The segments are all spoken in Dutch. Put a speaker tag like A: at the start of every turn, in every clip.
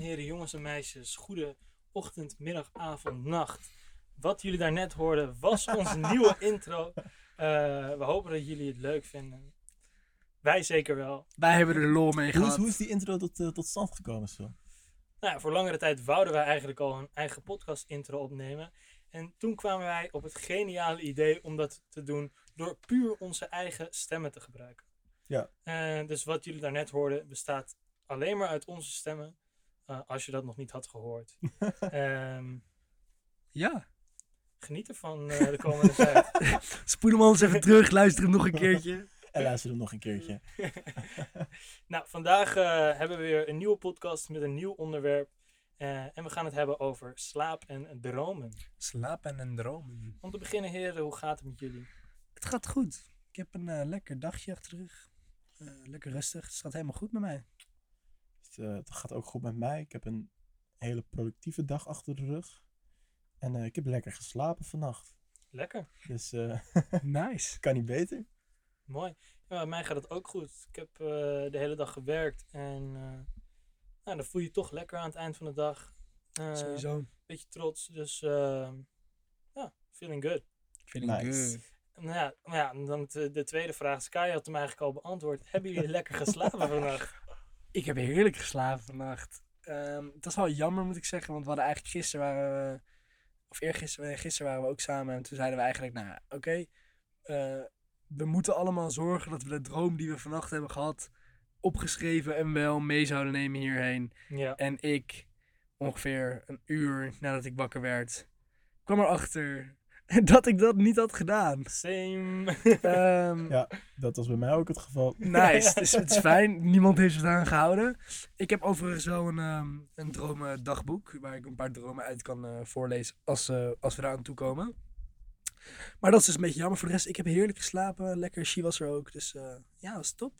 A: en heren, jongens en meisjes, goede ochtend, middag, avond, nacht. Wat jullie daarnet hoorden was onze nieuwe intro. Eh, we hopen dat jullie het leuk vinden. Wij zeker wel.
B: Wij hebben er lol mee
C: Hoe
B: gehad.
C: is, hoe is die intro tot, eh, tot stand gekomen zo?
A: Nou, ja, voor langere tijd wouden wij eigenlijk al een eigen podcast intro opnemen. En toen kwamen wij op het geniale idee om dat te doen door puur onze eigen stemmen te gebruiken.
C: Ja.
A: Eh, dus wat jullie daarnet hoorden bestaat alleen maar uit onze stemmen. Eh, als je dat nog niet had gehoord. Ehm,
B: Ja.
A: geniet ervan eh, de komende tijd.
B: Spoel hem anders even terug, luister hem nog een keertje.
C: En luister hem nog een keertje.
A: nou, vandaag eh, hebben we weer een nieuwe podcast met een nieuw onderwerp. Eh, en we gaan het hebben over slaap en dromen.
B: Slapen en dromen.
A: Om te beginnen, heren, hoe gaat het met jullie?
B: Het gaat goed. Ik heb een lekker dagje achter de rug. Eh, lekker rustig. Het gaat helemaal goed met mij.
C: Het, eh, het gaat ook goed met mij. Ik heb een hele productieve dag achter de rug. En eh, ik heb lekker geslapen vannacht.
A: Lekker,
C: Dus eh
B: Nice.
C: kan niet beter.
A: mooi. Ja, bij mij gaat het ook goed. Ik heb eh, de hele dag gewerkt en eh, nou, dan voel je je toch lekker aan het eind van de dag. Eh,
B: Sowieso.
A: Beetje trots, dus eh, ja, feeling good.
B: Feeling
C: Nice.
B: good.
A: Nou ja, maar ja, dan de, de tweede vraag. Sky had hem eigenlijk al beantwoord. Hebben jullie lekker geslapen vannacht?
B: Ik heb heerlijk geslapen vannacht. Ehm het was wel jammer moet ik zeggen, want we hadden eigenlijk gisteren waren we, of eergisteren, gisteren waren we ook samen en toen zeiden we eigenlijk, nou oké, eh, we moeten allemaal zorgen dat we de droom die we vannacht hebben gehad opgeschreven en wel mee zouden nemen hierheen.
A: Ja.
B: En ik, ongeveer een uur nadat ik wakker werd, kwam erachter dat ik dat niet had gedaan.
A: Same.
B: Ehm,
C: Ja. Dat was bij mij ook het geval.
B: Nice, dus het is fijn. Niemand heeft zich aan gehouden. Ik heb overigens wel een, ehm een dromendagboek waar ik een paar dromen uit kan eh, voorlezen als, eh, als we eraan toe komen. Maar dat is dus een beetje jammer. Voor de rest, ik heb heerlijk geslapen. Lekker, She was er ook. Dus eh, ja, dat is top.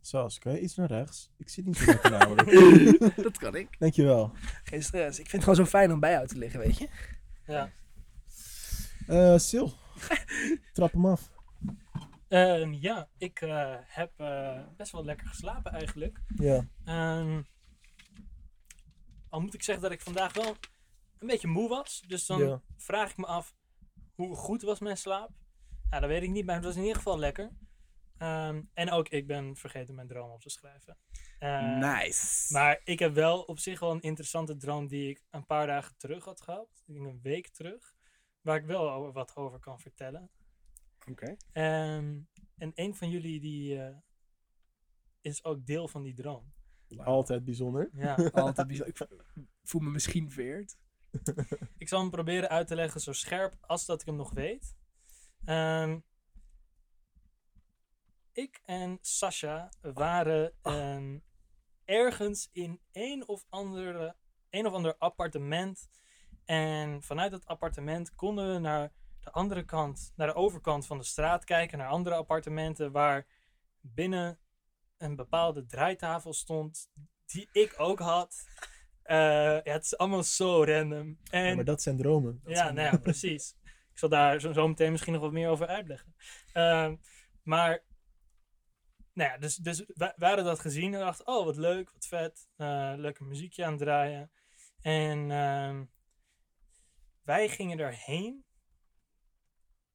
C: Zoals, kan je iets naar rechts? Ik zit niet zo lekker namelijk.
B: dat kan ik.
C: Dankjewel.
B: Geen stress. Ik vind het gewoon zo fijn om bij jou te liggen, weet je.
A: ja.
C: Eh Sil, trap hem af.
A: Ehm, ja, ik eh, heb eh, best wel lekker geslapen eigenlijk.
C: Ja.
A: Ehm, al moet ik zeggen dat ik vandaag wel een beetje moe was. Dus dan
C: Ja.
A: vraag ik me af, hoe goed was mijn slaap? Ja, dat weet ik niet, maar het was in ieder geval lekker. Ehm, en ook ik ben vergeten mijn droom op te schrijven. Eh,
B: nice.
A: Maar ik heb wel op zich wel een interessante droom die ik een paar dagen terug had gehad. Ik denk een week terug. Waar ik wel wat over kan vertellen.
B: Oké.
A: Ehm, en een van jullie die eh, is ook deel van die droom.
C: Altijd bijzonder.
A: Ja.
B: Altijd bizar. Ik voel me misschien veerd.
A: ik zal hem proberen uit te leggen zo scherp als dat ik hem nog weet. Ehm, ik en Sasha waren ehm, ergens in een of, andere, een of ander appartement. En vanuit het appartement konden we naar de andere kant, naar de overkant van de straat kijken, naar andere appartementen waar binnen een bepaalde draaitafel stond, die ik ook had. Eh, ja, het is allemaal zo random. En,
C: Ja, maar dat zijn dromen.
A: ja, nou ja, precies. Ik zal daar zo, zo meteen misschien nog wat meer over uitleggen. Ehm, maar, nou ja, dus, dus wij, wij hadden dat gezien en dachten, oh wat leuk, wat vet. eh lekker muziekje aan het draaien. En ehm, wij gingen erheen.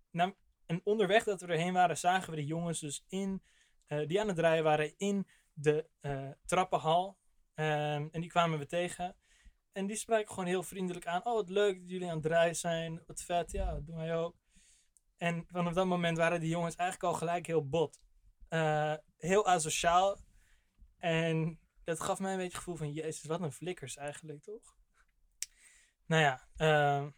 A: Nou, en onderweg dat we erheen waren, zagen we de jongens dus in, eh, die aan het draaien waren in de eh, trappenhal. Ehm, en die kwamen we tegen. En die spraken gewoon heel vriendelijk aan. Oh, wat leuk dat jullie aan het draaien zijn. Wat vet, ja, dat doen wij ook. En vanaf dat moment waren die jongens eigenlijk al gelijk heel bot. Eh, heel asociaal. En dat gaf mij een beetje het gevoel van... Jezus, wat een flikkers eigenlijk, toch? Nou ja, ehm,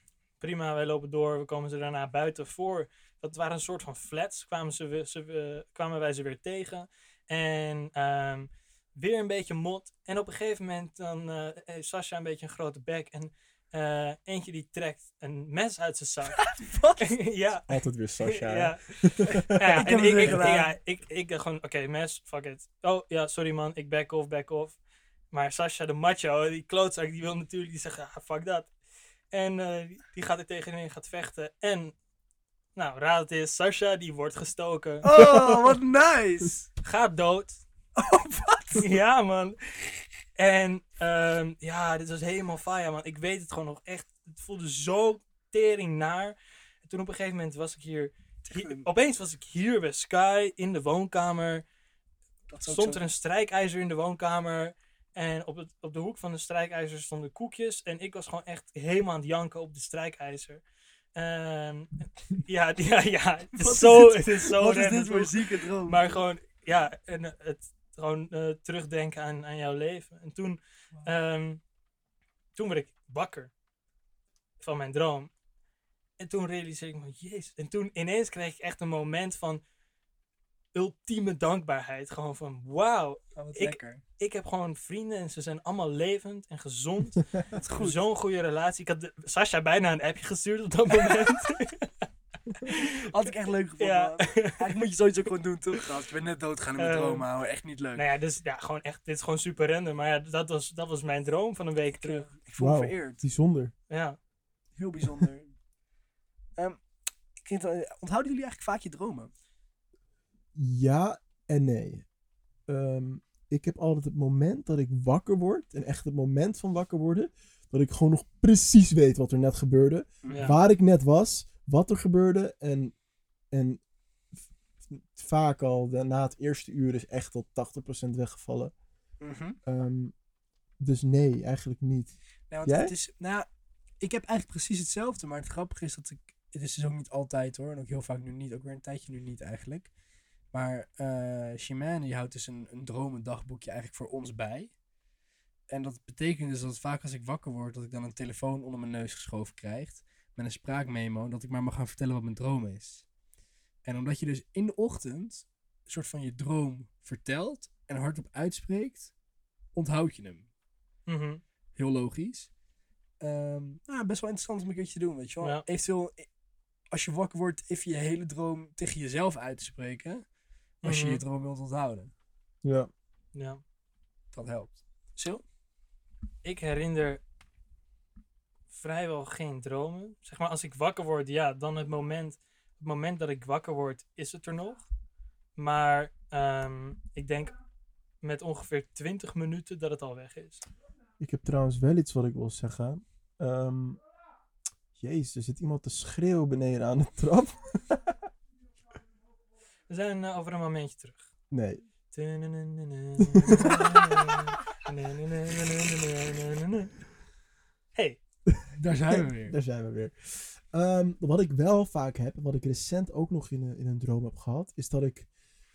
A: prima. Wij lopen door. We komen ze daarna buiten voor. Dat waren een soort van flats. Kwamen, ze, we- ze, kwamen wij ze weer tegen. En ehm, weer een beetje mot. En op een gegeven moment dan eh, heeft Sasha een beetje een grote bek. En eh, eentje die trekt een mes uit zijn zak. ja.
C: Altijd weer Sasha.
A: Ja. ja,
B: Ik
A: en ik, ik, ja, ik, ik dacht gewoon, oké, mes, fuck it. Oh, ja, sorry man, ik back off, back off. Maar Sasha, de macho, die klootzak, die wil natuurlijk, die zegt, ah, fuck dat. En eh, die, gaat er tegenin, gaat vechten. En Nou, raad het eens. Sasha, die wordt gestoken.
B: Oh, wat nice!
A: Gaat dood.
B: Oh, wat?
A: Ja, man. En ehm, ja, dit was helemaal fire, man. Ik weet het gewoon nog echt. Het voelde zo tering naar. En toen op een gegeven moment was ik hier, hier- Opeens was ik hier bij Sky in de woonkamer.
B: Is
A: Stond er een strijkijzer in de woonkamer. En op, het, op de hoek van de strijkijzer stonden koekjes. En ik was gewoon echt helemaal aan het janken op de strijkijzer. Ehm, ja, ja, ja. Het is zo, het is zo
B: Wat is dit voor zieke droom?
A: Maar gewoon, ja, en, eh, het gewoon eh, terugdenken aan, aan jouw leven. En toen, ehm, toen werd ik wakker van mijn droom. En toen realiseerde ik me, jezus. En toen ineens kreeg ik echt een moment van ultieme dankbaarheid. Gewoon van, wauw,
B: Oh, wat
A: ik-
B: lekker.
A: ik heb gewoon vrienden en ze zijn allemaal levend en gezond.
B: Goed.
A: Zo'n goede relatie. Ik had de, Sasha bijna een appje gestuurd op dat moment.
B: Had ik echt leuk gevonden.
A: ja.
B: Eigenlijk moet je zoiets ook gewoon doen, toch? gast? Je bent net doodgaan in mijn
A: Ehm,
B: dromen, houden. Echt niet leuk.
A: nou ja, dus ja, gewoon echt, dit is gewoon super random. Maar ja, dat was, dat was mijn droom van een week
B: eh,
A: terug.
B: ik voel me
C: Wauw,
B: vereerd.
C: bijzonder.
A: Ja.
B: Heel bijzonder. Ehm, ik vind, het, eh, onthouden jullie eigenlijk vaak je dromen?
C: Ja en nee. Ehm, ik heb altijd het moment dat ik wakker word, en echt het moment van wakker worden, dat ik gewoon nog precies weet wat er net gebeurde.
A: Ja.
C: Waar ik net was, wat er gebeurde. En, en vaak al na het eerste uur is echt al 80% weggevallen.
B: Mhm.
C: Ehm, dus nee, eigenlijk niet.
B: Nou,
C: Jij?
B: het is, nou, ik heb eigenlijk precies hetzelfde, maar het grappige is dat ik, het is dus ook niet altijd hoor, en ook heel vaak nu niet, ook weer een tijdje nu niet eigenlijk. Maar eh die houdt dus een, een dromendagboekje eigenlijk voor ons bij. En dat betekent dus dat vaak als ik wakker word, dat ik dan een telefoon onder mijn neus geschoven krijg, met een spraakmemo, dat ik maar mag gaan vertellen wat mijn droom is. En omdat je dus in de ochtend een soort van je droom vertelt en hardop uitspreekt, onthoud je hem
A: Mhm.
B: heel logisch. Ehm, nou, best wel interessant om een keertje te doen, weet je wel.
A: Ja.
B: Eventueel, i- als je wakker wordt, even je hele droom tegen jezelf uit te spreken. Als je
A: Mhm.
B: je droom wilt onthouden.
C: Ja.
A: Ja.
B: Dat helpt. Sil?
A: Ik herinner vrijwel geen dromen. Zeg maar, als ik wakker word, ja, dan het moment, het moment dat ik wakker word, is het er nog. Maar ehm, ik denk met ongeveer 20 minuten dat het al weg is.
C: Ik heb trouwens wel iets wat ik wil zeggen. Ehm jezus, er zit iemand te schreeuwen beneden aan de trap.
A: We zijn eh, over een momentje terug.
C: Nee.
A: Hey,
B: Daar zijn we weer.
C: Daar zijn we weer. Ehm, wat ik wel vaak heb, en wat ik recent ook nog in een, in een droom heb gehad, is dat ik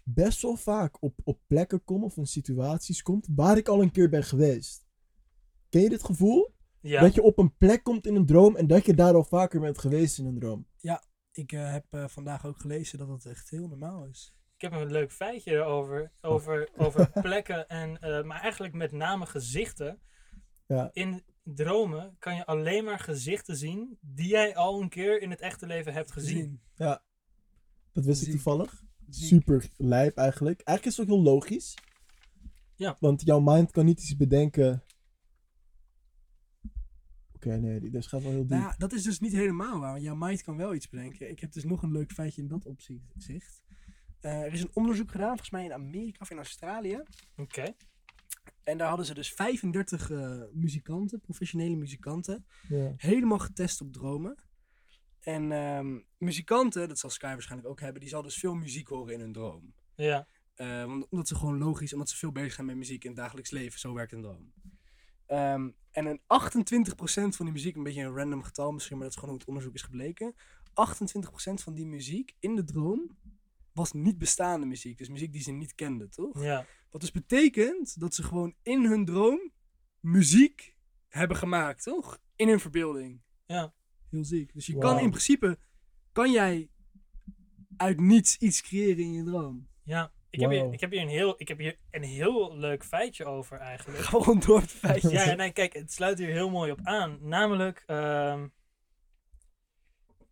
C: best wel vaak op, op plekken kom of in situaties kom waar ik al een keer ben geweest. Ken je dit gevoel?
A: ja,
C: Dat je op een plek komt in een droom en dat je daar al vaker bent geweest in een droom.
B: Ik eh, heb eh, vandaag ook gelezen dat het echt heel normaal is.
A: ik heb een leuk feitje erover, over, over plekken en, eh, maar eigenlijk met name gezichten.
C: Ja.
A: In dromen kan je alleen maar gezichten zien die jij al een keer in het echte leven hebt gezien.
C: Dat wist ik toevallig. Super lijp eigenlijk. Eigenlijk is het ook heel logisch.
A: Ja.
C: Want jouw mind kan niet iets bedenken. Oké, nee, dat gaat wel heel diep.
B: Nou, ja, dat is dus niet helemaal waar. want Jouw mind kan wel iets bedenken. Ik heb dus nog een leuk feitje in dat opzicht. Eh, er is een onderzoek gedaan, volgens mij in Amerika of in Australië.
A: Oké.
B: En daar hadden ze dus 35 eh, muzikanten, professionele muzikanten,
C: Ja.
B: helemaal getest op dromen. En ehm, muzikanten, dat zal Sky waarschijnlijk ook hebben, die zal dus veel muziek horen in hun droom.
A: Ja.
B: Eh, want- omdat ze gewoon logisch, omdat ze veel bezig zijn met muziek in het dagelijks leven. Zo werkt een droom. Ehm, en een 28% van die muziek, een beetje een random getal misschien, maar dat is gewoon hoe het onderzoek is gebleken. 28% van die muziek in de droom was niet bestaande muziek. Dus muziek die ze niet kenden, toch?
A: Ja.
B: Wat dus betekent dat ze gewoon in hun droom muziek hebben gemaakt, toch? In hun verbeelding.
A: Ja.
B: Heel ziek. Dus je kan in principe, kan jij uit niets iets creëren in je droom.
A: Ja. Ik heb, hier, ik, heb hier een heel, ik heb hier een heel leuk feitje over eigenlijk.
B: Gewoon door het feitje.
A: Ja, nee, kijk, het sluit hier heel mooi op aan. Namelijk, ehm,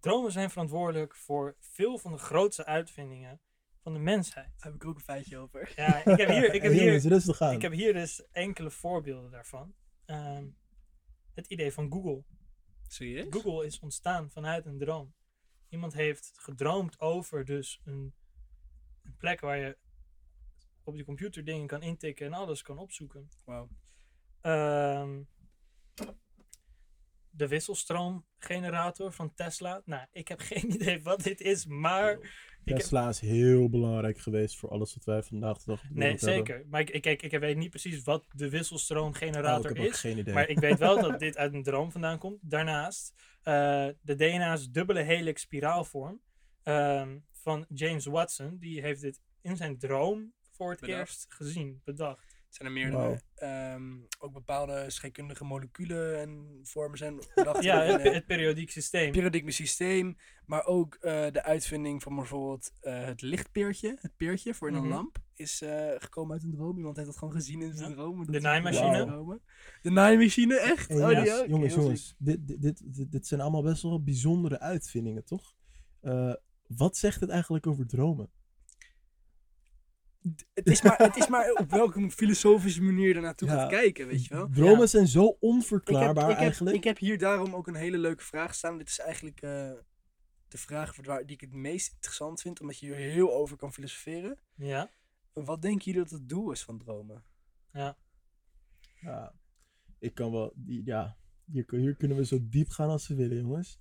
A: dromen zijn verantwoordelijk voor veel van de grootste uitvindingen van de mensheid.
B: Daar heb ik ook een feitje over.
A: Ja, ik heb hier, ik heb hier,
C: jongens, rustig aan.
A: ik heb hier dus enkele voorbeelden daarvan. Ehm, het idee van Google.
B: Zie je?
A: Google is ontstaan vanuit een droom. iemand heeft gedroomd over dus een, een plek waar je op je computer dingen kan intikken en alles kan opzoeken.
B: Wauw.
A: Ehm, de wisselstroomgenerator van Tesla. Nou, ik heb geen idee wat dit is, maar... Ik heb-
C: Tesla is heel belangrijk geweest voor alles wat wij vandaag de dag de
A: nee,
C: hebben.
A: zeker. Maar ik, ik, kijk, ik weet niet precies wat de
C: Oh, ik
A: wisselstroomgenerator
C: heb ook
A: is.
C: geen idee.
A: Maar ik weet wel dat dit uit een droom vandaan komt. Daarnaast, eh, de DNA's dubbele helix spiraalvorm ehm, van James Watson. Die heeft dit in zijn droom voor het
B: Bedacht.
A: eerst gezien, bedacht.
B: Zijn er meerdere, ehm, ook bepaalde scheikundige moleculen en vormen zijn bedacht.
A: Ja,
B: in,
A: het,
B: eh,
A: het periodiek systeem.
B: periodiek systeem, maar ook eh, de uitvinding van bijvoorbeeld eh, het lichtpeertje, het peertje voor in een
A: Mhm.
B: lamp, is eh, gekomen uit een droom. Iemand heeft dat gewoon gezien in zijn
A: Ja.
B: droom.
A: De naaimachine.
B: De naaimachine, echt?
C: Hey,
B: oh,
C: jongens,
B: die ook?
C: jongens,
B: Heel
C: jongens, dit, dit, dit, dit, zijn allemaal best wel bijzondere uitvindingen, toch? Eh, wat zegt het eigenlijk over dromen?
B: Het is, maar, het is maar op welke filosofische manier je er naartoe
C: Ja.
B: gaat kijken, weet je wel?
C: Dromen
A: Ja.
C: zijn zo
B: Ik heb,
C: onverklaarbaar
B: ik, heb,
C: eigenlijk.
B: ik heb hier daarom ook een hele leuke vraag staan. Dit is eigenlijk eh, de vraag waar, die ik het meest interessant vind, omdat je hier heel over kan filosoferen.
A: Ja,
B: Wat denken jullie dat het doel is van dromen?
A: ja.
C: Ja, ik kan wel, die- ja, hier, kun- hier kunnen we zo diep gaan als we willen, jongens.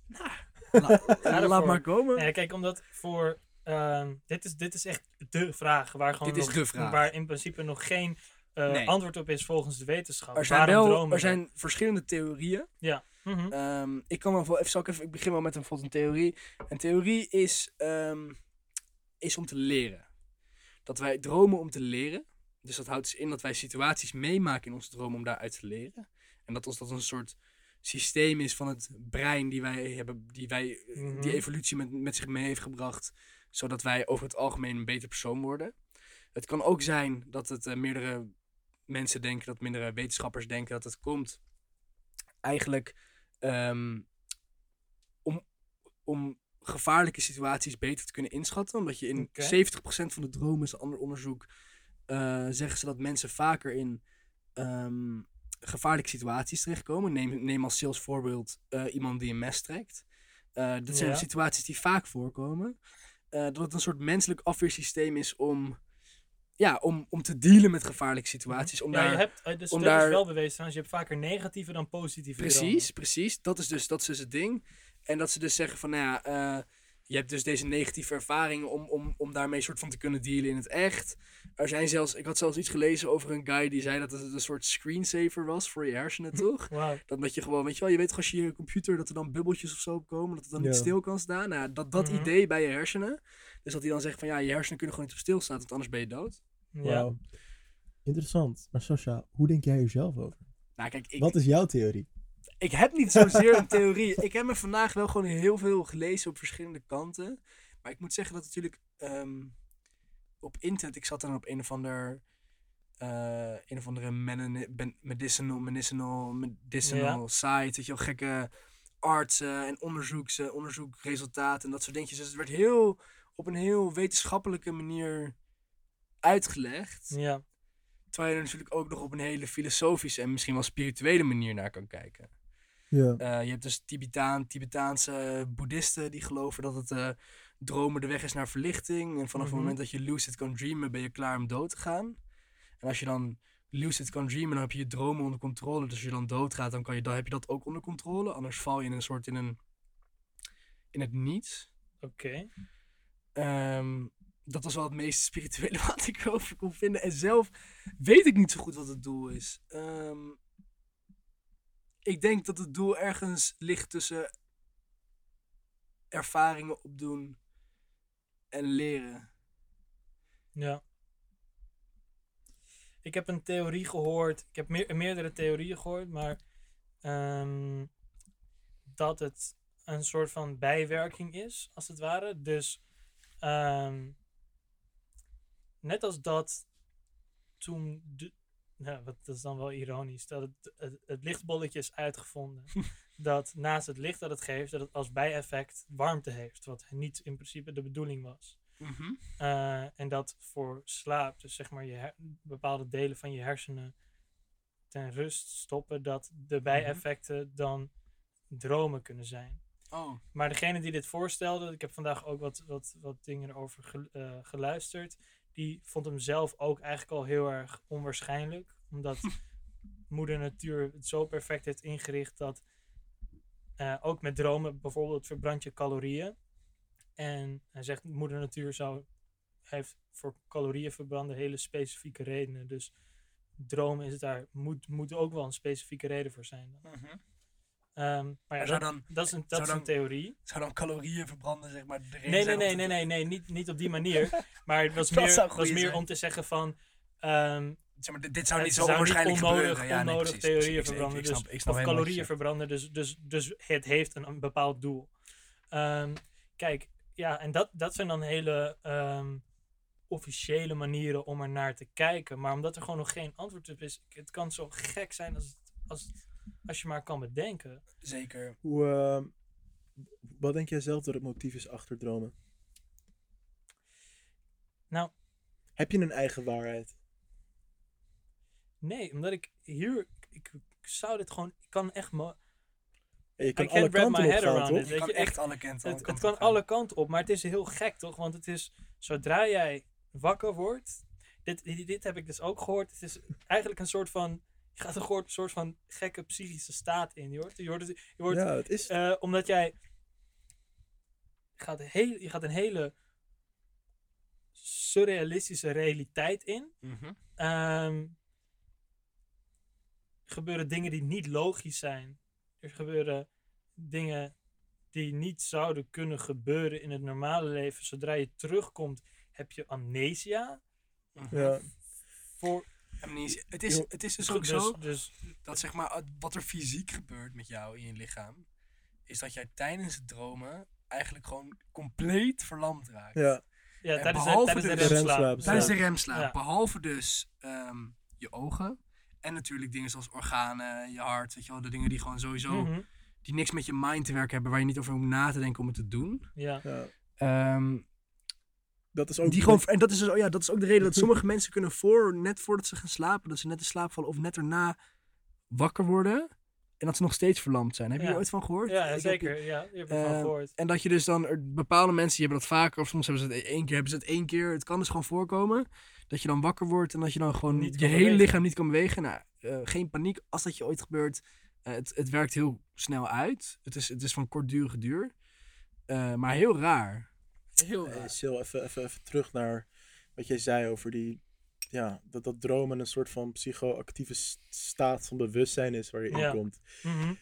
B: La-
A: ervoor.
B: laat maar komen.
A: Ja, kijk, omdat voor. Ehm, dit, is, dit is echt de vraag waar gewoon.
B: Dit is
A: nog-
B: de vraag.
A: Waar in principe nog geen eh,
B: Nee.
A: antwoord op is volgens de wetenschap.
B: Er zijn,
A: Waarom
B: wel,
A: dromen
B: er zijn verschillende theorieën.
A: Mhm.
B: Ehm, ik kan wel even, zal ik even, ik begin wel met een, bijvoorbeeld een theorie. Een theorie is, ehm, is om te leren. Dat wij dromen om te leren. Dus dat houdt dus in dat wij situaties meemaken in onze droom om daaruit te leren. En dat ons dat een soort systeem is van het brein die wij hebben, die, wij, eh,
A: Mhm.
B: die evolutie met, met zich mee heeft gebracht. Zodat wij over het algemeen een beter persoon worden. Het kan ook zijn dat het eh, meerdere mensen denken, dat meerdere wetenschappers denken dat het komt eigenlijk ehm, om, om gevaarlijke situaties beter te kunnen inschatten. Omdat je in
A: Oké.
B: 70% van de dromen, is een ander onderzoek, eh, zeggen ze dat mensen vaker in ehm, gevaarlijke situaties terechtkomen. Neem, neem als sales voorbeeld eh, iemand die een mes trekt. Dat zijn
A: Ja.
B: situaties die vaak voorkomen. Eh, dat het een soort menselijk afweersysteem is om, ja, om, om te dealen met gevaarlijke situaties. Om
A: ja,
B: daar,
A: je hebt, dus
B: om
A: dat
B: daar-
A: is wel bewezen trouwens. Je hebt vaker negatieve dan positieve
B: Precies, precies. Dat is, dus, dat is dus het ding. En dat ze dus zeggen van, nou ja, eh, je hebt dus deze negatieve ervaringen om, om, om daarmee soort van te kunnen dealen in het echt. Er zijn zelfs, ik had zelfs iets gelezen over een guy die zei dat het een soort screensaver was voor je hersenen, toch? Dat met je gewoon, weet je wel, je weet als je je computer, dat er dan bubbeltjes of zo op komen, dat het dan niet stil kan staan. Nou, dat, dat
A: Mhm.
B: idee bij je hersenen. Dus dat hij dan zegt van, ja, je hersenen kunnen gewoon niet op stilstaan, want anders ben je dood.
A: Ja.
C: Wauw. Interessant. Maar Sascha, hoe denk jij er zelf over?
B: Nou, kijk, ik,
C: Wat is jouw theorie?
B: Ik heb niet zozeer een theorie. Ik heb me vandaag wel gewoon heel veel gelezen op verschillende kanten. Maar ik moet zeggen dat natuurlijk ehm, op internet, ik zat dan op een of ander, eh, een of andere medicinal, medicinal, medicinal site, weet je wel, gekke artsen en onderzoeks, onderzoekresultaten en dat soort dingetjes. Dus het werd heel, op een heel wetenschappelijke manier uitgelegd.
A: Ja.
B: Terwijl je er natuurlijk ook nog op een hele filosofische en misschien wel spirituele manier naar kan kijken.
C: Ja.
B: Eh, je hebt dus Tibetaan, Tibetaanse boeddhisten die geloven dat het eh, dromen de weg is naar verlichting. En vanaf
A: Mhm.
B: het moment dat je lucid kan dreamen, ben je klaar om dood te gaan. En als je dan lucid kan dreamen, dan heb je je dromen onder controle. Dus als je dan doodgaat, dan, kan je, dan heb je dat ook onder controle. Anders val je in een soort in een in het niets.
A: Oké.
B: Ehm, dat was wel het meest spirituele wat ik erover kon vinden. En zelf weet ik niet zo goed wat het doel is. Ehm, ik denk dat het doel ergens ligt tussen ervaringen opdoen en leren.
A: Ja. Ik heb een theorie gehoord. Ik heb meer, meerdere theorieën gehoord, maar ehm, dat het een soort van bijwerking is, als het ware. Dus ehm, net als dat toen de, ja, wat, dat is dan wel ironisch, dat het, het, het lichtbolletje is uitgevonden. dat naast het licht dat het geeft, dat het als bijeffect warmte heeft. Wat niet in principe de bedoeling was. Eh, en dat voor slaap, dus zeg maar je bepaalde delen van je hersenen ten rust stoppen, dat de bijeffecten dan dromen kunnen zijn.
B: Oh,
A: Maar degene die dit voorstelde, ik heb vandaag ook wat, wat, wat dingen erover eh, geluisterd. Die vond hem zelf ook eigenlijk al heel erg onwaarschijnlijk. Omdat moeder natuur het zo perfect heeft ingericht dat eh, ook met dromen bijvoorbeeld verbrand je calorieën. En hij zegt moeder natuur zou, heeft voor calorieën verbranden hele specifieke redenen. Dus dromen is het daar, moet, moet ook wel een specifieke reden voor zijn. Dan.
B: Mhm.
A: Ehm, maar ja,
B: zou
A: dat,
B: dan,
A: dat is een, dat is een theorie.
B: zou dan calorieën verbranden, zeg maar,
A: Nee, nee, nee, nee, nee, nee, niet, niet op die manier. Maar het was meer, was meer om te zeggen van... ehm,
B: Zeg maar, dit, dit zou niet zo
A: zou
B: onwaarschijnlijk
A: onnodig,
B: gebeuren. Ja, nee,
A: onnodig
B: precies,
A: theorieën
B: precies. Ik- ik-
A: verbranden.
B: ik
A: dus,
B: snap- ik snap
A: of calorieën verbranden. Dus, dus, dus het heeft een, een bepaald doel. Ehm, kijk, ja, en dat, dat zijn dan hele officiële manieren om er naar te kijken. Maar omdat er gewoon nog geen antwoord op is, het kan zo gek zijn als, als, het- als je maar kan bedenken.
B: Zeker.
C: Hoe, ehm, wat denk jij zelf dat het motief is achter dromen?
A: Nou,
C: Heb je een eigen waarheid?
A: nee, omdat ik hier, ik, ik zou dit gewoon, ik kan echt, mo-
C: En je kan
A: I
C: alle kanten
A: my
C: op
A: head
C: gaan,
A: around
C: toch?
A: it.
B: Je kan echt alle kanten
A: Het, het kan alle kanten op, maar het is heel gek toch? Want het is, zodra jij wakker wordt, dit, dit, dit heb ik dus ook gehoord, het is eigenlijk een soort van, je gaat een soort, van gekke psychische staat in. Je je het- je hoort
C: Ja, het is...
A: eh, omdat jij gaat, heel, je gaat een hele surrealistische realiteit in.
B: Mhm.
A: Ehm, er gebeuren dingen die niet logisch zijn. Er gebeuren dingen die niet zouden kunnen gebeuren in het normale leven. Zodra je terugkomt, heb je amnesia.
B: Mhm.
C: ja.
A: Voor,
B: Amnesie. Het is, het is dus
A: dus,
B: ook zo
A: dus
B: dat zeg maar, wat er fysiek gebeurt met jou in je lichaam, is dat jij tijdens het dromen eigenlijk gewoon compleet verlamd raakt.
C: ja.
A: ja,
B: En
A: tijdens, de,
B: behalve
A: tijdens de
B: de
A: remslaap.
B: Tijdens de remslaap.
A: Ja.
B: Behalve dus ehm, je ogen. En natuurlijk dingen zoals organen, je hart, weet je wel, de dingen die gewoon sowieso,
A: Mhm,
B: die niks met je mind te werken hebben, waar je niet over hoeft na te denken om het te doen.
A: ja.
C: ja.
B: Ehm,
C: Dat is ook...
B: die gewoon, en dat is, dus, oh ja, dat is ook de reden dat sommige mensen kunnen voor, net voordat ze gaan slapen, dat ze net in slaap vallen of net erna wakker worden. En dat ze nog steeds verlamd zijn. Heb je
A: Ja.
B: er ooit van gehoord?
A: Ja,
B: heb-
A: zeker. Ja, je hebt ervan
B: Eh,
A: gehoord.
B: En dat je dus dan, er, bepaalde mensen die hebben dat vaker, of soms hebben ze het één keer, hebben ze het één keer. Het kan dus gewoon voorkomen dat je dan wakker wordt en dat je dan gewoon
A: Niet
B: je hele
A: bewegen.
B: lichaam niet kan bewegen. Nou, eh, geen paniek als dat je ooit gebeurt. Eh, het, het werkt heel snel uit. Het is, het is van kortdurige duur. Eh, maar heel raar. Heel
C: Hey,
B: raar.
C: Sil, even, even, even terug naar wat jij zei over die... Ja, dat, dat dromen een soort van psychoactieve staat van bewustzijn is waar je in
A: Ja.
C: komt.
A: Mhm.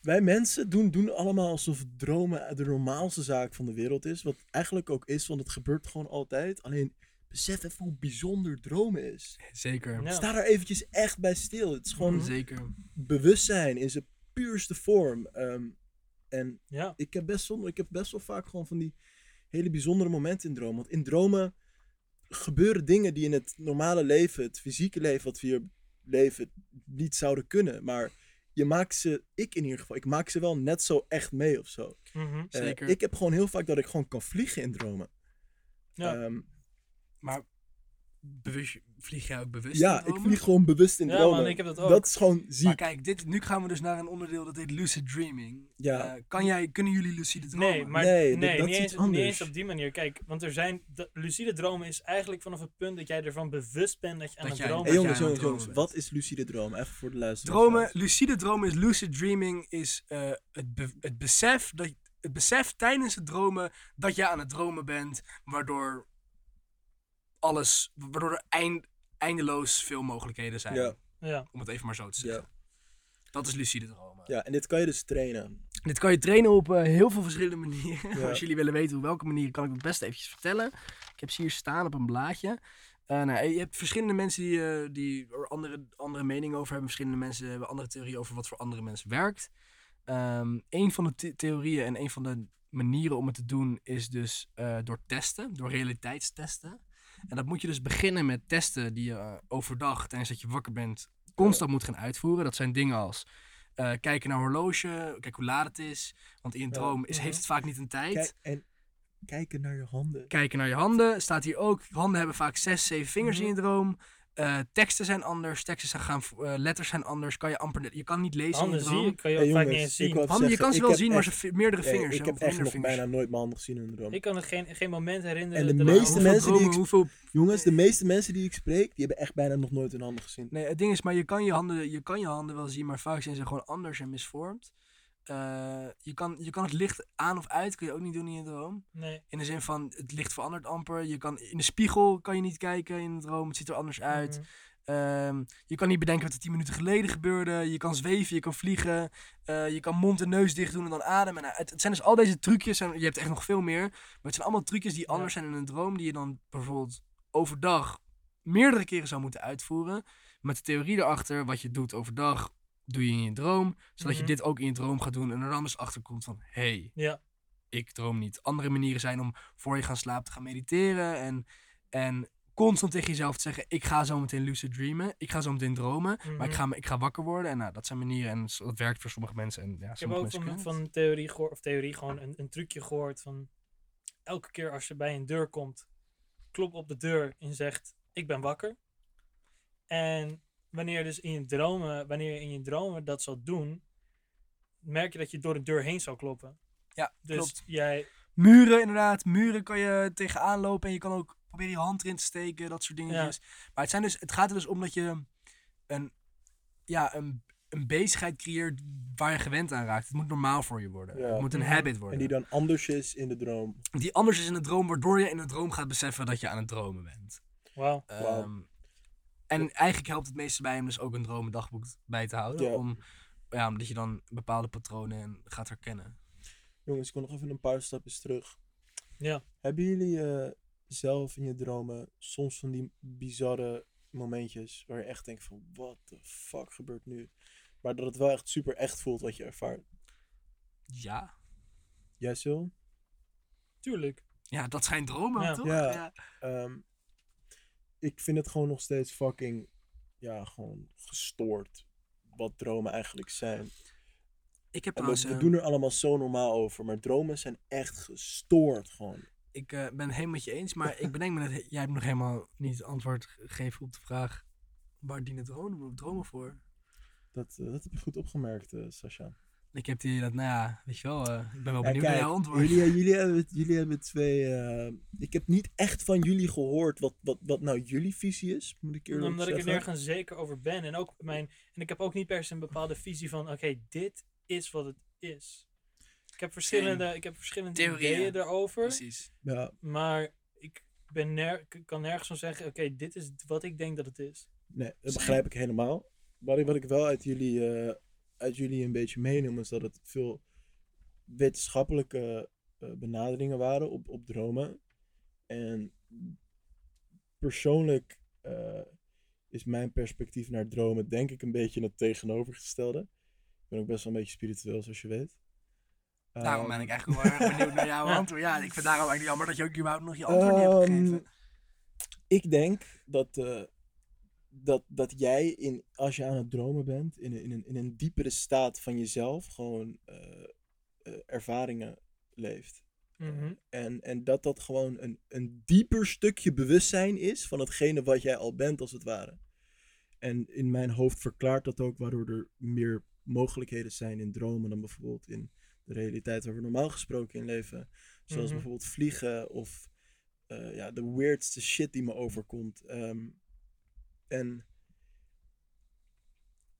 C: Wij mensen doen, doen allemaal alsof dromen de normaalste zaak van de wereld is. Wat eigenlijk ook is, want het gebeurt gewoon altijd. Alleen besef even hoe bijzonder dromen is.
B: Zeker.
A: Ja.
C: Sta daar eventjes echt bij stil. Het is gewoon
A: Mhm.
B: Zeker.
C: bewustzijn in zijn puurste vorm. Ehm, en
A: Ja.
C: ik heb, best wel, ik heb best wel vaak gewoon van die hele bijzondere momenten in dromen. Want in dromen gebeuren dingen die in het normale leven, het fysieke leven wat we hier leven, niet zouden kunnen. Maar je maakt ze, ik in ieder geval, ik maak ze wel net zo echt mee of zo.
A: Mhm.
C: Eh,
B: Zeker.
C: ik heb gewoon heel vaak dat ik gewoon kan vliegen in dromen.
A: Ja.
C: Ehm,
B: Maar bewust, vlieg jij ook bewust
C: ja,
B: in
C: ik vlieg gewoon bewust in
A: Ja,
C: dromen.
A: man, ik heb dat ook.
C: Dat is gewoon ziek.
B: Maar kijk, dit, nu gaan we dus naar een onderdeel dat heet lucid dreaming.
C: Ja.
B: Eh, kan jij, kunnen jullie lucide dromen?
A: Nee, maar
C: Nee,
A: nee,
C: dat- dat
A: niet,
C: is
A: eens, niet op die manier. Kijk, want er zijn. De, lucide dromen is eigenlijk vanaf het punt dat jij ervan bewust bent dat je aan
B: Dat
A: het
B: jij-
A: dromen bent.
C: jongens,
B: jij
C: jongens, wat is lucide dromen? Even voor de luisteraars.
B: Dromen, lucide dromen is lucid dreaming, is eh, het, be- het, besef dat, het besef tijdens het dromen dat je aan het dromen bent, waardoor alles, waardoor er eind, eindeloos veel mogelijkheden zijn.
C: Ja.
A: Ja.
B: Om het even maar zo te zeggen.
C: Ja.
B: Dat is lucide dromen.
C: Ja, en dit kan je dus trainen.
B: Dit kan je trainen op eh, heel veel verschillende manieren.
C: Ja.
B: Als jullie willen weten op welke manier, kan ik het best eventjes vertellen. Ik heb ze hier staan op een blaadje. Eh, nou, je hebt verschillende mensen die, eh, die er andere, andere meningen over hebben. Verschillende mensen hebben andere theorieën over wat voor andere mensen werkt. Ehm een van de the- theorieën en een van de manieren om het te doen is dus eh, door testen, door realiteitstesten. En dat moet je dus beginnen met testen die je eh, overdag, tijdens dat je wakker bent, constant moet gaan uitvoeren. Dat zijn dingen als eh, kijken naar horloge, kijken hoe laat het is. Want in een droom is,
A: Mhm.
B: heeft het vaak niet een tijd.
C: Kijk, en kijken naar je handen.
B: Kijken naar je handen. Staat hier ook. Handen hebben vaak zes, zeven vingers in je droom. Eh, teksten zijn anders, teksten zijn gaan, eh, letters zijn anders. Kan je amper, je kan niet lezen
A: Handen
B: in de
A: zie
B: droom.
A: je, kan je
C: Hey, jongens,
A: niet eens zien.
B: je kan ze wel zien, maar ze meerdere vingers.
C: ik heb echt nog
B: vingers.
C: bijna nooit mijn handen gezien in droom.
A: Ik kan het geen, geen moment herinneren.
C: En de meeste mensen die ik-
B: hoeveel
C: Jongens, de meeste mensen die ik spreek, die hebben echt bijna nog nooit hun handen gezien.
B: Nee, het ding is, maar je kan je handen, je kan je handen wel zien, maar vaak zijn ze gewoon anders en misvormd. Eh, je, kan, je kan het licht aan of uit, kun je ook niet doen in je droom.
A: Nee.
B: In de zin van, het licht verandert amper. Je kan, in de spiegel kan je niet kijken in de droom, het ziet er anders uit.
A: Mhm.
B: Ehm, je kan niet bedenken wat er tien minuten geleden gebeurde. Je kan zweven, je kan vliegen. eh, je kan mond en neus dicht doen en dan ademen. Nou, het, het zijn dus al deze trucjes. En je hebt echt nog veel meer. Maar het zijn allemaal trucjes die anders zijn in een droom. Die je dan bijvoorbeeld overdag meerdere keren zou moeten uitvoeren. Met de theorie erachter, wat je doet overdag, doe je in je droom. Zodat
A: Mhm.
B: je dit ook in je droom gaat doen. En er dan dus achter komt van, hey,
A: Ja.
B: ik droom niet. Andere manieren zijn om voor je gaan slapen te gaan mediteren. En, en constant tegen jezelf te zeggen, ik ga zo meteen lucid dreamen. Ik ga zo meteen dromen. Maar ik
A: Mhm.
B: ga, ik ga wakker worden. En nou, dat zijn manieren. En dat werkt voor sommige mensen. En ja,
A: Ik heb
B: sommige
A: ook van, van theorie gehoord, of theorie gewoon een, een trucje gehoord van elke keer als je bij een deur komt, klop op de deur en zegt ik ben wakker. En wanneer je dus in je dromen, wanneer je in je dromen dat zal doen, merk je dat je door de deur heen zal kloppen.
B: Ja,
A: Dus
B: klopt.
A: jij,
B: Muren inderdaad. Muren kan je tegenaan lopen. En je kan ook proberen je hand erin te steken. Dat soort dingetjes. Maar het, zijn dus, het gaat er dus om dat je een, ja, een, een bezigheid creëert waar je gewend aan raakt. Het moet normaal voor je worden.
C: Ja.
B: Het moet een
A: Mhm.
B: habit worden.
C: En die dan anders is in de droom.
B: die anders is in de droom, waardoor je in de droom gaat beseffen dat je aan het dromen bent.
A: wauw.
C: Wauw.
B: Ehm, en eigenlijk helpt het meeste bij hem dus ook een dromendagboek bij te houden.
C: Ja.
B: Om, ja, omdat je dan bepaalde patronen gaat herkennen.
C: Jongens, ik wil nog even een paar stapjes terug.
A: Ja.
C: Hebben jullie eh, zelf in je dromen soms van die bizarre momentjes waar je echt denkt van, what the fuck gebeurt nu? Maar dat het wel echt super echt voelt wat je ervaart.
B: Ja.
C: Jij Sil?
A: Tuurlijk.
B: Ja, dat zijn dromen,
A: Ja.
B: toch?
C: Ja. Ehm, ik vind het gewoon nog steeds fucking, ja, gewoon gestoord wat dromen eigenlijk zijn.
B: Ik heb
C: En we,
B: trouwens...
C: we
B: eh,
C: doen er allemaal zo normaal over, maar dromen zijn echt gestoord gewoon.
B: Ik eh, ben het helemaal met je eens, maar ik bedenk me net, jij hebt nog helemaal niet antwoord gegeven op de vraag, waar dienen dromen, dromen voor?
C: Dat, eh, dat heb je goed opgemerkt, eh Sascha.
B: Ik heb die, dat, nou ja, weet je wel, eh, ik ben wel
C: Ja,
B: benieuwd naar jouw antwoord.
C: Jullie, jullie, hebben, jullie hebben twee. eh, ik heb niet echt van jullie gehoord wat, wat, wat nou jullie visie is, moet ik eerlijk
A: Omdat ik er
C: zeggen.
A: nergens zeker over ben. En, ook mijn, en ik heb ook niet per se een bepaalde visie van, oké, dit is wat het is. Ik heb verschillende, ik heb verschillende
B: Theorieën.
A: ideeën erover.
B: Precies.
C: Ja,
A: Maar ik ben ner ik kan nergens van zeggen, oké, dit is wat ik denk dat het is.
C: nee, dat begrijp ik helemaal. Wat ik, wat ik wel uit jullie, eh, uit jullie een beetje meeneem, is dat het veel wetenschappelijke eh, benaderingen waren op, op dromen. En persoonlijk eh, is mijn perspectief naar dromen denk ik een beetje het tegenovergestelde. Ik ben ook best wel een beetje spiritueel, zoals je weet.
B: Daarom ben ik eigenlijk wel erg benieuwd naar jouw antwoord. Ja, ik vind daarom eigenlijk jammer dat je ook überhaupt nog je antwoord niet hebt
C: Ehm,
B: gegeven.
C: ik denk dat, eh, dat, dat jij, in, als je aan het dromen bent, in een, in een, in een diepere staat van jezelf, gewoon eh, eh, ervaringen leeft.
A: Mhm.
C: En, en dat dat gewoon een, een dieper stukje bewustzijn is van hetgene wat jij al bent, als het ware. En in mijn hoofd verklaart dat ook waardoor er meer mogelijkheden zijn in dromen dan bijvoorbeeld in de realiteit waar we normaal gesproken in leven. Zoals
A: Mhm.
C: bijvoorbeeld vliegen of eh, ja, de weirdste shit die me overkomt. Ehm, en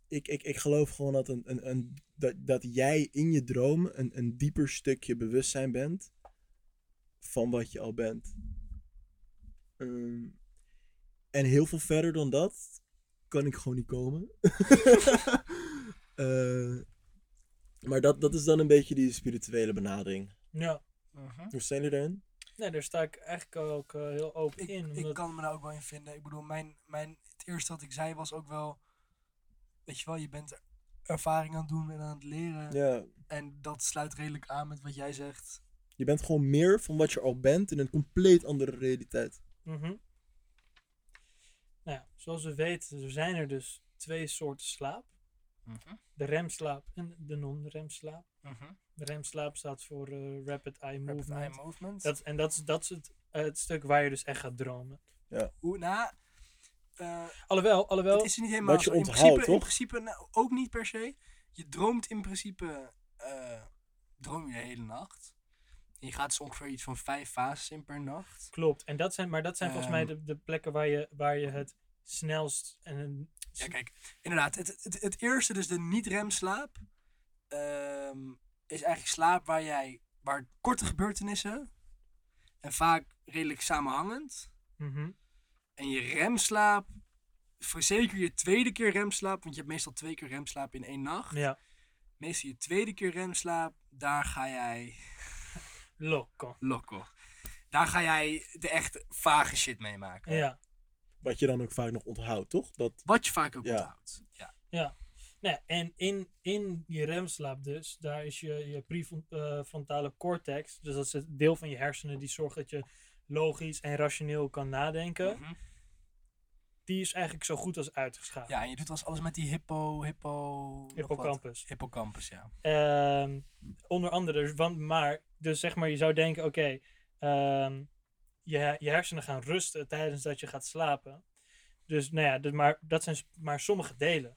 C: ik, ik, ik geloof gewoon dat, een, een, een, dat, dat jij in je droom een, een dieper stukje bewustzijn bent van wat je al bent. Ehm, en heel veel verder dan dat kan ik gewoon niet komen. Eh, maar dat, dat is dan een beetje die spirituele benadering.
A: Ja.
C: Hoe staan jullie erin?
A: Nee, daar sta ik eigenlijk ook eh, heel open
B: Ik,
A: in.
B: ik
A: omdat-
B: kan me daar ook wel in vinden. Ik bedoel, mijn, mijn, het eerste wat ik zei was ook wel, weet je wel, je bent ervaring aan het doen en aan het leren.
C: Ja,
B: En dat sluit redelijk aan met wat jij zegt.
C: je bent gewoon meer van wat je al bent in een compleet andere realiteit.
A: Mhm. Nou ja, zoals we weten, er zijn er dus twee soorten slaap. De remslaap en de non-remslaap. De remslaap staat voor eh, rapid eye
B: Rapid
A: movement.
B: eye movement.
A: Dat, en dat is, dat is het, het stuk waar je dus echt gaat dromen.
B: Hoe, nou, eh,
A: Alhoewel, alhoewel
B: het is niet helemaal
C: Wat je
B: zo. In
C: onthoudt,
B: principe, in principe nou, ook niet per se. Je droomt in principe eh, droom je de hele nacht. En je gaat dus ongeveer iets van vijf fases in per nacht.
A: klopt. En dat zijn, maar dat zijn volgens mij
B: Ehm.
A: de, de plekken waar je, waar je het snelst en een-
B: Ja, kijk, inderdaad. Het, het, het eerste, dus de niet-remslaap, ehm, is eigenlijk slaap waar jij, waar korte gebeurtenissen en vaak redelijk samenhangend.
A: Mhm.
B: En je remslaap, verzeker je tweede keer remslaap, want je hebt meestal twee keer remslaap in één nacht.
A: Ja,
B: Meestal je tweede keer remslaap, daar ga jij
A: loco.
B: loco. Daar ga jij de echt vage shit meemaken.
A: Ja.
C: Wat je dan ook vaak nog onthoudt, toch? Dat,
B: Wat je vaak ook
C: Ja.
B: onthoudt. Ja.
A: Nou, ja, en in, in je remslaap dus, daar is je, je prefrontale cortex, dus dat is het deel van je hersenen die zorgt dat je logisch en rationeel kan nadenken,
B: Mhm.
A: die is eigenlijk zo goed als uitgeschakeld.
B: ja, en je doet als alles met die hippo, hippo...
A: Hippocampus.
B: Hippocampus, ja.
A: Ehm, onder andere, dus, want, maar, dus zeg maar, je zou denken, oké, ehm, je, je hersenen gaan rusten tijdens dat je gaat slapen. Dus, nou ja, dus maar, dat zijn maar sommige delen.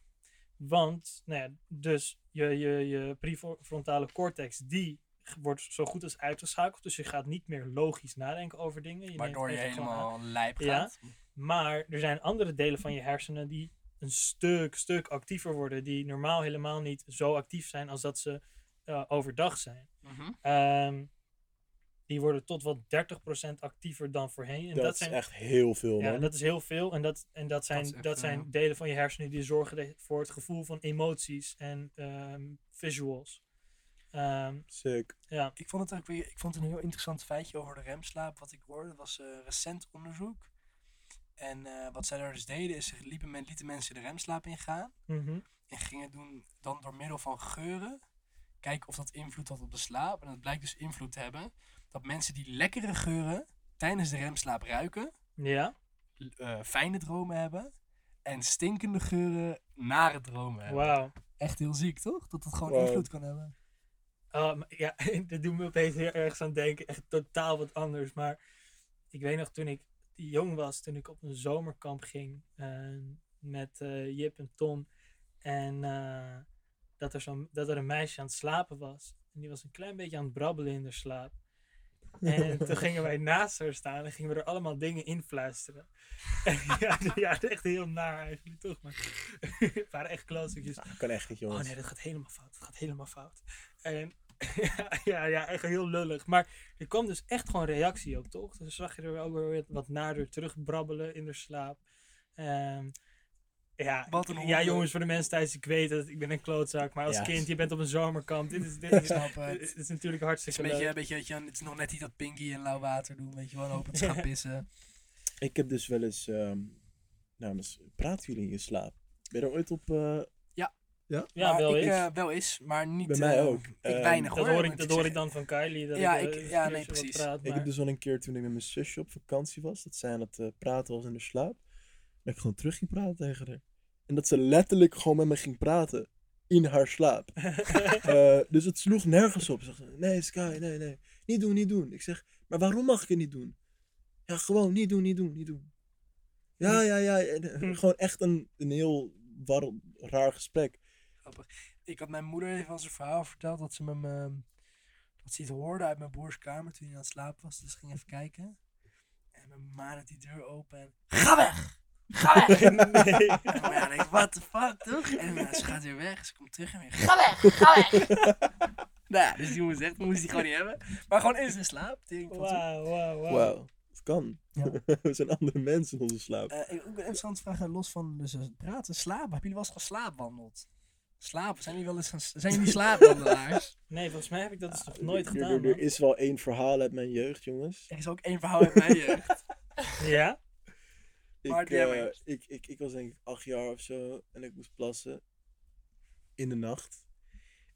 A: Want, nou ja, dus je, je, je prefrontale cortex, die wordt zo goed als uitgeschakeld. Dus je gaat niet meer logisch nadenken over dingen. Je
B: Waardoor je helemaal lijp
A: Ja.
B: gaat.
A: Maar er zijn andere delen van je hersenen die een stuk, stuk actiever worden. Die normaal helemaal niet zo actief zijn als dat ze eh, overdag zijn. Ehm, die worden tot wel 30% actiever dan voorheen. En
C: dat,
A: dat,
C: is
A: zijn,
C: echt heel veel,
A: ja,
C: man.
A: dat is heel veel. En dat, en dat zijn, dat,
B: echt,
A: zijn
B: eh,
A: delen van je hersenen die zorgen voor het gevoel van emoties en ehm, visuals. Ehm,
C: Sick.
A: ja,
B: Ik vond het ook weer, ik vond een heel interessant feitje over de remslaap. Wat ik hoorde, was eh, recent onderzoek. En eh, wat zij daar dus deden, is ze liepen men, lieten mensen de remslaap ingaan.
A: mhm.
B: En gingen doen dan door middel van geuren. Kijken of dat invloed had op de slaap. En dat blijkt dus invloed te hebben. Dat mensen die lekkere geuren tijdens de remslaap ruiken.
A: ja.
B: eh, fijne dromen hebben. En stinkende geuren nare dromen hebben.
A: wauw.
B: Echt heel ziek, toch? Dat dat gewoon
C: Wow.
B: invloed kan hebben.
A: Maar ja, dat doet me opeens heel ergens aan denken. Echt totaal wat anders. Maar ik weet nog toen ik jong was, toen ik op een zomerkamp ging eh, met eh, Jip en Tom. En eh, dat, er zo'n dat er een meisje aan het slapen was. En die was een klein beetje aan het brabbelen in de slaap. En toen gingen wij naast haar staan en gingen we er allemaal dingen influisteren. En ja, ja, echt heel naar eigenlijk, toch? Maar het waren echt klootzakjes.
C: Dat kan echt niet,
A: Oh
C: jongens.
A: nee, dat gaat helemaal fout. Dat gaat helemaal fout. En ja, ja, ja, echt heel lullig. Maar er kwam dus echt gewoon reactie op, toch? Dus zag je er ook weer wat nader terugbrabbelen in de slaap. Ehm, ja,
B: Wat een
A: ja, jongens, voor de mensen thuis, ik weet het, ik ben een klootzak. Maar als
C: Ja.
A: kind, je bent op een zomerkamp. Dit is, dit, is,
B: snap het.
A: dit is natuurlijk
B: Het is
A: hartstikke
B: een beetje,
A: leuk.
B: een beetje, weet je, het is nog net niet dat Pinky en lauw water doen, weet je wel, hopen te gaan pissen.
C: Ik heb dus wel eens... ehm nou, praten jullie in je slaap? Ben je er ooit op... eh,
A: Ja,
B: Maar
A: wel
B: ik,
A: eens.
B: eh, wel eens, maar niet...
C: Bij mij
B: eh,
C: ook.
B: Ik
C: Ehm,
B: weinig
A: dat
B: hoor.
A: hoor, ik, dat
B: ik
A: hoor ik dan van Kylie. Dat
B: Ja,
A: ik,
B: ik- ja, nee, precies.
A: praat,
C: Ik heb dus wel een keer toen ik met mijn zusje op vakantie was, dat zij aan het eh, praten was in de slaap, dat ik gewoon terug ging praten tegen haar. En dat ze letterlijk gewoon met me ging praten. In haar slaap. Eh, dus het sloeg nergens op. Ze zegt, nee Sky, nee, nee. Niet doen, niet doen. Ik zeg, maar waarom mag ik het niet doen? Ja, gewoon niet doen, niet doen, niet doen. Ja, ja, ja. En, eh, Gewoon echt een, een heel war, raar gesprek.
B: Grappig. Ik had mijn moeder even als een verhaal verteld dat ze me, me- dat ze iets hoorde uit mijn broers kamer toen hij aan het slapen was. Dus ging even kijken. En mijn ma had die deur open en... Ga weg! Ga weg!
A: nee.
B: En mijn ma denkt, what the fuck, toch? En ze gaat weer weg. Ze komt terug en weer, ga weg! Ga weg! nou ja, dus die moest echt, moest die gewoon niet hebben. Maar gewoon in zijn slaap.
A: Wauw, wauw, wauw.
C: Wauw, het kan.
B: Ja.
C: We zijn andere mensen in onze slaap.
B: Eh, ik ook een interessante vraag, los van dus, eh, praten, slapen. Hebben jullie wel eens geslaapwandeld? Slapen, zijn jullie wel eens gaan, zijn jullie slaapwandelaars?
A: Nee, volgens mij heb ik dat dus nog nooit
C: er,
A: gedaan.
C: er, er is wel één verhaal uit mijn jeugd, jongens.
B: er is ook één verhaal uit mijn jeugd.
A: Ja?
C: Ik, eh, ik, ik, ik was denk ik acht jaar of zo en ik moest plassen in de nacht.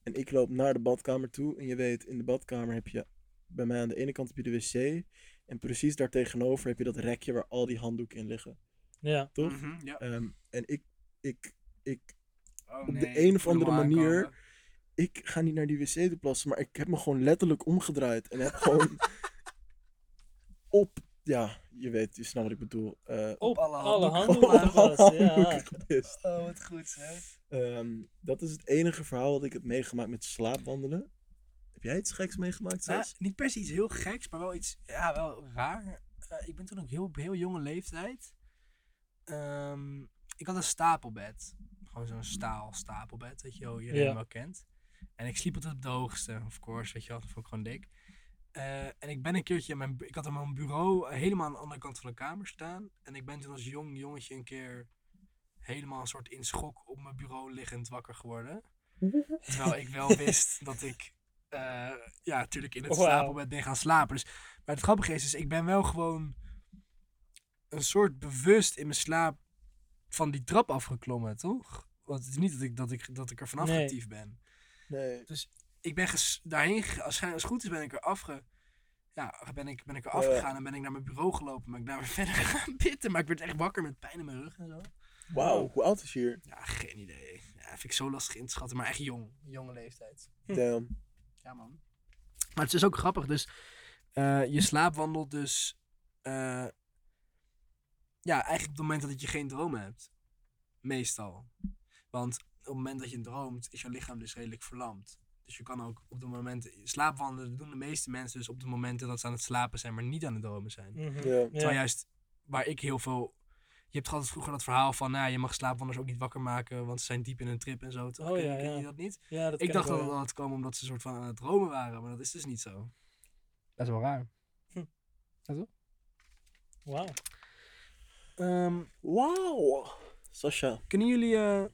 C: En ik loop naar de badkamer toe en je weet, in de badkamer heb je bij mij aan de ene kant heb je de wc en precies daar tegenover heb je dat rekje waar al die handdoeken in liggen,
A: Ja.
C: toch?
B: Mhm, ja.
C: Ehm, en ik, ik, ik,
B: Oh,
C: op de
B: nee,
C: een of andere manier-
B: aankomen.
C: ik ga niet naar die wc te plassen, maar ik heb me gewoon letterlijk omgedraaid en heb gewoon op, ja, je weet, je snapt wat ik bedoel. Eh,
A: Op
B: alle
A: handen
C: op alle
A: ja.
B: Oh, wat goed hè.
C: Ehm, dat is het enige verhaal dat ik heb meegemaakt met slaapwandelen. Heb jij iets geks meegemaakt,
B: Nou, niet per se iets heel geks, maar wel iets, ja, wel raar. Eh, ik ben toen ook heel, heel jonge leeftijd. Ehm, ik had een stapelbed. Gewoon zo'n staal stapelbed, weet je wel, iedereen
A: Ja.
B: wel kent. En ik sliep altijd op de hoogste, of course, weet je wel, dat vond ik gewoon dik. Eh, en ik ben een keertje, in mijn, ik had op mijn bureau helemaal aan de andere kant van de kamer staan. En ik ben toen als jong jongetje een keer helemaal een soort in schok op mijn bureau liggend wakker geworden. Terwijl ik wel wist dat ik, eh, ja, natuurlijk in het
A: Wauw.
B: stapelbed ben gaan slapen. Dus, maar het grappige is, dus ik ben wel gewoon een soort bewust in mijn slaap van die trap afgeklommen, toch? Want het is niet dat ik, dat ik, dat ik er vanaf
A: Nee.
B: getiefd ben.
C: Nee.
B: Ik ben ges- daarheen gegaan, als, het goed is ben ik er afge... Ja, ben ik, ben ik er afgegaan en ben ik naar mijn bureau gelopen. Maar ik ben daar weer verder gaan pitten. Maar ik werd echt wakker met pijn in mijn rug en zo.
C: Wauw, hoe oud is je hier?
B: Ja, geen idee. Ja, vind ik zo lastig in te schatten. Maar echt jong. Jonge leeftijd.
A: Hm.
C: Damn.
B: Ja, man. Maar het is ook grappig. Dus eh, je slaapwandelt dus... eh, ja, eigenlijk op het moment dat je geen dromen hebt. Meestal. Want op het moment dat je droomt, is je lichaam dus redelijk verlamd. Dus je kan ook op de momenten... Slaapwandelen doen de meeste mensen dus op de momenten dat ze aan het slapen zijn, maar niet aan het dromen zijn.
A: Mhm.
C: Ja.
B: Terwijl
A: Ja.
B: juist waar ik heel veel. Je hebt altijd vroeger dat verhaal van, nou, je mag slaapwandelaars ook niet wakker maken, want ze zijn diep in een trip en zo. Toch?
A: Oh,
B: ken,
A: ja,
B: ken je dat niet?
A: Ja, dat
B: Ik dacht dat
A: wel,
B: het
A: ja.
B: had komen omdat ze een soort van aan het dromen waren, maar dat is dus niet zo. Dat is wel raar.
A: Wauw.
B: Ehm,
C: Wauw. Sascha.
B: kunnen, jullie, eh,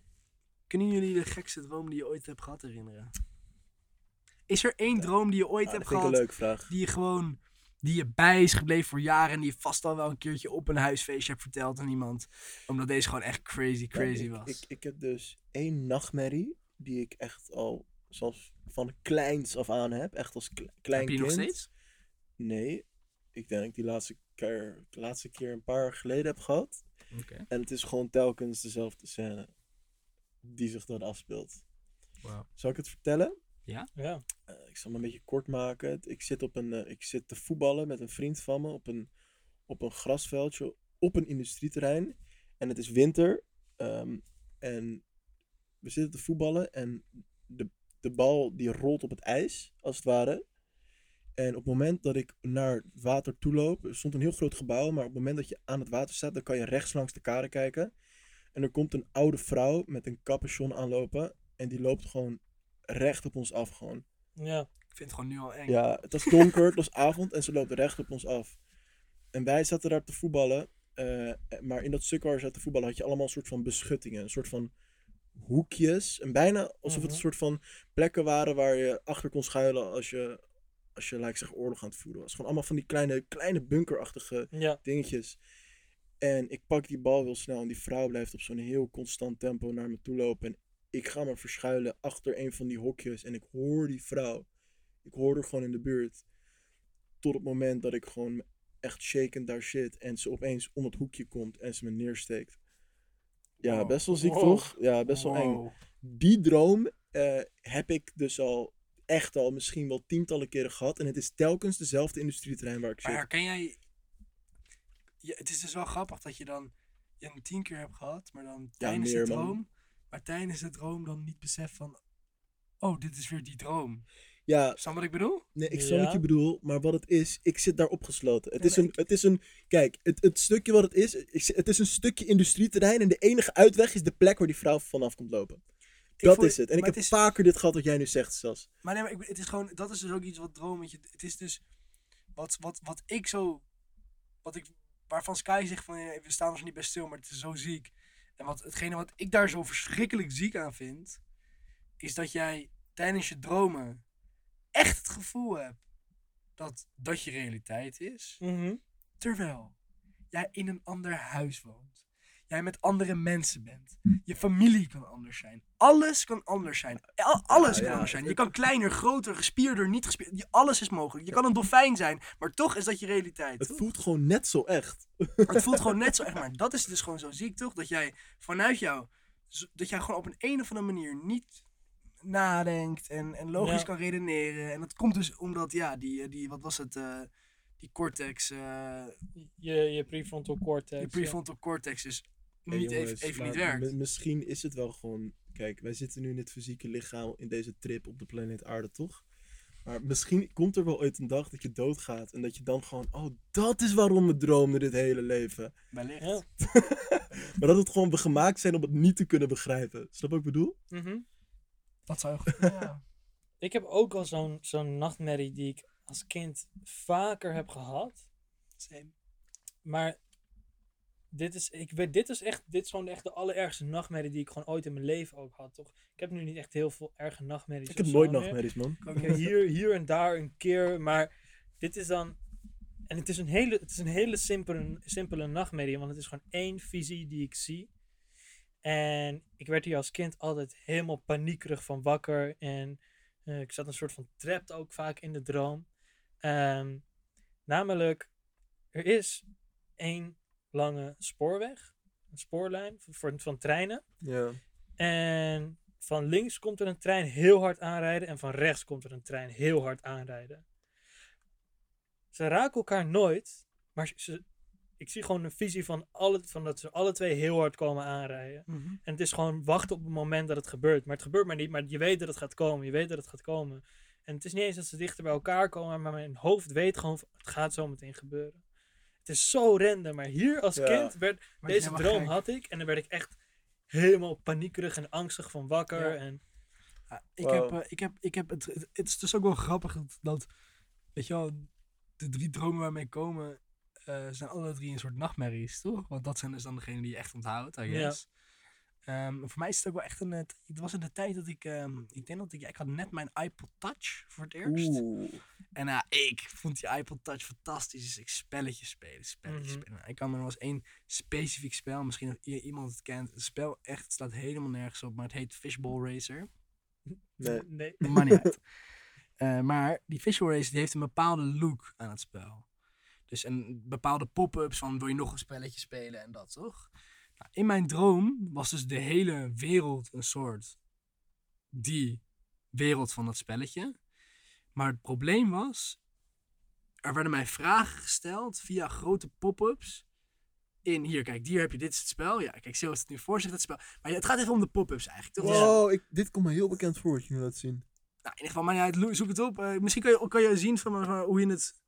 B: kunnen jullie de gekste droom die je ooit hebt gehad herinneren? Is er één droom die je ooit
C: Ah,
B: hebt
C: een
B: gehad,
C: leuke vraag.
B: die je gewoon, die je bij is gebleven voor jaren en die je vast al wel een keertje op een huisfeestje hebt verteld aan iemand, omdat deze gewoon echt crazy, crazy
C: Ja,
B: was?
C: ik, Ik, heb dus één nachtmerrie die ik echt al zelfs van kleins af aan heb. Echt als kle- klein
B: heb je
C: kind.
B: nog steeds?
C: Nee. Ik denk die laatste keer, de laatste keer een paar jaar geleden heb gehad.
B: Oké.
C: En het is gewoon telkens dezelfde scène die zich dan afspeelt.
B: Wauw.
C: Zal ik het vertellen?
A: Ja.
C: Eh, ik zal het een beetje kort maken. Ik zit, op een, eh, ik zit te voetballen met een vriend van me op een, op een grasveldje op een industrieterrein. En het is winter. ehm, en we zitten te voetballen en de, de bal die rolt op het ijs, als het ware. En op het moment dat ik naar het water toe loop, er stond een heel groot gebouw, maar op het moment dat je aan het water staat, dan kan je rechts langs de kade kijken. En er komt een oude vrouw met een capuchon aanlopen en die loopt gewoon recht op ons af gewoon.
A: Ja.
B: Ik vind het gewoon nu al eng.
C: Ja, het was donker, het was avond en ze loopt recht op ons af. En wij zaten daar te voetballen. eh, maar in dat stuk waar we zaten te voetballen had je allemaal een soort van beschuttingen. Een soort van hoekjes. En bijna alsof het
A: Mhm.
C: een soort van plekken waren waar je achter kon schuilen als je, als je lijkt zeg, oorlog aan het voeren was. Gewoon allemaal van die kleine, kleine bunkerachtige
A: Ja.
C: dingetjes. En ik pak die bal heel snel en die vrouw blijft op zo'n heel constant tempo naar me toe lopen. En ik ga me verschuilen achter een van die hokjes en ik hoor die vrouw. Ik hoor haar gewoon in de buurt. Tot het moment dat ik gewoon echt shakend daar zit en ze opeens om het hoekje komt en ze me neersteekt. Ja,
B: Wow.
C: best wel ziek
A: Wow.
C: toch? Ja, best wel eng. Die droom eh, heb ik dus al echt al misschien wel tientallen keren gehad. En het is telkens dezelfde industrieterrein waar ik
B: Maar
C: zit.
B: herken jij... Ja, het is dus wel grappig dat je dan je een tien keer hebt gehad, maar dan tijdens
C: meer,
B: de
C: man.
B: Maar tijdens de droom dan niet beseft van... Oh, dit is weer die droom.
C: Ja,
B: Snap wat ik bedoel?
C: Nee, ik snap wat je bedoelt, maar wat het is, ik zit daar opgesloten. Het
B: Nee,
C: is een, het is een, kijk, het, het stukje wat het is, ik het is een stukje industrieterrein en de enige uitweg is de plek waar die vrouw vanaf komt lopen. Dat
B: voel-
C: is het. En ik heb
B: het is-
C: vaker dit gehad wat jij nu zegt, Sas.
B: Maar nee, maar ik, het is gewoon, dat is dus ook iets wat drometje. Het is dus wat, wat, wat ik zo, wat ik, waarvan Sky zegt van ja, we staan ons niet bij stil, maar het is zo ziek. En wat, hetgene wat ik daar zo verschrikkelijk ziek aan vind, is dat jij tijdens je dromen echt het gevoel hebt dat dat je realiteit is,
A: Mhm.
B: terwijl jij in een ander huis woont. Jij met andere mensen bent. Je familie kan anders zijn. Alles kan anders zijn. Al- alles
C: Ja,
B: kan
C: ja.
B: anders zijn. Je kan kleiner, groter, gespierder, niet gespierder. Je- Alles is mogelijk. Je kan een dolfijn zijn, maar toch is dat je realiteit.
C: Het voelt gewoon net zo echt.
B: Het voelt gewoon net zo echt. Maar dat is dus gewoon zo ziek, toch? Dat jij vanuit jou, dat jij gewoon op een, een of andere manier niet nadenkt en, en logisch
A: Ja.
B: kan redeneren. En dat komt dus omdat, ja, die, eh, die wat was het, eh, die cortex, eh
A: Je, je prefrontal cortex.
B: die prefrontal cortex is
C: Hey,
B: niet
C: jongens,
B: even, even niet werkt.
C: mi- misschien is het wel gewoon... Kijk, wij zitten nu in dit fysieke lichaam in deze trip op de planeet aarde, toch? Maar misschien komt er wel ooit een dag dat je doodgaat. En dat je dan gewoon... Oh, dat is waarom we droomden dit hele leven.
B: Wellicht.
A: Ja.
C: Maar dat het gewoon we gemaakt zijn om het niet te kunnen begrijpen. Snap wat ik bedoel?
A: Mhm.
B: Dat zou goed ja.
A: Ik heb ook al zo'n zo'n nachtmerrie die ik als kind vaker heb gehad.
B: Same.
A: Maar dit is, ik weet, dit is echt, dit is gewoon echt de allerergste nachtmerrie die ik gewoon ooit in mijn leven ook had, toch? Ik heb nu niet echt heel veel erge nachtmerries.
C: Ik heb nooit nachtmerries, man.
A: Hier, hier en daar een keer, maar dit is dan... En het is een hele, het is een hele simpele, simpele nachtmerrie, want het is gewoon één visie die ik zie. En ik werd hier als kind altijd helemaal paniekerig van wakker. En eh, ik zat een soort van trapt ook vaak in de droom. Ehm, namelijk, er is één lange spoorweg, een spoorlijn voor, van treinen.
C: Ja.
A: En van links komt er een trein heel hard aanrijden en van rechts komt er een trein heel hard aanrijden. Ze raken elkaar nooit, maar ze, ik zie gewoon een visie van, alle, van dat ze alle twee heel hard komen aanrijden.
B: Mhm.
A: En het is gewoon wachten op het moment dat het gebeurt. Maar het gebeurt maar niet, maar je weet dat het gaat komen. Je weet dat het gaat komen. En het is niet eens dat ze dichter bij elkaar komen, maar mijn hoofd weet gewoon, van, het gaat zo meteen gebeuren. Het is zo random, maar hier als
C: Ja.
A: kind werd
B: Maar
A: deze droom
B: gek.
A: had ik en dan werd ik echt helemaal paniekerig en angstig van wakker.
B: Ja.
A: En,
B: Ja, ik,
C: Wow.
B: heb, eh, ik heb, ik heb het, het, het is dus ook wel grappig dat, dat, weet je wel, de drie dromen waarmee komen, eh, zijn alle drie een soort nachtmerries, toch? Want dat zijn dus dan degenen die je echt onthoudt, I guess. Ehm, voor mij is het ook wel echt een, het het was in de tijd dat ik, ehm, ik denk dat ik, ja, ik had net mijn iPod Touch voor het eerst.
C: Oeh.
B: En ja, ik vond die iPod Touch fantastisch. Dus ik spelletjes spelen, spelletjes
A: Mhm.
B: spelen. Ik kan er was één specifiek spel, misschien dat iemand het kent. Het spel echt het slaat helemaal nergens op, maar het heet Fishball Racer.
C: Nee.
A: nee.
B: Maar niet uit. Eh, maar die Fishball Racer die heeft een bepaalde look aan het spel. Dus een bepaalde pop-ups van wil je nog een spelletje spelen en dat toch? Nou, in mijn droom was dus de hele wereld een soort die wereld van dat spelletje. Maar het probleem was, er werden mij vragen gesteld via grote pop-ups. In hier, kijk, hier heb je dit is het spel. Ja, kijk, zo is het nu voor zich, dat spel. Maar het gaat even om de pop-ups eigenlijk. Toch?
C: Wow, ik, dit komt me heel bekend voor wat je nu laat zien.
B: Nou, in ieder geval, maar ja, zoek het op. Eh, misschien kan je, kan je zien van, hoe je het.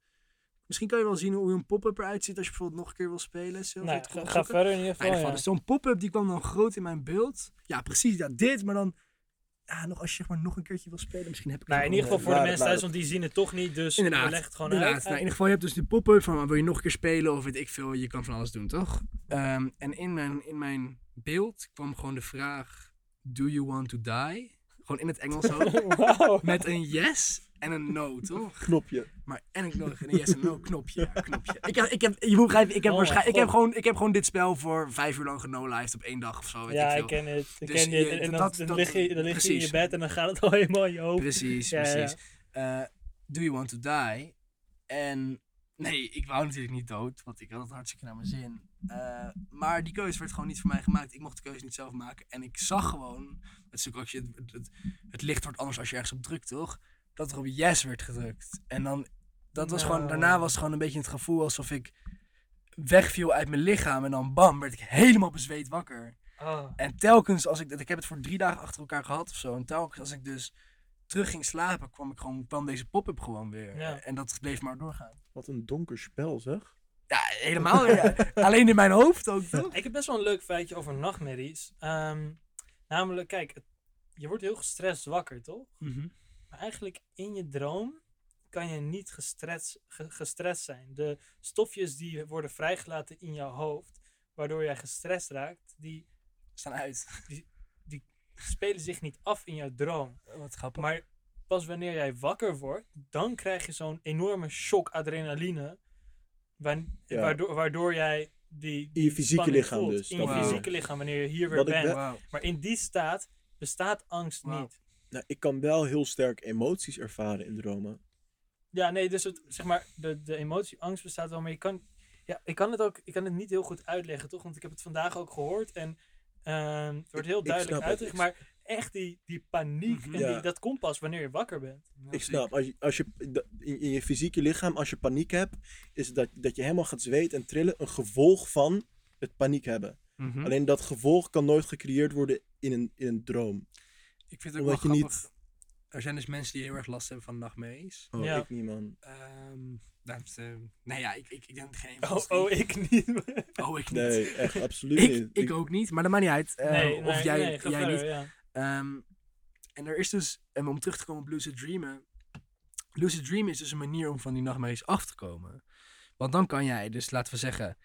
B: Misschien kan je wel zien hoe een pop-up eruit ziet als je bijvoorbeeld nog een keer wil spelen. Het
A: ga, verder in ieder geval. ja.
B: dus zo'n pop-up die kwam dan groot in mijn beeld. Ja, precies, ja, dit, maar dan. Ja, nog als je zeg maar nog een keertje wil spelen, misschien heb ik.
A: Nou,
B: het
A: in ieder geval voor de mensen thuis, want die zien het toch niet. Dus
B: Inderdaad,
A: leggen het gewoon
B: Inderdaad,
A: uit.
B: nou, in ieder geval, je hebt dus die pop-up van wil je nog een keer spelen of weet ik veel. Je kan van alles doen, toch? Ehm, en in mijn, in mijn beeld kwam gewoon de vraag: Do you want to die? Gewoon in het Engels ook. Met een yes en een no, toch?
C: Knopje.
B: Maar en ik nog een yes en no knopje. Ja, knopje. Ik heb, ik heb, je moet begrijpen, ik heb,
A: Oh
B: waarschijnlijk, ik, heb gewoon, ik heb gewoon dit spel voor vijf uur lang genolived op één dag of zo. Weet
A: Ja,
B: ik
A: ik
B: veel.
A: ken het. Ik
B: Dus
A: ken
B: je-
A: En dan,
B: dat-
A: dan
B: dat-
A: lig je, dan lig je in je bed en dan gaat het al helemaal in je hoofd.
B: Precies,
A: Ja,
B: precies. Eh, do you want to die? En nee, ik wou natuurlijk niet dood, want ik had het hartstikke naar mijn zin. Eh, maar die keuze werd gewoon niet voor mij gemaakt. Ik mocht de keuze niet zelf maken. En ik zag gewoon, het is ook als je het, het, het, het licht wordt anders als je ergens op drukt, toch? Dat er op yes werd gedrukt. En dan, dat was gewoon,
A: Nou.
B: daarna was het gewoon een beetje het gevoel alsof ik wegviel uit mijn lichaam. En dan bam, werd ik helemaal bezweet wakker.
A: Ah.
B: En telkens als ik, ik heb het voor drie dagen achter elkaar gehad of zo. En telkens als ik dus terug ging slapen, kwam, ik gewoon, kwam deze pop-up gewoon weer.
A: Ja.
B: En dat bleef maar doorgaan.
C: Wat een donker spel, zeg.
B: Ja, helemaal. ja. Alleen in mijn hoofd ook, toch?
A: Ik heb best wel een leuk feitje over nachtmerries. Ehm, namelijk, kijk, je wordt heel gestrest wakker, toch? Maar eigenlijk in je droom kan je niet gestrest, ge- gestrest zijn. De stofjes die worden vrijgelaten in jouw hoofd, waardoor jij gestrest raakt, die
B: Staan uit.
A: spelen zich niet af in jouw droom.
B: Wat grappig.
A: Maar pas wanneer jij wakker wordt, dan krijg je zo'n enorme shock adrenaline. wa-
C: Ja.
A: Waardoor, waardoor jij die,
C: In
A: die
C: je fysieke lichaam
A: voelt.
C: dus,
A: In je fysieke lichaam, wanneer je hier weer
C: Wat
A: bent. Maar in die staat bestaat angst niet.
C: Nou, ik kan wel heel sterk emoties ervaren in dromen.
A: Ja, nee, dus het, zeg maar, de, de emotie angst bestaat wel, maar je kan, ja, ik kan het ook, ik kan het niet heel goed uitleggen, toch? Want ik heb het vandaag ook gehoord en ehm, het wordt heel
C: ik
A: duidelijk uitgelegd. Maar echt die, die paniek.
B: Mhm.
A: en
C: Ja.
A: die, dat komt pas wanneer je wakker bent.
C: Ik snap, als je, als je in je fysieke lichaam, als je paniek hebt, is dat, dat je helemaal gaat zweten en trillen een gevolg van het paniek hebben.
B: Mhm.
C: Alleen dat gevolg kan nooit gecreëerd worden in een, in een droom.
B: Ik vind het ook wel
C: je
B: grappig.
C: niet...
B: Er zijn dus mensen die heel erg last hebben van nachtmerries.
C: Oh,
A: Ja.
C: ik niet, man.
B: Ehm dat, is, eh, nee, ja, ik, ik, ik denk geen van
A: Oh, oh ik niet.
B: Oh, ik niet.
C: Nee, echt absoluut
B: ik,
C: niet.
B: ik ook niet, maar dat maakt niet uit. Eh,
A: nee,
B: of
A: nee,
B: jij,
A: nee,
B: jij
A: verder,
B: niet.
A: Ja.
B: Ehm, en er is dus, en om terug te komen op lucid dreamen. Lucid dreamen is dus een manier om van die nachtmerries af te komen. Want dan kan jij, dus laten we zeggen,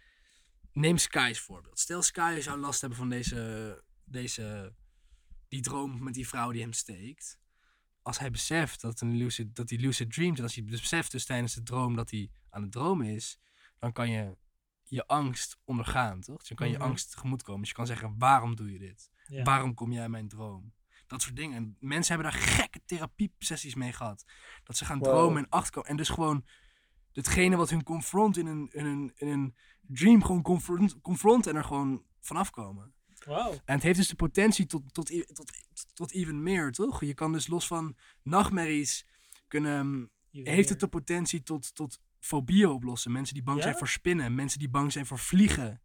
B: neem Sky's voorbeeld. Stel Sky zou last hebben van deze, deze, die droom met die vrouw die hem steekt. Als hij beseft dat, een lucid, dat hij lucid dreamt, en als hij dus beseft dus tijdens de droom dat hij aan het dromen is, dan kan je je angst ondergaan, toch? Dus dan kan je
A: Mhm.
B: angst tegemoetkomen. Dus je kan zeggen, waarom doe je dit? Waarom kom jij in mijn droom? Dat soort dingen. En mensen hebben daar gekke therapiesessies mee gehad. Dat ze gaan
C: Wow.
B: dromen en achterkomen. En dus gewoon hetgene wat hun confront in een, in een, in een dream gewoon confront, confronten en er gewoon vanaf komen.
A: Wauw.
B: En het heeft dus de potentie tot, tot, i- tot, tot even meer, toch? Je kan dus los van nachtmerries kunnen,
A: Hier
B: heeft het de potentie tot, tot fobieën oplossen. Mensen die bang
A: Ja?
B: zijn voor spinnen, mensen die bang zijn voor vliegen.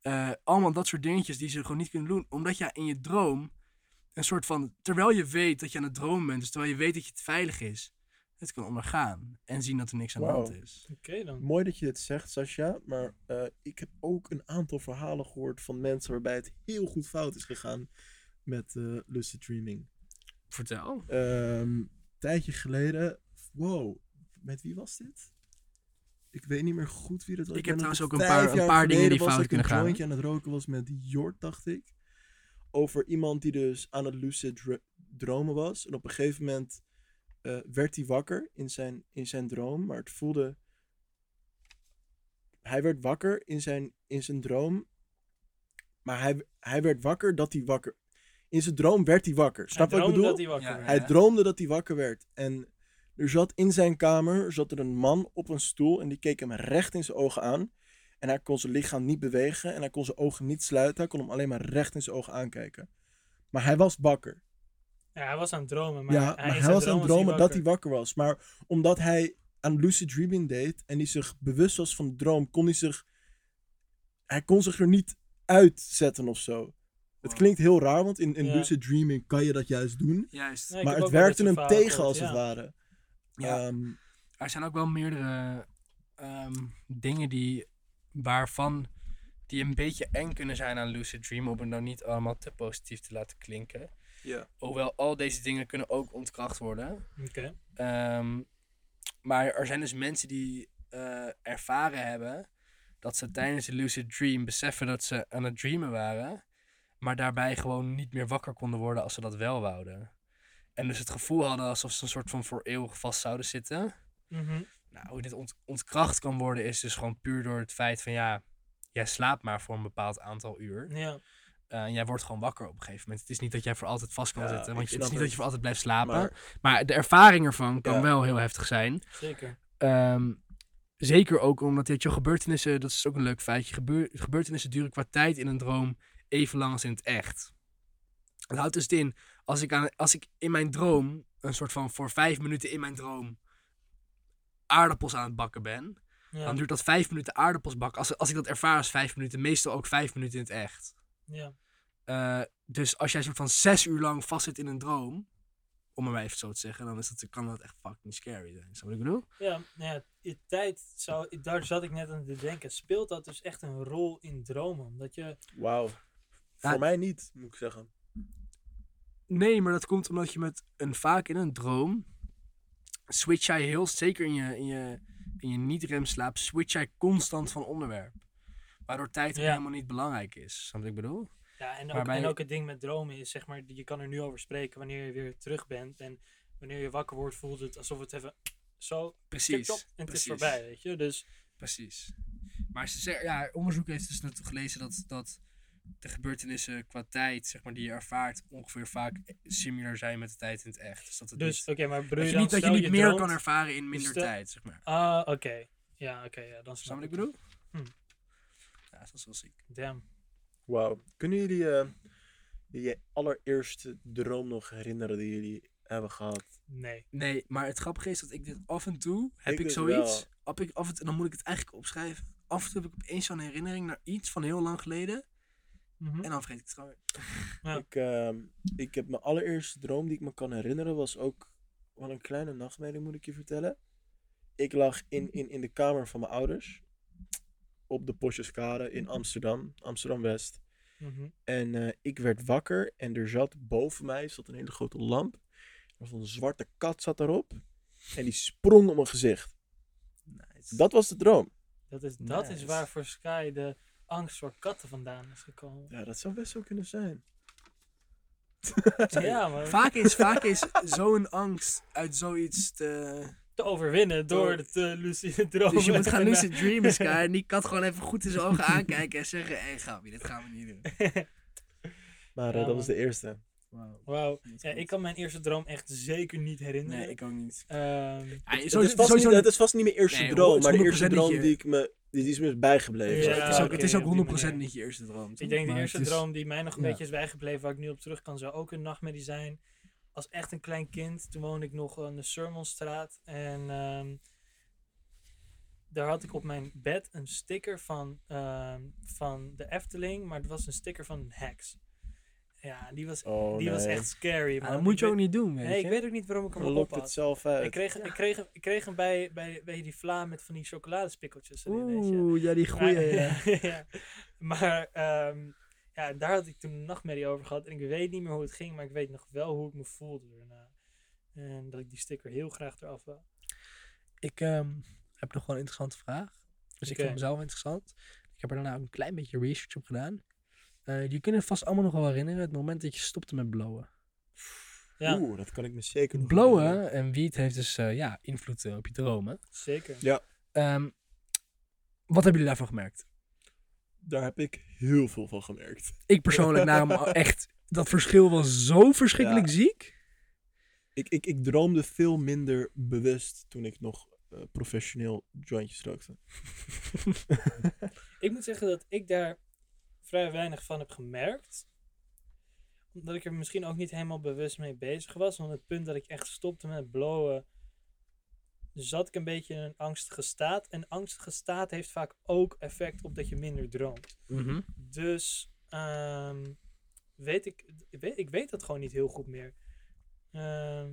B: Eh, allemaal dat soort dingetjes die ze gewoon niet kunnen doen. Omdat je in je droom een soort van, terwijl je weet dat je aan het dromen bent, dus terwijl je weet dat je het veilig is, het kan ondergaan. En zien dat er niks aan de
C: Wauw.
B: hand is.
A: Oké dan.
C: Mooi dat je dit zegt, Sascha. Maar eh, ik heb ook een aantal verhalen gehoord van mensen waarbij het heel goed fout is gegaan met eh lucid dreaming.
B: Vertel.
C: Ehm, een tijdje geleden. Wow, met wie was dit? Ik weet niet meer goed wie dat was.
B: Ik heb
C: ben
B: trouwens ook een
C: vijf
B: paar- een
C: jaar
B: paar dingen
C: geleden
B: die
C: was
B: fout
C: ik
B: kunnen gaan,
C: een jointje aan het roken was met Jort, dacht ik. Over iemand die dus aan het lucid dr- dromen was. En op een gegeven moment eh, werd hij wakker in zijn, in zijn droom. Maar het voelde... Hij werd wakker in zijn, in zijn droom. Maar hij, hij werd wakker dat hij wakker... In zijn droom werd hij wakker. Snap je
A: Hij
C: wat ik
A: droomde
C: bedoel?
A: dat hij wakker
B: Ja,
A: werd.
C: Hij droomde dat hij wakker werd. En er zat in zijn kamer zat er een man op een stoel en die keek hem recht in zijn ogen aan. En hij kon zijn lichaam niet bewegen en hij kon zijn ogen niet sluiten. Hij kon hem alleen maar recht in zijn ogen aankijken. Maar hij was wakker.
A: Ja, hij was aan het dromen. Maar
C: ja,
A: hij,
C: maar hij was aan
A: droom
C: het dromen dat hij wakker was. Maar omdat hij aan lucid dreaming deed en hij zich bewust was van de droom, kon hij zich... Hij kon zich er niet uitzetten of zo. Het klinkt heel raar, want in, in
A: Ja.
C: lucid dreaming kan je dat juist doen.
B: Juist.
A: Nee,
C: maar het werkte hem tegen als het ware.
B: Ja.
C: Ehm,
B: Er zijn ook wel meerdere ehm, dingen die, waarvan die een beetje eng kunnen zijn aan lucid dream, om het nou niet allemaal te positief te laten klinken.
C: Ja.
B: Hoewel al deze dingen kunnen ook ontkracht worden.
A: Oké.
B: Ehm, maar er zijn dus mensen die eh, ervaren hebben dat ze tijdens de lucid dream beseffen dat ze aan het dreamen waren, maar daarbij gewoon niet meer wakker konden worden als ze dat wel wouden. En dus het gevoel hadden alsof ze een soort van voor eeuwig vast zouden zitten.
A: Mhm.
B: Nou, hoe dit ont- ontkracht kan worden is dus gewoon puur door het feit van ja, jij slaapt maar voor een bepaald aantal uur.
A: Ja.
B: Eh, en jij wordt gewoon wakker op een gegeven moment. Het is niet dat jij voor altijd vast kan
C: Ja,
B: zitten. Want het is niet dat je voor altijd blijft slapen. Maar,
C: Maar-
B: de ervaring ervan kan
C: Ja.
B: wel heel heftig zijn.
A: Zeker.
B: Ehm, zeker ook omdat je, gebeurtenissen, dat is ook een leuk feitje. Gebeur, gebeurtenissen duren qua tijd in een droom even lang als in het echt. Het houdt dus in, als ik, aan, als ik in mijn droom, een soort van voor vijf minuten in mijn droom, aardappels aan het bakken ben,
A: Ja.
B: dan duurt dat vijf minuten aardappels bakken. Als, als ik dat ervaar als vijf minuten, meestal ook vijf minuten in het echt.
A: ja.
B: Eh, dus als jij soort van zes uur lang vastzit in een droom, om het maar even zo te zeggen, dan is dat, kan dat echt fucking scary zijn. Je wat ik bedoel?
A: Ja, nou ja, in tijd zou, daar zat ik net aan te denken. Speelt dat dus echt een rol in dromen? Omdat je,
C: Wauw.
B: Ja.
C: Voor mij niet, moet ik zeggen.
B: Nee, maar dat komt omdat je met een vaak in een droom switch jij heel zeker in je, in je, in je niet-rem slaap, switch jij constant van onderwerp. Waardoor tijd
A: Ja.
B: helemaal niet belangrijk is. Snap je wat ik bedoel?
A: Ja, en ook,
B: Waarbij-
A: en ook het ding met dromen is, zeg maar, je kan er nu over spreken wanneer je weer terug bent. En wanneer je wakker wordt, voelt het alsof het even zo,
B: Precies.
A: en het is voorbij, weet je. Dus
B: Precies. Maar ze zeggen, ja, onderzoek heeft dus net gelezen dat, dat de gebeurtenissen qua tijd, zeg maar, die je ervaart, ongeveer vaak similar zijn met de tijd in het echt. Dus dat het
A: Dus,
B: niet,
A: oké, maar
B: dat
A: je
B: niet, dat je niet meer
A: droomt-
B: kan ervaren in minder
A: stel-
B: tijd, zeg maar.
A: Ah, oké. Ja, oké, ja, dan
B: Snap
A: ik
B: wat ik bedoel?
A: Hm.
B: Ja, dat is wel ziek.
A: Damn.
C: Wauw. Kunnen jullie... eh, je allereerste droom nog herinneren die jullie hebben gehad?
A: Nee.
B: Nee, maar het grappige is dat ik dit af en toe heb
C: Ik
B: ik,
C: dus
B: zoiets. Af, ik, af en toe, dan moet ik het eigenlijk opschrijven. Af en toe heb ik opeens zo'n herinnering naar iets van heel lang geleden.
A: Mhm.
B: En dan vergeet ik het gewoon weer.
A: Ja.
C: Ik, ehm, ik heb mijn allereerste droom die ik me kan herinneren, was ook wel een kleine nachtmerrie, moet ik je vertellen. Ik lag in, in, in de kamer van mijn ouders. Op de Posjeskade in Amsterdam, Amsterdam-West.
A: Mhm.
C: En eh, ik werd wakker en er zat boven mij zat een hele grote lamp. Er was een zwarte kat zat erop. En die sprong op mijn gezicht.
B: Nice.
C: Dat was de droom.
A: Dat, is, dat is waar voor Sky de angst voor katten vandaan is gekomen.
C: Ja, dat zou best wel kunnen zijn.
A: Ja, maar
B: Vaak is, vaak is zo'n angst uit zoiets te...
A: te overwinnen door de te lucide dromen.
B: Dus je moet gaan
A: En, eh,
B: lucid dreamen, Sky. En die kat gewoon even goed in zijn ogen aankijken en zeggen... Hé, hey, Gabi, dit gaan we niet doen.
C: Maar eh,
A: Ja,
C: dat was de eerste.
B: Wauw. Dat
A: Ja, ik kan mijn eerste droom echt zeker niet herinneren.
B: Nee, ik ook niet.
A: Ehm,
B: Ja,
C: Het
B: sowieso-
C: is, vast
B: sowieso-
C: niet, het is vast niet mijn eerste
B: Nee,
C: droom,
B: het
C: maar de eerste
B: 100%
C: droom die, ik me, die is me bijgebleven.
A: Ja,
B: het is ook, het is ook
A: op die
B: 100%
A: manier.
B: niet je eerste droom.
A: ik denk de eerste
B: het is-
A: droom die mij nog een
B: ja.
A: beetje is bijgebleven, waar ik nu op terug kan, zou ook een nachtmerrie zijn. Als echt een klein kind, toen woonde ik nog aan de Surmonstraat. En ehm, daar had ik op mijn bed een sticker van, ehm, van de Efteling, maar het was een sticker van een heks. Ja, die was,
C: Oh,
A: die was echt scary. Man.
B: dat moet
A: Ik
B: je ook niet doen, weet
A: Nee,
B: je.
A: ik weet ook niet waarom ik hem
C: het
A: had.
C: zelf uit.
A: Ik kreeg, ik, kreeg, hem- ik kreeg hem bij, bij, bij die vla met van die chocoladespikkeltjes erin, weet je.
B: Oeh, ja, die goeie.
A: Maar,
B: ja.
A: ja. maar ehm, ja, daar had ik toen een nachtmerrie over gehad. En ik weet niet meer hoe het ging, maar ik weet nog wel hoe ik me voelde daarna. En dat ik die sticker heel graag eraf wou.
B: Ik ehm, heb nog wel een interessante vraag. Dus ik
A: Oké.
B: vond mezelf interessant. Ik heb er daarna ook een klein beetje research op gedaan. Eh je kunt het vast allemaal nog wel herinneren. Het moment dat je stopte met blowen.
A: Ja,
C: Oeh, dat kan ik me zeker nog.
B: Blowen en wiet heeft dus eh, ja, invloed eh, op je dromen.
A: zeker.
B: Ehm, wat hebben jullie daarvan gemerkt?
C: Daar heb ik heel veel van gemerkt.
B: Ik persoonlijk hem echt... Dat verschil was zo verschrikkelijk
C: Ja.
B: ziek.
C: Ik, ik, ik droomde veel minder bewust toen ik nog eh, professioneel jointjes rookte.
A: Ik moet zeggen dat ik daar vrij weinig van heb gemerkt. Omdat ik er misschien ook niet helemaal bewust mee bezig was. Want het punt dat ik echt stopte met blowen, zat ik een beetje in een angstige staat. En angstige staat heeft vaak ook effect op dat je minder droomt. Dus ehm, weet ik, ik weet, ik weet dat gewoon niet heel goed meer. Ehm,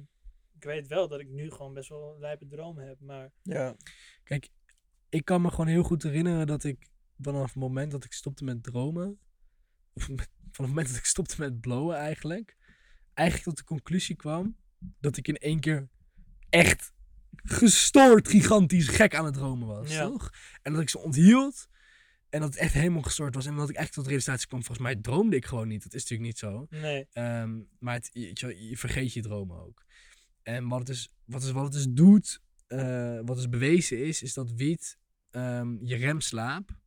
A: ik weet wel dat ik nu gewoon best wel een lijpe dromen heb. Maar
C: Ja.
B: Kijk, ik kan me gewoon heel goed herinneren dat ik vanaf het moment dat ik stopte met dromen, of met- vanaf het moment dat ik stopte met blowen eigenlijk, eigenlijk tot de conclusie kwam dat ik in één keer echt gestoord, gigantisch gek aan het dromen was,
A: Ja.
B: toch? En dat ik ze onthield en dat het echt helemaal gestoord was en dat ik eigenlijk tot de realisatie kwam, volgens mij droomde ik gewoon niet. Dat is natuurlijk niet zo.
A: nee,
B: Ehm, maar het, je, je vergeet je dromen ook. En wat het dus, wat is, wat het dus doet, eh, wat dus bewezen is, is dat wiet ehm, je remslaap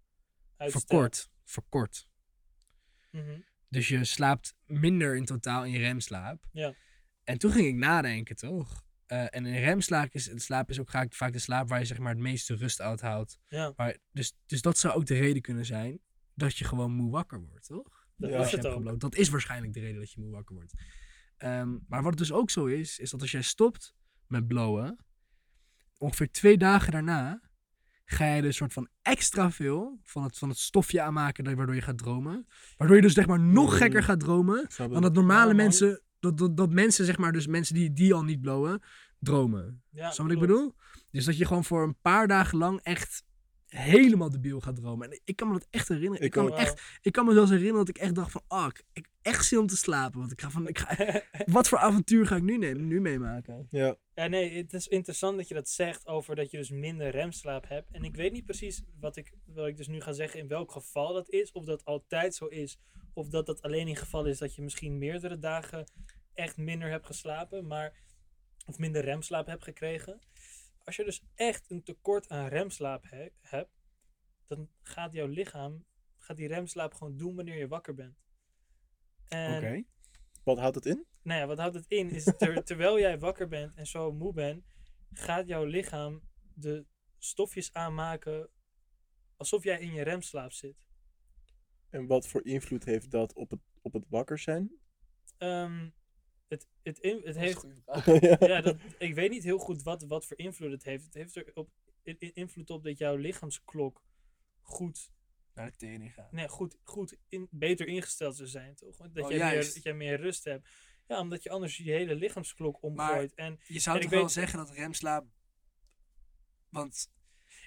B: verkort. Verkort.
A: Mhm.
B: Dus je slaapt minder in totaal in je remslaap.
A: Ja.
B: En toen ging ik nadenken, toch? Eh, en in remslaap is, slaap is ook vaak, vaak de slaap waar je zeg maar, het meeste rust uithoudt.
A: Ja,
B: Maar, dus, dus dat zou ook de reden kunnen zijn dat je gewoon moe wakker wordt, toch?
A: dat
C: Ja.
A: is het ook.
B: Dat is waarschijnlijk de reden dat je moe wakker wordt. Ehm, maar wat dus ook zo is, is dat als jij stopt met blowen, ongeveer twee dagen daarna ga je er een soort van extra veel van het, van het stofje aanmaken waardoor je gaat dromen. Waardoor je dus zeg maar nog
C: Mm.
B: gekker gaat dromen dan dat normale mensen, dat, dat, dat mensen zeg maar, dus mensen die, die al niet blowen, dromen.
A: Ja,
B: Snap je wat ik bedoel? Dus dat je gewoon voor een paar dagen lang echt helemaal debiel gaat dromen. En ik kan me dat echt herinneren. Ik,
C: Ik
B: kan, me echt, ik kan me zelfs herinneren dat ik echt dacht van, ah, ik, ik heb echt zin om te slapen. Want ik ga van, ik ga, wat voor avontuur ga ik nu, nemen, nu meemaken?
C: Ja.
A: Ja, nee, het is interessant dat je dat zegt over dat je dus minder remslaap hebt. En ik weet niet precies wat ik, wat ik dus nu ga zeggen in welk geval dat is. Of dat altijd zo is. Of dat dat alleen in geval is dat je misschien meerdere dagen echt minder hebt geslapen. Maar, of minder remslaap hebt gekregen. Als je dus echt een tekort aan remslaap he- hebt. Dan gaat jouw lichaam, gaat die remslaap gewoon doen wanneer je wakker bent. En
C: Wat houdt het in?
A: nou ja, wat houdt het in? Is ter- terwijl jij wakker bent en zo moe bent, gaat jouw lichaam de stofjes aanmaken alsof jij in je remslaap zit.
C: En wat voor invloed heeft dat op het, op het wakker zijn?
A: ehm, het, het, in- het
B: Dat is een
A: heeft
C: ja.
A: ja, dat, ik weet niet heel goed wat, wat voor invloed het heeft. Het heeft er op, invloed op dat jouw lichaamsklok goed,
B: Naar de tering gaan.
A: nee, goed, goed in, beter ingesteld zou zijn, toch? Dat,
B: Oh,
A: jij meer, dat jij meer rust hebt. Ja, omdat je anders je hele lichaamsklok omgooit. en,
B: Je zou
A: En
B: toch
A: ik
B: wel
A: weet-
B: zeggen dat remslaap... Want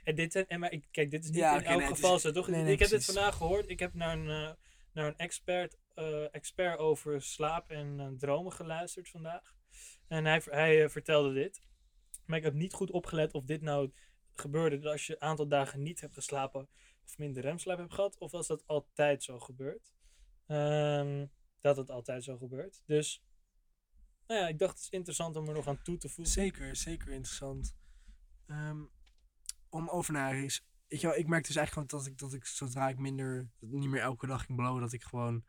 A: en dit, en, maar ik, kijk, dit is niet
B: Ja,
A: in elk
B: nee,
A: geval
B: is-
A: zo, toch?
B: nee, nee,
A: ik heb dit vandaag gehoord. Ik heb naar een, eh, naar een expert, eh, expert over slaap en eh, dromen geluisterd vandaag. En hij, hij vertelde dit. Maar ik heb niet goed opgelet of dit nou gebeurde dat als je een aantal dagen niet hebt geslapen of minder remslaap hebt gehad, of als dat altijd zo gebeurt. Ehm, dat het altijd zo gebeurt. Dus, nou ja, ik dacht het is interessant om er nog aan toe te voegen.
B: zeker, zeker interessant. Ehm, om over naar is... Weet je wel, ik merk dus eigenlijk gewoon dat ik, dat ik zodra ik minder... niet meer elke dag ging blowen, dat ik gewoon...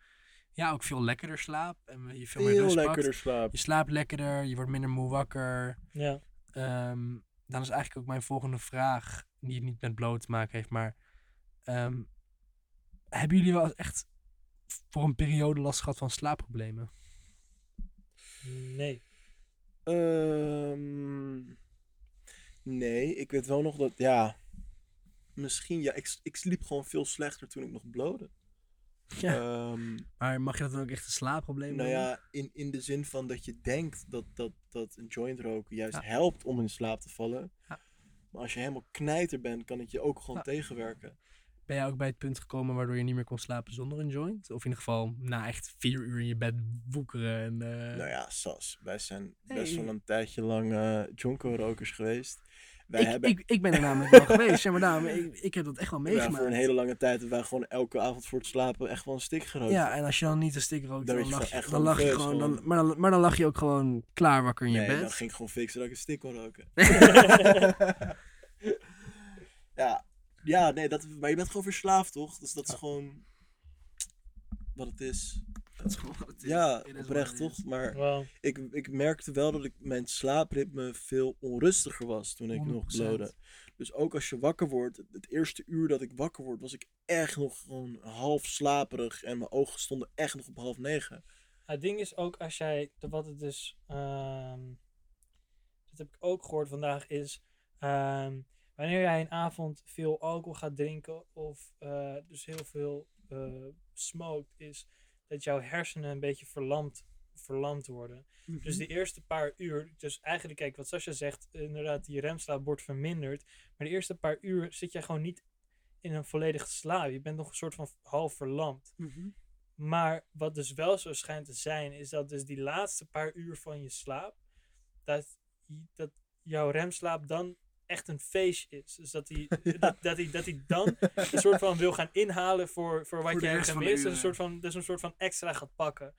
B: Ja, ook veel lekkerder slaap. En je veel meer rust
C: lekkerder slaap.
B: Je slaapt lekkerder, je wordt minder moe wakker.
A: Ja.
B: Ehm, dan is eigenlijk ook mijn volgende vraag, die niet met bloot te maken heeft, maar ehm, hebben jullie wel echt voor een periode last gehad van slaapproblemen?
A: Nee.
C: Ehm, nee, ik weet wel nog dat, ja, misschien, ja, ik, ik sliep gewoon veel slechter toen ik nog blode.
B: Ja.
C: Ehm,
B: Maar mag je dat dan ook echt een slaapprobleem
C: nou ja, in, in de zin van dat je denkt dat, dat, dat een joint roken juist
B: Ja.
C: helpt om in slaap te vallen.
B: Ja.
C: Maar als je helemaal knijter bent, kan het je ook gewoon
B: Ja.
C: tegenwerken.
B: Ben jij ook bij het punt gekomen waardoor je niet meer kon slapen zonder een joint? Of in ieder geval na echt vier uur in je bed woekeren en... eh,
C: Nou ja, Sas, wij zijn best wel een tijdje lang eh jonko-rokers geweest. Wij
B: ik,
C: hebben
B: ik, ik ben er namelijk wel geweest, zeg maar daarom, ik, ik heb dat echt wel
C: ja,
B: meegemaakt.
C: voor een hele lange tijd hebben wij gewoon elke avond voor het slapen echt wel een stik gerookt.
B: Ja, en als je dan niet een stick rookt,
C: Dan
B: dan, lag je,
C: echt
B: dan lag je
C: nerveus,
B: gewoon... Dan, maar, dan, maar dan lag je ook gewoon klaar wakker in je
C: nee,
B: bed.
C: dan ging ik gewoon fixen dat ik een stick kon roken. ja, ja, nee, dat, maar je bent gewoon verslaafd, toch? Dus dat is gewoon wat het is.
B: Dat is gewoon wat het is.
C: Ja, oprecht, toch? Maar
A: Wow.
C: ik, ik merkte wel dat ik, mijn slaapritme veel onrustiger was toen ik nog
B: 100%.
C: blode. Dus ook als je wakker wordt, het, eerste uur dat ik wakker word, was ik echt nog gewoon half slaperig en mijn ogen stonden echt nog op half negen.
A: Het ding is ook als jij, wat het dus, ehm, dat heb ik ook gehoord vandaag, is ehm, wanneer jij een avond veel alcohol gaat drinken of eh, dus heel veel smoked, is dat jouw hersenen een beetje verlamd, verlamd worden.
B: Mhm.
A: Dus de eerste paar uur, dus eigenlijk, kijk, wat Sascha zegt, inderdaad, die remslaap wordt verminderd. Maar de eerste paar uur zit jij gewoon niet in een volledige slaap. Je bent nog een soort van half verlamd.
B: Mhm.
A: Maar wat dus wel zo schijnt te zijn, is dat dus die laatste paar uur van je slaap, dat, dat jouw remslaap dan echt een feestje is. Dus dat hij dat, dat hij dat hij dan een soort van wil gaan inhalen voor, voor wat
B: Voor
A: je hebt gemist. Dus een, soort van, dus een soort van extra gaat pakken.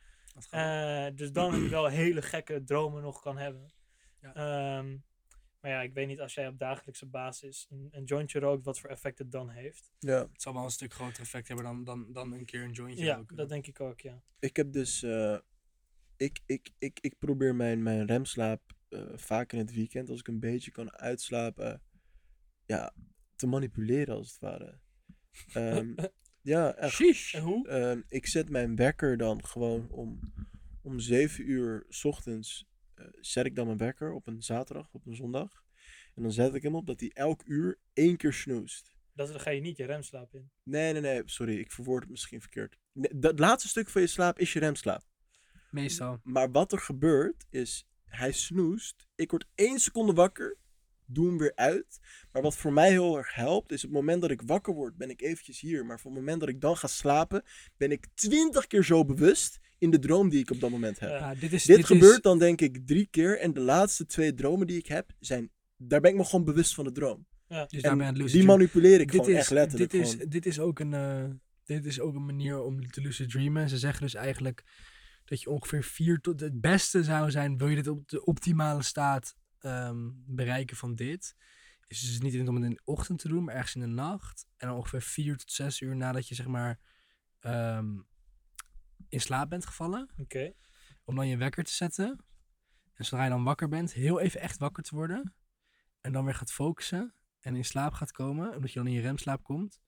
A: Eh, dus dan wel hele gekke dromen nog kan hebben.
B: Ja.
A: Ehm, maar ja, ik weet niet als jij op dagelijkse basis een, een jointje rookt, wat voor effect het dan heeft.
C: Ja.
B: het zal wel een stuk groter effect hebben dan, dan, dan een keer een jointje
A: Ja,
B: roken.
A: dat denk ik ook, ja.
C: Ik heb dus, eh, ik, ik, ik, ik probeer mijn, mijn remslaap eh, vaak in het weekend, als ik een beetje kan uitslapen, ja, te manipuleren als het ware. Ehm, ja, echt.
A: En hoe?
C: Ehm, ik zet mijn wekker dan gewoon om, om 7 uur 's ochtends. eh, zet ik dan mijn wekker op een zaterdag, op een zondag. En dan zet ik hem op dat hij elk uur één keer snoest.
A: Dat, dan ga je niet je remslaap in.
C: Nee, nee, nee, sorry, ik verwoord het misschien verkeerd. Nee, dat laatste stuk van je slaap is je remslaap.
B: Meestal.
C: Maar wat er gebeurt is, hij snoest. Ik word één seconde wakker. Doe hem weer uit. Maar wat voor mij heel erg helpt, is op het moment dat ik wakker word, ben ik eventjes hier. Maar voor het moment dat ik dan ga slapen, ben ik twintig keer zo bewust in de droom die ik op dat moment heb.
A: Ja.
B: Ja, dit is,
C: Dit,
B: dit
C: gebeurt
B: is,
C: dan denk ik drie keer. En de laatste twee dromen die ik heb, zijn, daar ben ik me gewoon bewust van de droom.
B: dus
C: En
B: het lucid
C: die manipuleer ik
B: dit
C: gewoon
B: is,
C: echt letterlijk.
B: Dit is,
C: gewoon.
B: dit, is ook een, eh, dit is ook een manier om te lucid dreamen. Ze zeggen dus eigenlijk dat je ongeveer vier tot... Het beste zou zijn, wil je dit op de optimale staat ehm, bereiken van dit... Is dus niet om het in de ochtend te doen, maar ergens in de nacht. En dan ongeveer vier tot zes uur nadat je zeg maar ehm, in slaap bent gevallen.
A: Oké.
B: Om dan je wekker te zetten. En zodra je dan wakker bent, heel even echt wakker te worden. En dan weer gaat focussen. En in slaap gaat komen. Omdat je dan in je remslaap komt.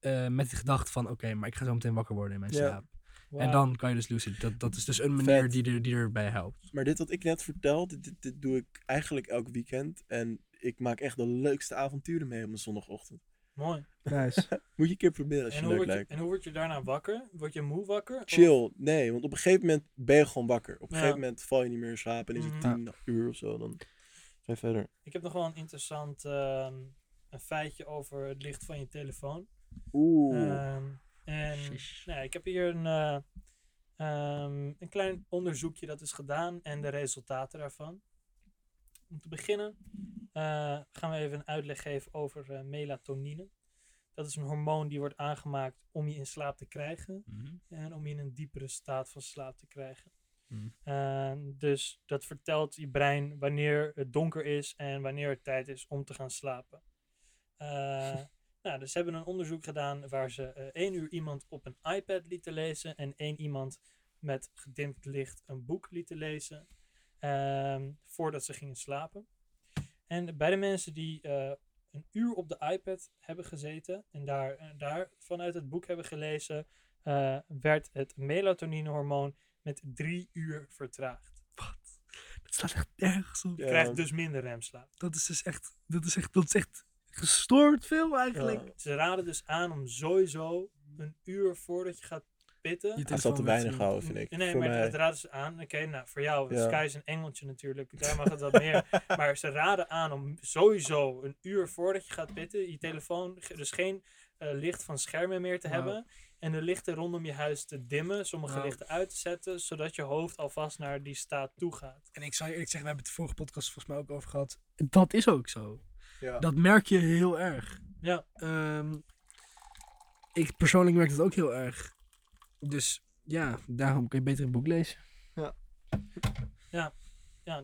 B: eh, met de gedachte van, oké, maar ik ga zo meteen wakker worden in mijn
C: Ja.
B: slaap. En dan kan je dus lucid. Dat, dat is dus een manier
C: Vet.
B: die, er, die erbij helpt.
C: Maar dit wat ik net vertel, dit, dit, dit doe ik eigenlijk elk weekend. En ik maak echt de leukste avonturen mee op een zondagochtend.
A: Mooi.
B: Nice.
C: Moet je een keer proberen als je
A: En
C: het
A: hoe,
C: leuk
A: word je,
C: lijkt.
A: en hoe word je daarna wakker? Word je moe wakker? Of-
C: Chill. Nee, want op een gegeven moment ben je gewoon wakker. Op een
A: Ja.
C: gegeven moment val je niet meer in slaap en is het
A: Mhm.
C: tien uur of zo. Dan ga je verder.
A: Ik heb nog wel een interessant ehm, een feitje over het licht van je telefoon.
C: Oeh.
A: Ehm, en nou, ik heb hier een, eh, ehm, een klein onderzoekje dat is gedaan en de resultaten daarvan. Om te beginnen eh, gaan we even een uitleg geven over eh, melatonine. Dat is een hormoon die wordt aangemaakt om je in slaap te krijgen
B: Mhm.
A: en om je in een diepere staat van slaap te krijgen.
B: Mhm.
A: Ehm, dus dat vertelt je brein wanneer het donker is en wanneer het tijd is om te gaan slapen. Eh, nou, dus ze hebben een onderzoek gedaan waar ze eh, één uur iemand op een iPad lieten lezen en één iemand met gedimd licht een boek lieten lezen ehm, voordat ze gingen slapen. En bij de mensen die eh, een uur op de iPad hebben gezeten en daar, eh, daar vanuit het boek hebben gelezen, eh, werd het melatonine-hormoon met drie uur vertraagd.
B: Wat? Dat staat echt nergens op.
A: Je
C: Ja.
A: krijgt dus minder remslaap.
B: Dat is dus echt, dat is echt, dat is echt gestoord veel eigenlijk.
C: Ja.
A: Ze raden dus aan om sowieso een uur voordat je gaat pitten.
B: Je
C: staat te weinig houden, vind ik.
A: Nee,
C: Voor
A: maar
C: mij.
A: dat raden ze aan. Oké, nou voor jou,
C: Ja.
A: Sky is een engeltje natuurlijk. Daar mag het wat meer. Maar ze raden aan om sowieso een uur voordat je gaat pitten, je telefoon, dus geen eh, licht van schermen meer te hebben. En de lichten rondom je huis te dimmen, sommige lichten uit te zetten, zodat je hoofd alvast naar die staat toe gaat.
B: En ik zou je eerlijk zeggen, we hebben het de vorige podcast volgens mij ook over gehad. Dat is ook zo.
C: Ja.
B: Dat merk je heel erg.
A: Ja,
B: Ehm, ik persoonlijk merk dat ook heel erg. Dus ja, daarom kun je beter een boek lezen.
A: ja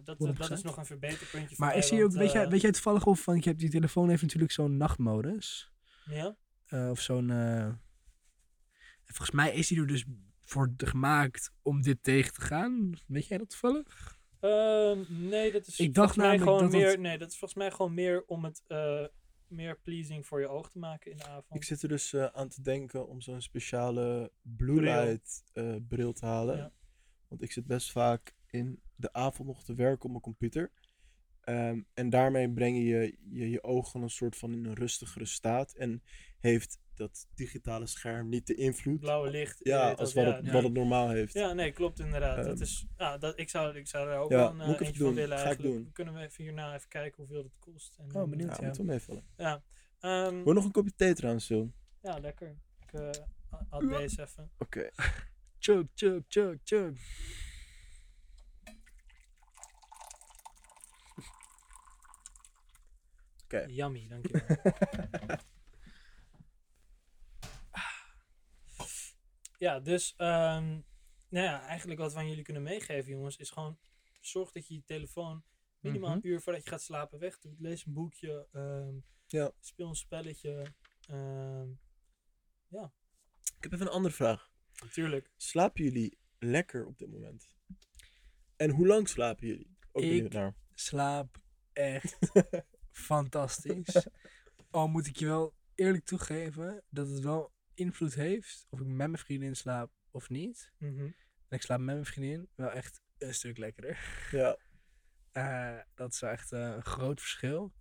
A: dat, dat
B: 100%.
A: is nog een verbeterpuntje voor
B: Maar is hier ook, weet, jij,
A: eh,
B: weet jij toevallig of, want je hebt die telefoon heeft natuurlijk zo'n nachtmodus.
A: Ja?
B: Eh, of zo'n. eh, en volgens mij is die er dus voor gemaakt om dit tegen te gaan. Weet jij dat toevallig?
A: Ehm, nee, dat is
B: Ik dacht
A: volgens mij
B: namelijk
A: gewoon
B: dat
A: meer.
B: het-
A: Nee, dat is volgens mij gewoon meer om het eh, meer pleasing voor je oog te maken in de avond.
C: Ik zit er dus eh, aan te denken om zo'n speciale blue
A: Bril.
C: light eh, bril te halen.
A: Ja.
C: Want ik zit best vaak in de avond nog te werken op mijn computer. Ehm, en daarmee breng je je, je je ogen een soort van in een rustigere staat. En heeft dat digitale scherm niet de invloed
A: Blauwe licht.
C: ja,
A: weet
C: als
A: dat,
C: wat,
A: ja,
C: het,
A: ja.
C: wat het normaal heeft.
A: Ja, nee, klopt inderdaad. dat
C: Ehm,
A: is, ja, dat, ik, zou, ik zou er ook
C: Ja,
A: wel een eh, eentje van willen
C: Ga
A: eigenlijk.
C: doen.
A: Kunnen we even hierna even kijken hoeveel het kost. En
B: Oh, benieuwd.
C: Ja,
B: ja.
C: moet wel meevallen.
A: Ja, Ehm,
C: Wil nog een kopje thee trouwens, Sil?
A: ja lekker. Ik eh, had
B: Ja.
A: deze even.
C: Oké.
B: Chug, chug, chug, chug.
C: Oké.
A: Yummy, dankjewel. ja, dus ehm, nou ja, eigenlijk wat we aan jullie kunnen meegeven, jongens, is gewoon zorg dat je je telefoon minimaal
B: Mhm.
A: een uur voordat je gaat slapen wegdoet. Lees een boekje, ehm,
C: Ja.
A: speel een spelletje. ehm,
C: Ik heb even een andere vraag.
A: natuurlijk.
C: Slapen jullie lekker op dit moment? En hoe lang slapen jullie? Ook
B: Ik-
C: naar.
B: Slaap echt fantastisch. Al moet ik je wel eerlijk toegeven dat het wel invloed heeft of ik met mijn vriendin slaap of niet.
A: Mhm.
B: En ik slaap met mijn vriendin wel echt een stuk lekkerder.
C: Ja.
B: Eh, dat is wel echt eh, een groot verschil.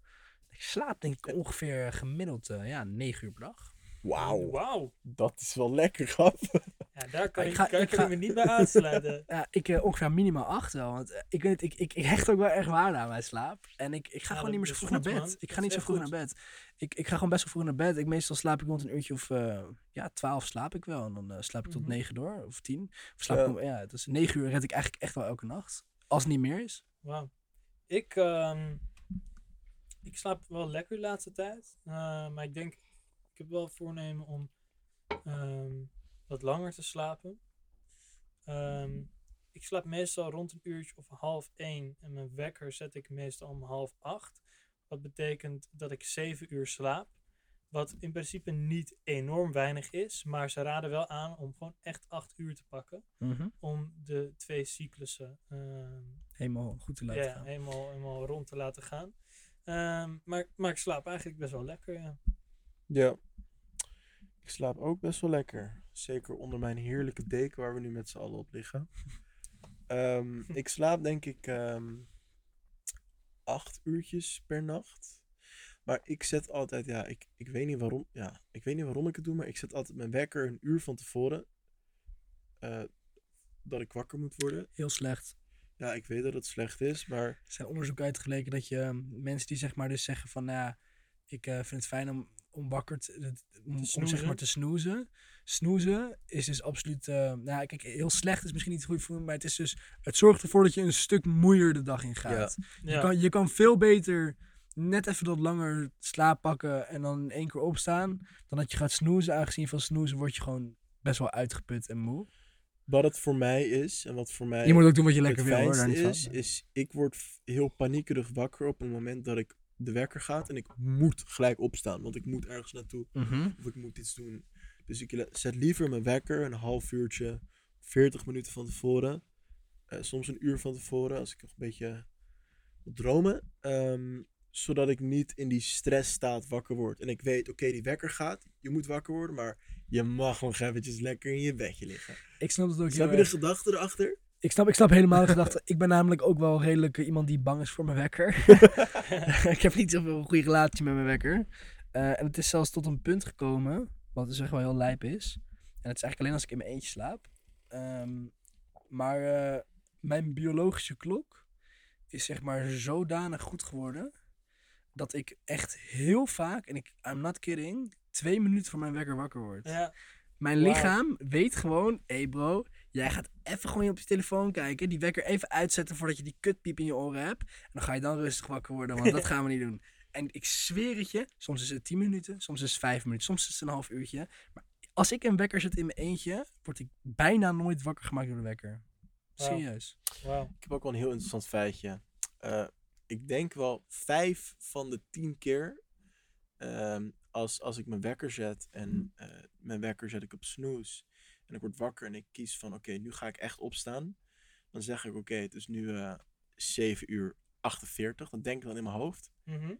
B: Ik slaap denk ik ongeveer gemiddeld eh, ja, 9 uur per dag.
C: Wauw.
A: Wauw.
C: Dat is wel lekker, grap.
A: Ja, daar kan
B: Ik
A: ik,
B: ga-
A: kan
B: ik
A: ik
B: ga-
A: me niet bij aansluiten.
B: Ja, ik eh, ongeveer minimaal 8 wel. Want eh, ik weet het, ik, ik, ik hecht ook wel echt waarde aan mijn slaap. En ik, ik ga
A: Ja,
B: gewoon niet meer zo vroeg naar
A: goed,
B: bed.
A: man.
B: Ik ga
A: Dat
B: niet zo vroeg
A: echt
B: naar bed. Ik, ik ga gewoon best wel vroeg naar bed. Ik, meestal slaap ik rond een uurtje of eh, ja, 12 slaap ik wel. En dan slaap ik tot
A: Mhm.
B: 9 door, of 10. Of slaap
C: Ja.
B: ik om, ja, dus 9 uur red ik eigenlijk echt wel elke nacht. Als het niet meer is.
A: Wauw. Ik, ehm, ik slaap wel lekker de laatste tijd. Eh, maar ik denk, ik heb wel voornemen om ehm, wat langer te slapen. Ehm, ik slaap meestal rond een uurtje of half één. En mijn wekker zet ik meestal om half acht. Wat betekent dat ik zeven uur slaap. Wat in principe niet enorm weinig is. Maar ze raden wel aan om gewoon echt acht uur te pakken. Om de twee cyclussen ehm,
B: Helemaal goed te laten
A: ja,
B: gaan.
A: helemaal, helemaal rond te laten gaan. Maar, maar ik slaap eigenlijk best wel lekker, ja.
C: Ja. Ik slaap ook best wel lekker. Zeker onder mijn heerlijke deken waar we nu met z'n allen op liggen. Ehm, ik slaap denk ik ehm, acht uurtjes per nacht. Maar ik zet altijd, ja, ik, ik, weet niet waarom, ja, ik weet niet waarom ik het doe, maar ik zet altijd mijn wekker een uur van tevoren. eh, dat ik wakker moet worden.
B: Heel slecht.
C: Ja, ik weet dat het slecht is, maar
B: Er zijn onderzoeken uitgeleken dat je ehm, mensen die zeg maar dus zeggen van nou ja, ik eh, vind het fijn om, om wakker te, om, om zeg
A: snoezen.
B: maar te snoezen. Snoezen is dus absoluut, eh, nou kijk, heel slecht is misschien niet goed voor maar het is dus, het zorgt ervoor dat je een stuk moeier de dag in gaat. Je, kan, je kan veel beter net even wat langer slaap pakken en dan in één keer opstaan, dan dat je gaat snoezen. Aangezien van snoezen word je gewoon best wel uitgeput en moe.
C: wat het voor mij is en wat voor mij
B: Je moet ook doen wat je lekker wil hoor.
C: is, is ik word heel paniekerig wakker op het moment dat ik de wekker gaat en ik moet gelijk opstaan, want ik moet ergens naartoe
B: Mhm.
C: of ik moet iets doen. Dus ik zet liever mijn wekker een half uurtje, 40 minuten van tevoren, eh, soms een uur van tevoren als ik nog een beetje wil dromen, ehm, zodat ik niet in die stressstaat wakker word. En ik weet, oké, die wekker gaat, je moet wakker worden, maar je mag nog eventjes lekker in je bedje liggen.
B: Ik snap het ook heel
C: Snap je de gedachte erachter?
B: Ik snap, ik snap helemaal de gedachte. Ik ben namelijk ook wel redelijk eh, iemand die bang is voor mijn wekker. ik heb niet zoveel een goede relatie met mijn wekker. Eh, en het is zelfs tot een punt gekomen, wat dus echt wel heel lijp is. En het is eigenlijk alleen als ik in mijn eentje slaap. Ehm, maar eh, mijn biologische klok is zeg maar zodanig goed geworden dat ik echt heel vaak, en ik, I'm not kidding, twee minuten voor mijn wekker wakker word.
A: Ja.
B: Mijn lichaam weet gewoon, hé hey bro, jij gaat even gewoon op je telefoon kijken, die wekker even uitzetten voordat je die kutpiep in je oren hebt. En dan ga je dan rustig wakker worden, want dat gaan we niet doen. En ik zweer het je, soms is het 10 minuten, soms is het 5 minuten, soms is het een half uurtje. Maar als ik een wekker zet in mijn eentje, word ik bijna nooit wakker gemaakt door de wekker. Serieus.
C: Ik heb ook wel een heel interessant feitje. Eh, ik denk wel vijf van de tien keer ehm, als, als ik mijn wekker zet en eh, mijn wekker zet ik op snooze en ik word wakker en ik kies van oké, nu ga ik echt opstaan. Dan zeg ik oké, het is nu eh 7 uur 48. Dan denk ik dan in mijn hoofd.
A: Mhm.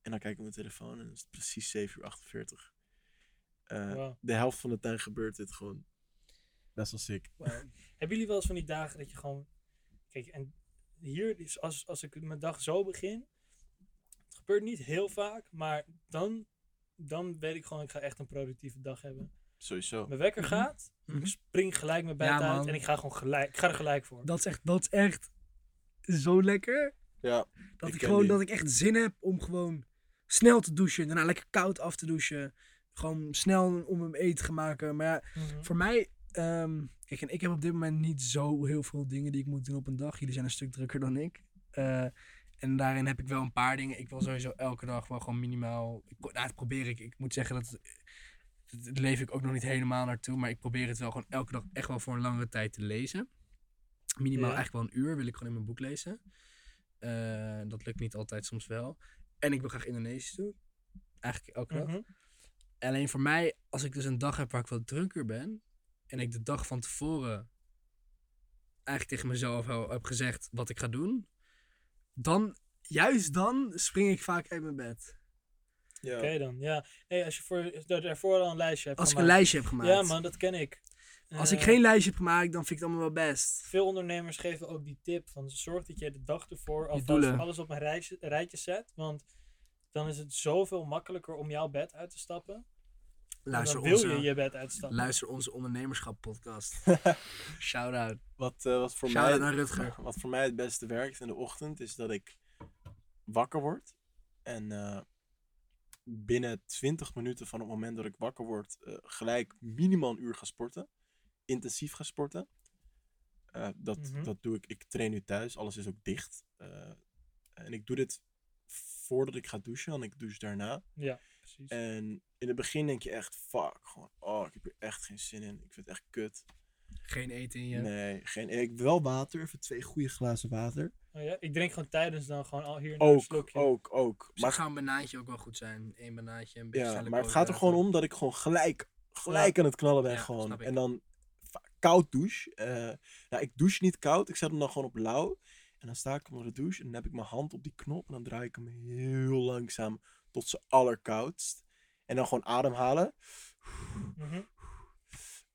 C: En dan kijk ik op mijn telefoon en dan is het precies 7 uur 48. Eh. De helft van de tijd gebeurt dit gewoon. Best wel sick.
A: Hebben jullie wel eens van die dagen dat je gewoon... Kijk, en hier, is als, als ik mijn dag zo begin... Het gebeurt niet heel vaak, maar dan, dan weet ik gewoon, ik ga echt een productieve dag hebben.
C: Sowieso.
A: Mijn wekker
B: Mhm.
A: gaat,
B: Mhm.
A: ik spring gelijk mijn bed
B: Ja,
A: uit
B: man.
A: en ik ga gewoon gelijk, ik ga er gelijk voor.
B: Dat is echt, dat is echt zo lekker.
C: Ja,
B: Dat
C: Ik
B: ik, gewoon,
C: die.
B: dat ik echt zin heb om gewoon snel te douchen. Daarna lekker koud af te douchen. Gewoon snel om hem eten te gaan maken. Maar ja,
A: Mhm.
B: voor mij... ehm, kijk, en ik heb op dit moment niet zo heel veel dingen die ik moet doen op een dag. Jullie zijn een stuk drukker dan ik. Eh, en daarin heb ik wel een paar dingen. Ik wil sowieso elke dag wel gewoon minimaal... Ik, nou, dat probeer ik. Ik moet zeggen dat... Dat leef ik ook nog niet helemaal naartoe. Maar ik probeer het wel gewoon elke dag echt wel voor een langere tijd te lezen. Minimaal
A: Ja.
B: eigenlijk wel een uur wil ik gewoon in mijn boek lezen. Eh, dat lukt niet altijd, soms wel. En ik wil graag Indonesisch doen. Eigenlijk elke dag.
A: Mhm.
B: Alleen voor mij, als ik dus een dag heb waar ik wat drukker ben. En ik de dag van tevoren eigenlijk tegen mezelf heb gezegd wat ik ga doen. Dan, juist dan, spring ik vaak uit mijn bed.
C: Ja.
A: Oké dan, ja. Hey, als je voor, dat daarvoor al een lijstje hebt
B: Als ik een
A: gemaakt.
B: lijstje heb gemaakt.
A: Ja man, dat ken ik.
B: Als ik
A: Eh,
B: geen lijstje heb gemaakt, dan vind ik het allemaal wel best.
A: Veel ondernemers geven ook die tip van zorg dat je de dag ervoor alvast alles op een rijtje, rijtje zet. Want dan is het zoveel makkelijker om jouw bed uit te stappen. En
B: Luister
A: dan wil
B: onze,
A: je je bed uitstappen.
B: luister onze ondernemerschap podcast. Shout-out.
C: Wat, eh, wat, voor
B: Shout-out
C: mij,
B: naar Rutger.
C: wat voor mij het beste werkt in de ochtend is dat ik wakker word. En eh, binnen 20 minuten van het moment dat ik wakker word, eh, gelijk minimaal een uur ga sporten. Intensief ga sporten. Eh, dat,
A: Mhm.
C: dat doe ik. Ik train nu thuis, alles is ook dicht. Eh, en ik doe dit voordat ik ga douchen, en ik douche daarna.
A: Ja, precies.
C: En in het begin denk je echt, fuck, gewoon, oh, ik heb hier echt geen zin in. Ik vind het echt kut.
B: Geen eten in je.
C: Nee, geen, ik wel water, even twee goede glazen water.
A: Oh ja? Ik drink gewoon tijdens dan gewoon al hier een
C: Ook,
A: slokje.
C: ook, ook.
B: Maar zou een banaantje ook wel goed zijn. Eén banaantje, een beetje
C: ja, maar het gaat er gewoon om dat ik gewoon gelijk, gelijk aan het knallen ben.
B: Ja,
C: gewoon.
B: snap ik.
C: En dan va- koud douche. Eh, nou, ik douche niet koud, ik zet hem dan gewoon op lauw. En dan sta ik onder de douche en dan heb ik mijn hand op die knop. En dan draai ik hem heel langzaam tot ze allerkoudst. En dan gewoon ademhalen.
A: Mhm.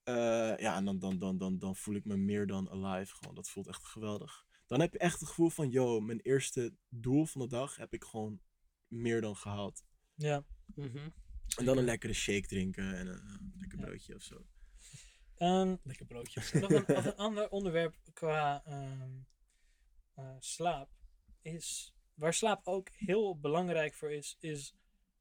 D: Eh, ja, en dan, dan, dan, dan, dan voel ik me meer dan alive. Gewoon, dat voelt echt geweldig. Dan heb je echt het gevoel van, yo, mijn eerste doel van de dag heb ik gewoon meer dan gehaald.
A: Ja.
B: Mhm.
D: En dan een lekkere shake drinken en een, een lekker
A: Ja.
D: broodje of zo.
A: Ehm,
B: Lekker broodje.
A: nog, een, ander onderwerp qua ehm, eh, slaap is, waar slaap ook heel belangrijk voor is, is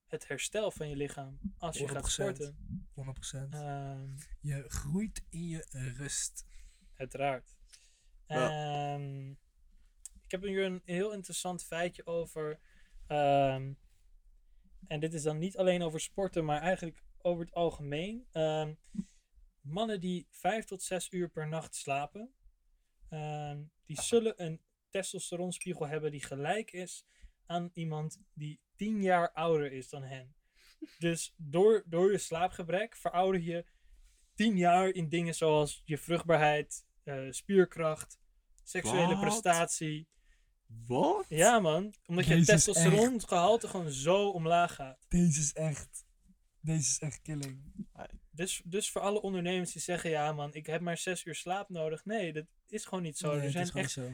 A: het herstel van je lichaam als je gaat
B: 100%.
A: sporten.
B: 100%.
A: Ehm,
B: Je groeit in je rust.
A: Uiteraard. Ehm, ik heb hier een heel interessant feitje over. ehm, en dit is dan niet alleen over sporten, maar eigenlijk over het algemeen. Ehm, mannen die vijf tot zes uur per nacht slapen, die zullen een testosteronspiegel hebben die gelijk is aan iemand die tien jaar ouder is dan hen. Dus door, door je slaapgebrek verouder je tien jaar in dingen zoals je vruchtbaarheid, eh, spierkracht, seksuele prestatie.
D: Wat?
A: Ja man, omdat je testosterongehalte gewoon zo omlaag gaat.
B: Deze is echt. Deze is echt killing.
A: Dus, dus voor alle ondernemers die zeggen, ja man, ik heb maar zes uur slaap nodig. Nee, dat is gewoon niet zo.
B: Nee,
A: er zijn echt
B: zo.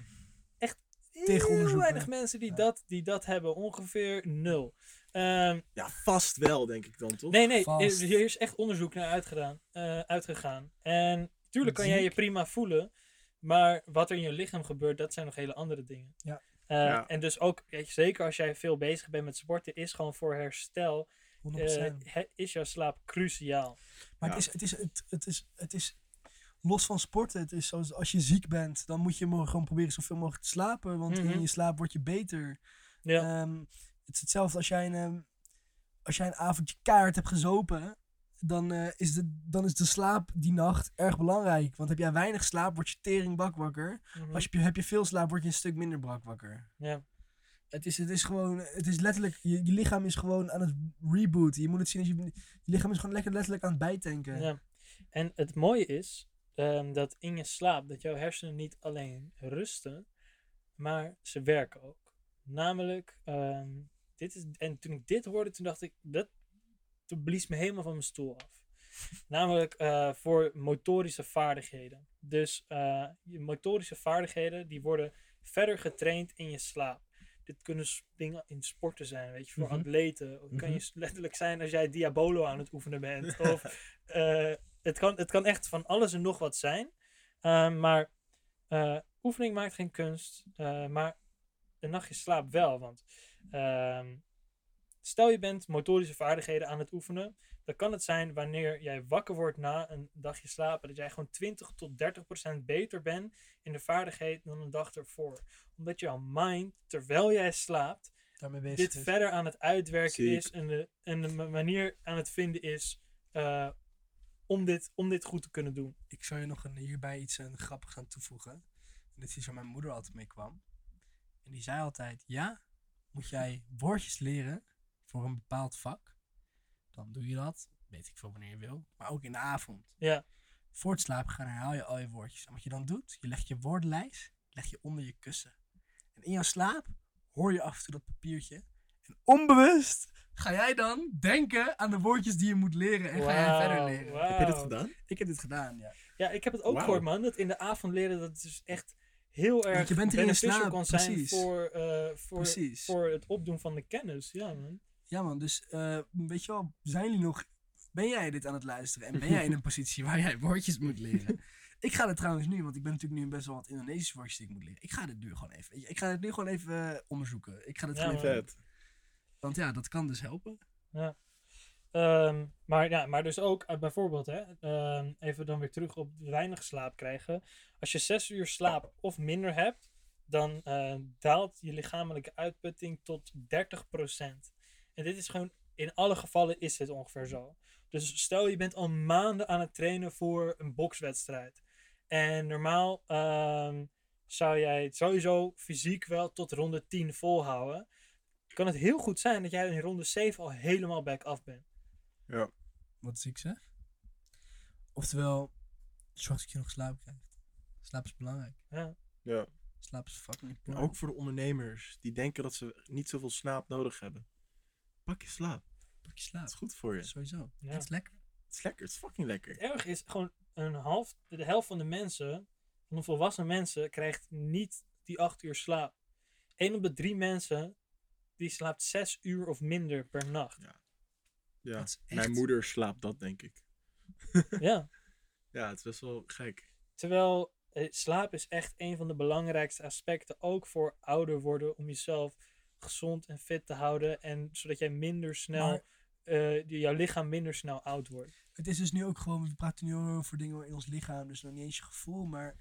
A: heel
B: onderzoek,
A: weinig mensen die,
B: Ja.
A: dat, die dat hebben. Ongeveer nul. Ehm,
D: Ja, vast wel, denk ik dan, toch?
A: nee, nee,
B: Vast.
A: er, is echt onderzoek naar uitgedaan, eh, uitgegaan. En tuurlijk kan jij je prima voelen. Maar wat er in je lichaam gebeurt, dat zijn nog hele andere dingen.
B: Ja.
A: Eh,
D: Ja.
A: En dus ook, weet je, zeker als jij veel bezig bent met sporten, is gewoon voor herstel,
B: 100%.
A: eh, is jouw slaap cruciaal.
B: Maar
D: Ja.
B: het, is, het, is, het, het, is, het is los van sporten. Het is zoals als je ziek bent, dan moet je gewoon proberen zoveel mogelijk te slapen. Want
A: Mhm.
B: in je slaap word je beter.
A: Ja.
B: Ehm, het is hetzelfde als jij een, ehm, als jij een avondje kaart hebt gezopen. Dan, eh, is de, dan is de slaap die nacht erg belangrijk. Want heb jij weinig slaap, word je tering bak wakker.
A: Mhm.
B: Als je, heb je veel slaap, word je een stuk minder brak wakker.
A: Ja.
B: Het is, het is gewoon, het is letterlijk, je, je lichaam is gewoon aan het rebooten. Je moet het zien als je, je lichaam is gewoon lekker letterlijk aan het bijtanken.
A: Ja. En het mooie is ehm, dat in je slaap, dat jouw hersenen niet alleen rusten, maar ze werken ook. Namelijk, ehm, dit is, en toen ik dit hoorde, toen dacht ik, dat toen blies me helemaal van mijn stoel af. Namelijk eh, voor motorische vaardigheden. Dus eh, je motorische vaardigheden, die worden verder getraind in je slaap. Dit kunnen dingen in sporten zijn, weet je, voor
B: Mhm.
A: atleten. Het kan
B: Mhm.
A: je letterlijk zijn als jij Diabolo aan het oefenen bent. Of eh, het, kan, het kan echt van alles en nog wat zijn. Ehm, maar oefening maakt geen kunst. maar een nachtje slaap wel. Want ehm, stel je bent motorische vaardigheden aan het oefenen. Dan kan het zijn wanneer jij wakker wordt na een dagje slapen. Dat jij gewoon 20 tot 30 procent beter bent in de vaardigheid dan een dag ervoor. Omdat jouw mind, terwijl jij slaapt,
B: Daarmee bezig
A: dit
B: is.
A: verder aan het uitwerken
D: Ziek.
A: is en de, en de ma- manier aan het vinden is eh, om, dit, om dit goed te kunnen doen.
B: Ik zou je nog een, hierbij iets een grappigs aan toevoegen. En dit is iets waar mijn moeder altijd mee kwam. En die zei altijd, ja, moet jij woordjes leren voor een bepaald vak, dan doe je dat, weet ik veel wanneer je wil, maar ook in de avond.
A: Ja.
B: Voor het slapen gaan herhaal je al je woordjes. En wat je dan doet, je legt je woordenlijst leg je onder je kussen. En in jouw slaap hoor je af en toe dat papiertje. En onbewust ga jij dan denken aan de woordjes die je moet leren en ga jij verder leren.
D: Heb je dit gedaan?
B: Ik heb dit gedaan, ja.
A: Ja, ik heb het ook gehoord, man. Dat in de avond leren, dat dus echt heel erg
B: je bent erin
A: beneficial
B: slaap,
A: kan zijn
B: precies.
A: voor, eh, voor,
B: Precies.
A: voor het opdoen van de kennis. Ja, man.
B: Ja man, dus eh, weet je wel, zijn jullie nog... Ben jij dit aan het luisteren en ben jij in een positie waar jij woordjes moet leren? Ik ga het trouwens nu, want ik ben natuurlijk nu best wel wat Indonesische woordjes die ik moet leren. Ik ga dit nu gewoon even, ik ga het nu gewoon even eh, onderzoeken. Ik ga dit
A: Ja,
B: gewoon even,
D: Vet.
B: want ja, dat kan dus helpen.
A: Ehm, maar, ja, maar dus ook eh, bijvoorbeeld, hè, ehm, even dan weer terug op weinig slaap krijgen. Als je zes uur slaap of minder hebt, dan daalt je lichamelijke uitputting tot 30%. En dit is gewoon, in alle gevallen is dit ongeveer zo. Dus stel je bent al maanden aan het trainen voor een bokswedstrijd. En normaal ehm, zou jij het sowieso fysiek wel tot ronde 10 volhouden. Kan het heel goed zijn dat jij in ronde 7 al helemaal back af bent.
B: Wat is ik zeg? Oftewel, zorg dat je nog slaap krijgt. Slaap is belangrijk.
A: Ja.
D: Ja.
B: Slaap is fucking belangrijk.
D: ook voor de ondernemers die denken dat ze niet zoveel slaap nodig hebben. Pak je slaap.
B: Pak je slaap.
D: Dat is goed voor je.
B: Sowieso.
A: Ja.
B: Het is lekker.
D: Het is lekker, het is fucking lekker.
A: Het erg is gewoon, een half, de helft van de mensen, van de volwassen mensen, krijgt niet die acht uur slaap. Eén op de drie mensen, die slaapt zes uur of minder per nacht.
D: Ja.
B: Dat is echt-
D: Mijn moeder slaapt dat, denk ik.
A: Ja.
D: Ja, het is best wel gek.
A: Terwijl eh, slaap is echt een van de belangrijkste aspecten, ook voor ouder worden, om jezelf gezond en fit te houden. En zodat jij minder snel,
B: Maar-
A: eh, jouw lichaam minder snel oud wordt.
B: Het is dus nu ook gewoon, we praten nu over dingen in ons lichaam, dus nog niet eens je gevoel, maar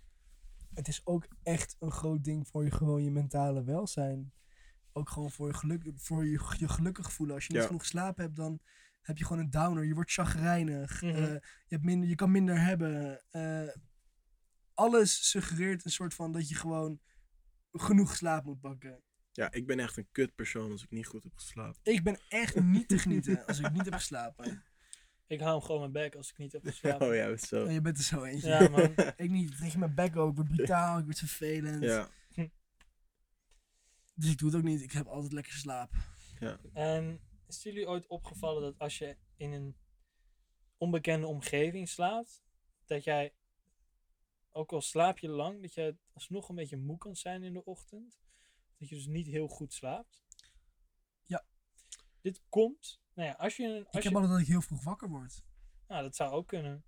B: het is ook echt een groot ding voor je, gewoon je mentale welzijn. Ook gewoon voor je, geluk, voor je, je gelukkig voelen. Als je niet
D: Ja.
B: genoeg geslapen hebt, dan heb je gewoon een downer. Je wordt chagrijnig.
A: Mhm.
B: eh, je, hebt minder, je kan minder hebben. eh, alles suggereert een soort van dat je gewoon genoeg slaap moet pakken.
D: Ja, ik ben echt een kut persoon als ik niet goed heb geslapen.
B: Ik ben echt niet te genieten als ik niet heb geslapen.
A: Ik hou hem gewoon mijn bek als ik niet heb geslapen.
D: Oh ja, het is zo.
B: Oh, je bent er zo eentje.
A: Ja, man.
B: Ik niet. Ik trek mijn bek ook. Ik word brutaal. Ik word vervelend.
D: Ja,
B: Dus ik doe het ook niet. Ik heb altijd lekker slaap.
A: En is jullie ooit opgevallen dat als je in een onbekende omgeving slaapt, dat jij, ook al slaap je lang, dat je alsnog een beetje moe kan zijn in de ochtend? Dat je dus niet heel goed slaapt?
B: Ja.
A: Dit komt, nou ja, als je, een-
B: Ik
A: als
B: heb
A: je
B: altijd dat ik heel vroeg wakker word.
A: nou, dat zou ook kunnen.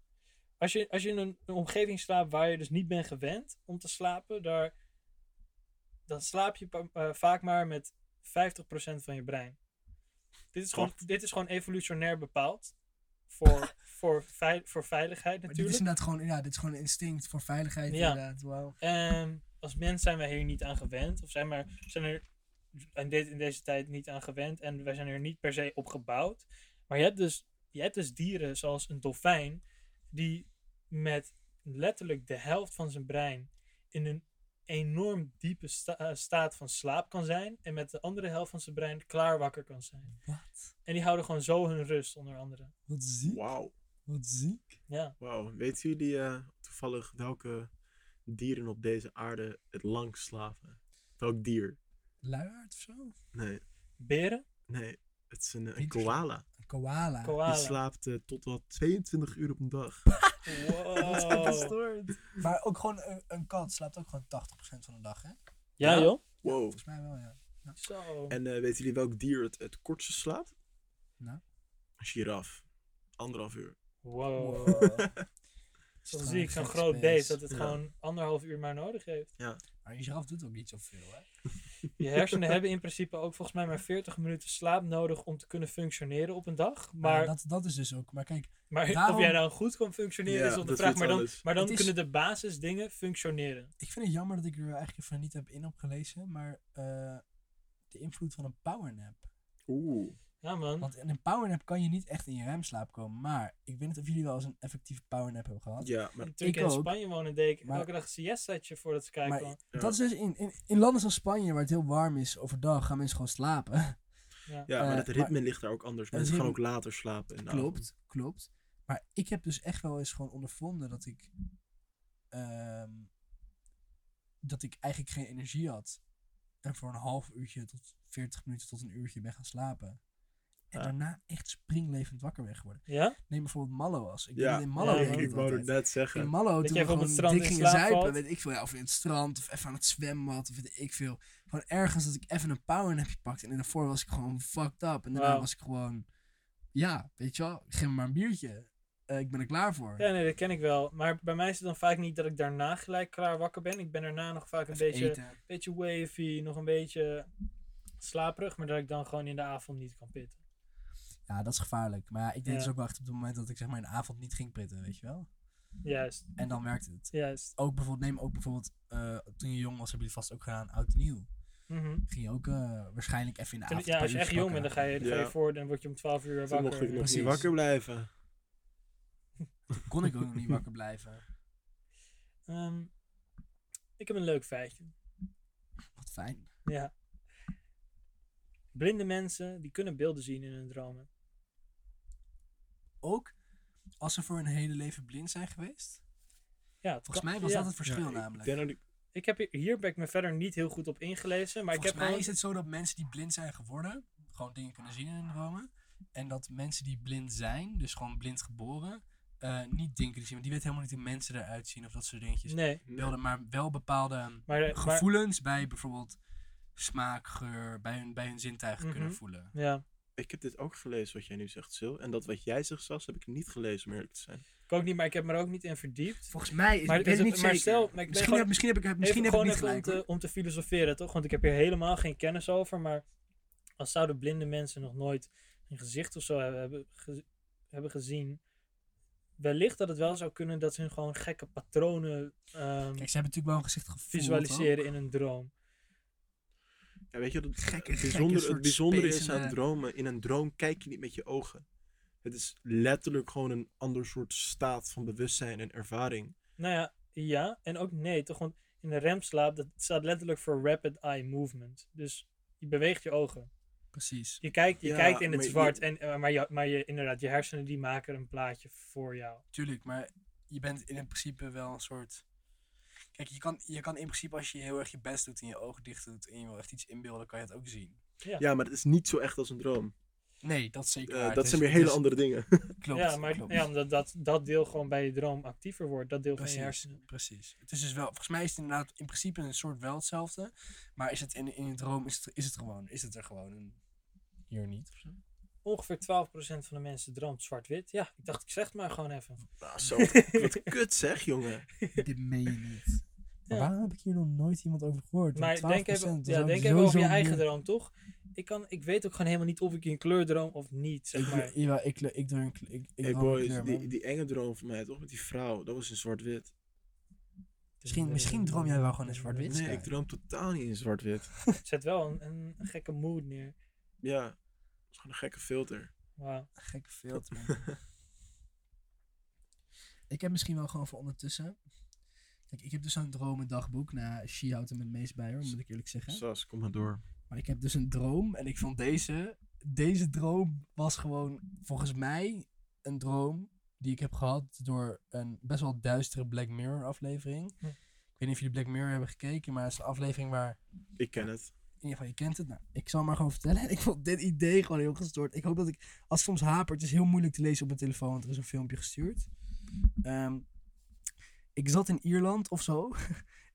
A: Als je, als je in een, een omgeving slaapt waar je dus niet bent gewend om te slapen, daar, dan slaap je eh, vaak maar met 50% van je brein. Dit is gewoon, dit is gewoon evolutionair bepaald. Voor, voor, vei- voor veiligheid
B: Maar dit is
A: natuurlijk.
B: inderdaad gewoon, ja, dit is gewoon een instinct voor veiligheid.
A: Ja.
B: Inderdaad. Wauw.
A: En als mens zijn wij hier niet aan gewend. Of zijn, maar, zijn er in, dit, in deze tijd niet aan gewend. En wij zijn er niet per se op gebouwd. Maar je hebt dus, je hebt dus dieren zoals een dolfijn. Die met letterlijk de helft van zijn brein in een enorm diepe sta- eh, staat van slaap kan zijn. En met de andere helft van zijn brein klaar wakker kan zijn.
B: Wat?
A: En die houden gewoon zo hun rust, onder andere.
B: Wat ziek.
D: wauw.
B: Wat ziek.
A: Ja.
D: Wauw. Weten jullie eh, toevallig welke dieren op deze aarde het langst slapen? Welk dier?
B: Luiaard of zo?
D: Nee,
A: Beren?
D: nee. Het is een, koala.
B: Een koala.
A: Koala.
D: Die slaapt eh, tot wel 22 uur op een dag.
A: Wow.
B: Gestoord. Maar ook gewoon een, een kat slaapt ook gewoon 80% van de dag, hè?
A: Ja,
D: Ja?
A: joh.
D: Wow.
B: Volgens mij wel, ja.
A: Zo.
D: En eh, weten jullie welk dier het, het kortste slaapt?
B: Nou?
D: Een giraf. Anderhalf uur.
A: Wow. Zo
B: Gewoon
A: zie ik zo'n groot
B: space.
A: beest dat het
D: Ja.
A: gewoon anderhalf uur maar nodig heeft.
B: Maar je giraf doet ook niet zoveel, hè?
A: Je hersenen hebben in principe ook volgens mij maar 40 minuten slaap nodig om te kunnen functioneren op een dag.
B: Maar
A: Maar,
B: dat, dat is dus ook. Maar kijk,
A: maar
B: daarom-
A: of jij nou goed kan functioneren
D: Ja,
A: is op de vraag. Maar dan, maar dan
B: is-
A: kunnen de basisdingen functioneren.
B: ik vind het jammer dat ik er eigenlijk even niet heb in heb gelezen. Maar eh, de invloed van een powernap.
D: Oeh.
A: Ja man.
B: Want in een powernap kan je niet echt in je remslaap komen. Maar ik weet niet of jullie wel eens een effectieve powernap hebben gehad.
D: Ja, maar
A: Toen ik
B: ik
A: in
B: ook.
A: Spanje woonde, deed ik
B: Maar-
A: elke dag een siestaatje voordat ze kijken
B: Maar.
D: Ja.
B: dat is dus in, in, in landen zoals Spanje, waar het heel warm is overdag, gaan mensen gewoon slapen.
A: Ja.
D: ja, maar
B: Eh,
D: het ritme ligt daar ook anders. Mensen gaan ook later slapen. in de avond.
B: klopt, klopt. Maar ik heb dus echt wel eens gewoon ondervonden dat ik. ehm, dat ik eigenlijk geen energie had. En voor een half uurtje tot 40 minuten tot een uurtje ben gaan slapen. En
D: Ja.
B: daarna echt springlevend wakker ben geworden.
A: Ja?
B: Neem bijvoorbeeld Mallo's. Ik
D: Ja,
B: in Mallo
A: Ja,
D: ik, wou het net zeggen.
B: In Mallo, toen we gewoon
A: het strand
B: dik
A: in
B: gingen
A: slaap
B: zuipen, weet ik veel. Ja, of in het strand, of even aan het zwembad, of weet ik veel. Gewoon ergens dat ik even een powernapje pakte. En daarvoor was ik gewoon fucked up. En daarna was ik gewoon, ja, weet je wel, geef me maar een biertje. Eh, ik ben er klaar voor.
A: Ja, nee, dat ken ik wel. Maar bij mij is het dan vaak niet dat ik daarna gelijk klaar wakker ben. Ik ben daarna nog vaak een
B: Even
A: beetje,
B: eten.
A: beetje wavy, nog een beetje slaperig. Maar dat ik dan gewoon in de avond niet kan pitten.
B: Ja, dat is gevaarlijk. Maar ja, ik deed
A: Ja.
B: dus ook wel echt op het moment dat ik zeg maar in de avond niet ging pitten, weet je wel.
A: Juist,
B: En dan werkte het.
A: juist.
B: Ook bijvoorbeeld, neem ook bijvoorbeeld, eh, toen je jong was, heb je het vast ook gedaan, oud en nieuw.
A: Mhm.
B: Ging je ook eh, waarschijnlijk even in de
A: Toen-
B: avond
A: ja, als je echt jong bent, dan ga je, dan ga je voor, dan word je om 12 uur
D: Toen
A: wakker.
D: mocht ik nog
B: Precies.
D: niet wakker blijven.
B: wakker. Kon ik ook nog niet wakker blijven.
A: Ehm, ik heb een leuk feitje.
B: Wat fijn.
A: Ja. Blinde mensen, die kunnen beelden zien in hun dromen.
B: Ook als ze voor hun hele leven blind zijn geweest.
A: Ja, het
B: Volgens
A: kan-
B: mij was
A: ja.
B: dat het verschil
D: Ja,
B: namelijk.
D: ik-
A: Ik heb hier, hier ben ik me verder niet heel goed op ingelezen. Maar
B: Volgens
A: ik heb
B: mij
A: gewoon...
B: is het zo dat mensen die blind zijn geworden, gewoon dingen kunnen zien in hun dromen. En dat mensen die blind zijn, dus gewoon blind geboren, eh, niet dingen zien, want die weet helemaal niet hoe mensen eruit zien of dat soort dingetjes.
A: Nee,
B: Wel, maar wel bepaalde ehm,
A: maar, maar
B: gevoelens bij bijvoorbeeld smaak, geur, bij hun, bij hun zintuigen kunnen
A: Mhm.
B: voelen.
A: ja,
C: Ik heb dit ook gelezen wat jij nu zegt, Sil. En dat wat jij zegt, Sas, heb ik niet gelezen, om eerlijk te zijn.
A: ik ook niet, maar ik heb me er ook niet in verdiept.
B: Volgens mij is
A: Maar
B: ik
A: het is
B: niet
A: maar
B: zeker.
A: stel, maar ik
B: misschien,
A: gewoon-
B: heb, misschien heb ik, misschien heb ik
A: gewoon
B: niet
A: even om
B: gelijk.
A: te, om te filosoferen, toch? Want ik heb hier helemaal geen kennis over, maar als zouden blinde mensen nog nooit een gezicht of zo hebben, hebben, ge- hebben gezien, wellicht dat het wel zou kunnen dat ze hun gewoon gekke patronen ehm,
B: Kijk, ze hebben natuurlijk wel een gezicht gevoeld.
A: visualiseren in een droom.
C: Ja, weet je, wat het,
B: Gekke-
C: het,
B: gekke
C: bijzondere, het bijzondere is aan dromen. In een droom kijk je niet met je ogen. Het is letterlijk gewoon een ander soort staat van bewustzijn en ervaring.
A: Nou ja, ja en ook nee, toch? Want in de remslaap, dat staat letterlijk voor rapid eye movement. Dus je beweegt je ogen.
B: Precies.
A: Je kijkt, je
C: Ja,
A: kijkt in het
C: maar je-
A: zwart, en, eh, maar, je, maar je, inderdaad, je hersenen die maken een plaatje voor jou.
B: Tuurlijk, maar je bent in het principe wel een soort... Kijk, je kan, je kan in principe als je heel erg je best doet en je ogen dicht doet en je wil echt iets inbeelden, kan je het ook zien.
A: Ja.
C: Ja, maar het is niet zo echt als een droom.
B: Nee, dat zeker
C: Eh, dat zijn
B: is-
C: weer hele
B: is-
C: andere dingen.
B: Klopt,
A: ja, maar
B: klopt.
A: ja, omdat dat, dat deel gewoon bij je droom actiever wordt. Dat deel van je
B: Precies,
A: hersenen.
B: precies. Het is dus wel, volgens mij is het inderdaad in principe een soort wel hetzelfde. Maar is het in, in een droom, is het, is het gewoon, is het er gewoon een, hier niet of zo?
A: Ongeveer 12% van de mensen droomt zwart-wit. Ja, ik dacht, ik zeg het maar gewoon even.
C: Nou, zo, wat, kut zeg, jongen.
B: Dit meen je niet.
A: Ja.
B: Waarom heb ik hier nog nooit iemand over gehoord?
A: Maar denk even,
B: 12% is
A: ja,
B: ook
A: denk even over je eigen droom, toch? Ik, kan, ik weet ook gewoon helemaal niet of ik in kleur droom of niet, zeg maar.
B: Ik, ja, ik, ik, doe een kle- ik, ik
C: Hey
B: droom
C: boys,
B: kleur,
C: die, die enge droom van mij, toch? Met die vrouw, dat was in zwart-wit.
B: Misschien, misschien droom jij wel gewoon in zwart-wit.
C: Nee,
B: Sky.
C: ik droom totaal niet in zwart-wit.
A: Zet wel een, een, gekke mood neer.
C: Ja, is gewoon een gekke filter.
A: Wauw.
B: Gekke filter. man. ik heb misschien wel gewoon voor ondertussen. Kijk, ik heb dus zo'n dromendagboek. Nou, She houdt met het meest bij hoor, moet ik eerlijk zeggen.
C: Sas, kom maar door.
B: Maar ik heb dus een droom en ik vond deze. Deze droom was gewoon volgens mij een droom die ik heb gehad door een best wel duistere Black Mirror aflevering.
A: Hm.
B: Ik weet niet of jullie Black Mirror hebben gekeken, maar het is een aflevering waar
C: Ik ken het.
B: Ieder geval, je kent het. Nou, ik zal maar gewoon vertellen. En ik vond dit idee gewoon heel gestoord. Ik hoop dat ik, als het soms hapert, het is heel moeilijk te lezen op mijn telefoon, want er is een filmpje gestuurd. Ehm, ik zat in Ierland of zo.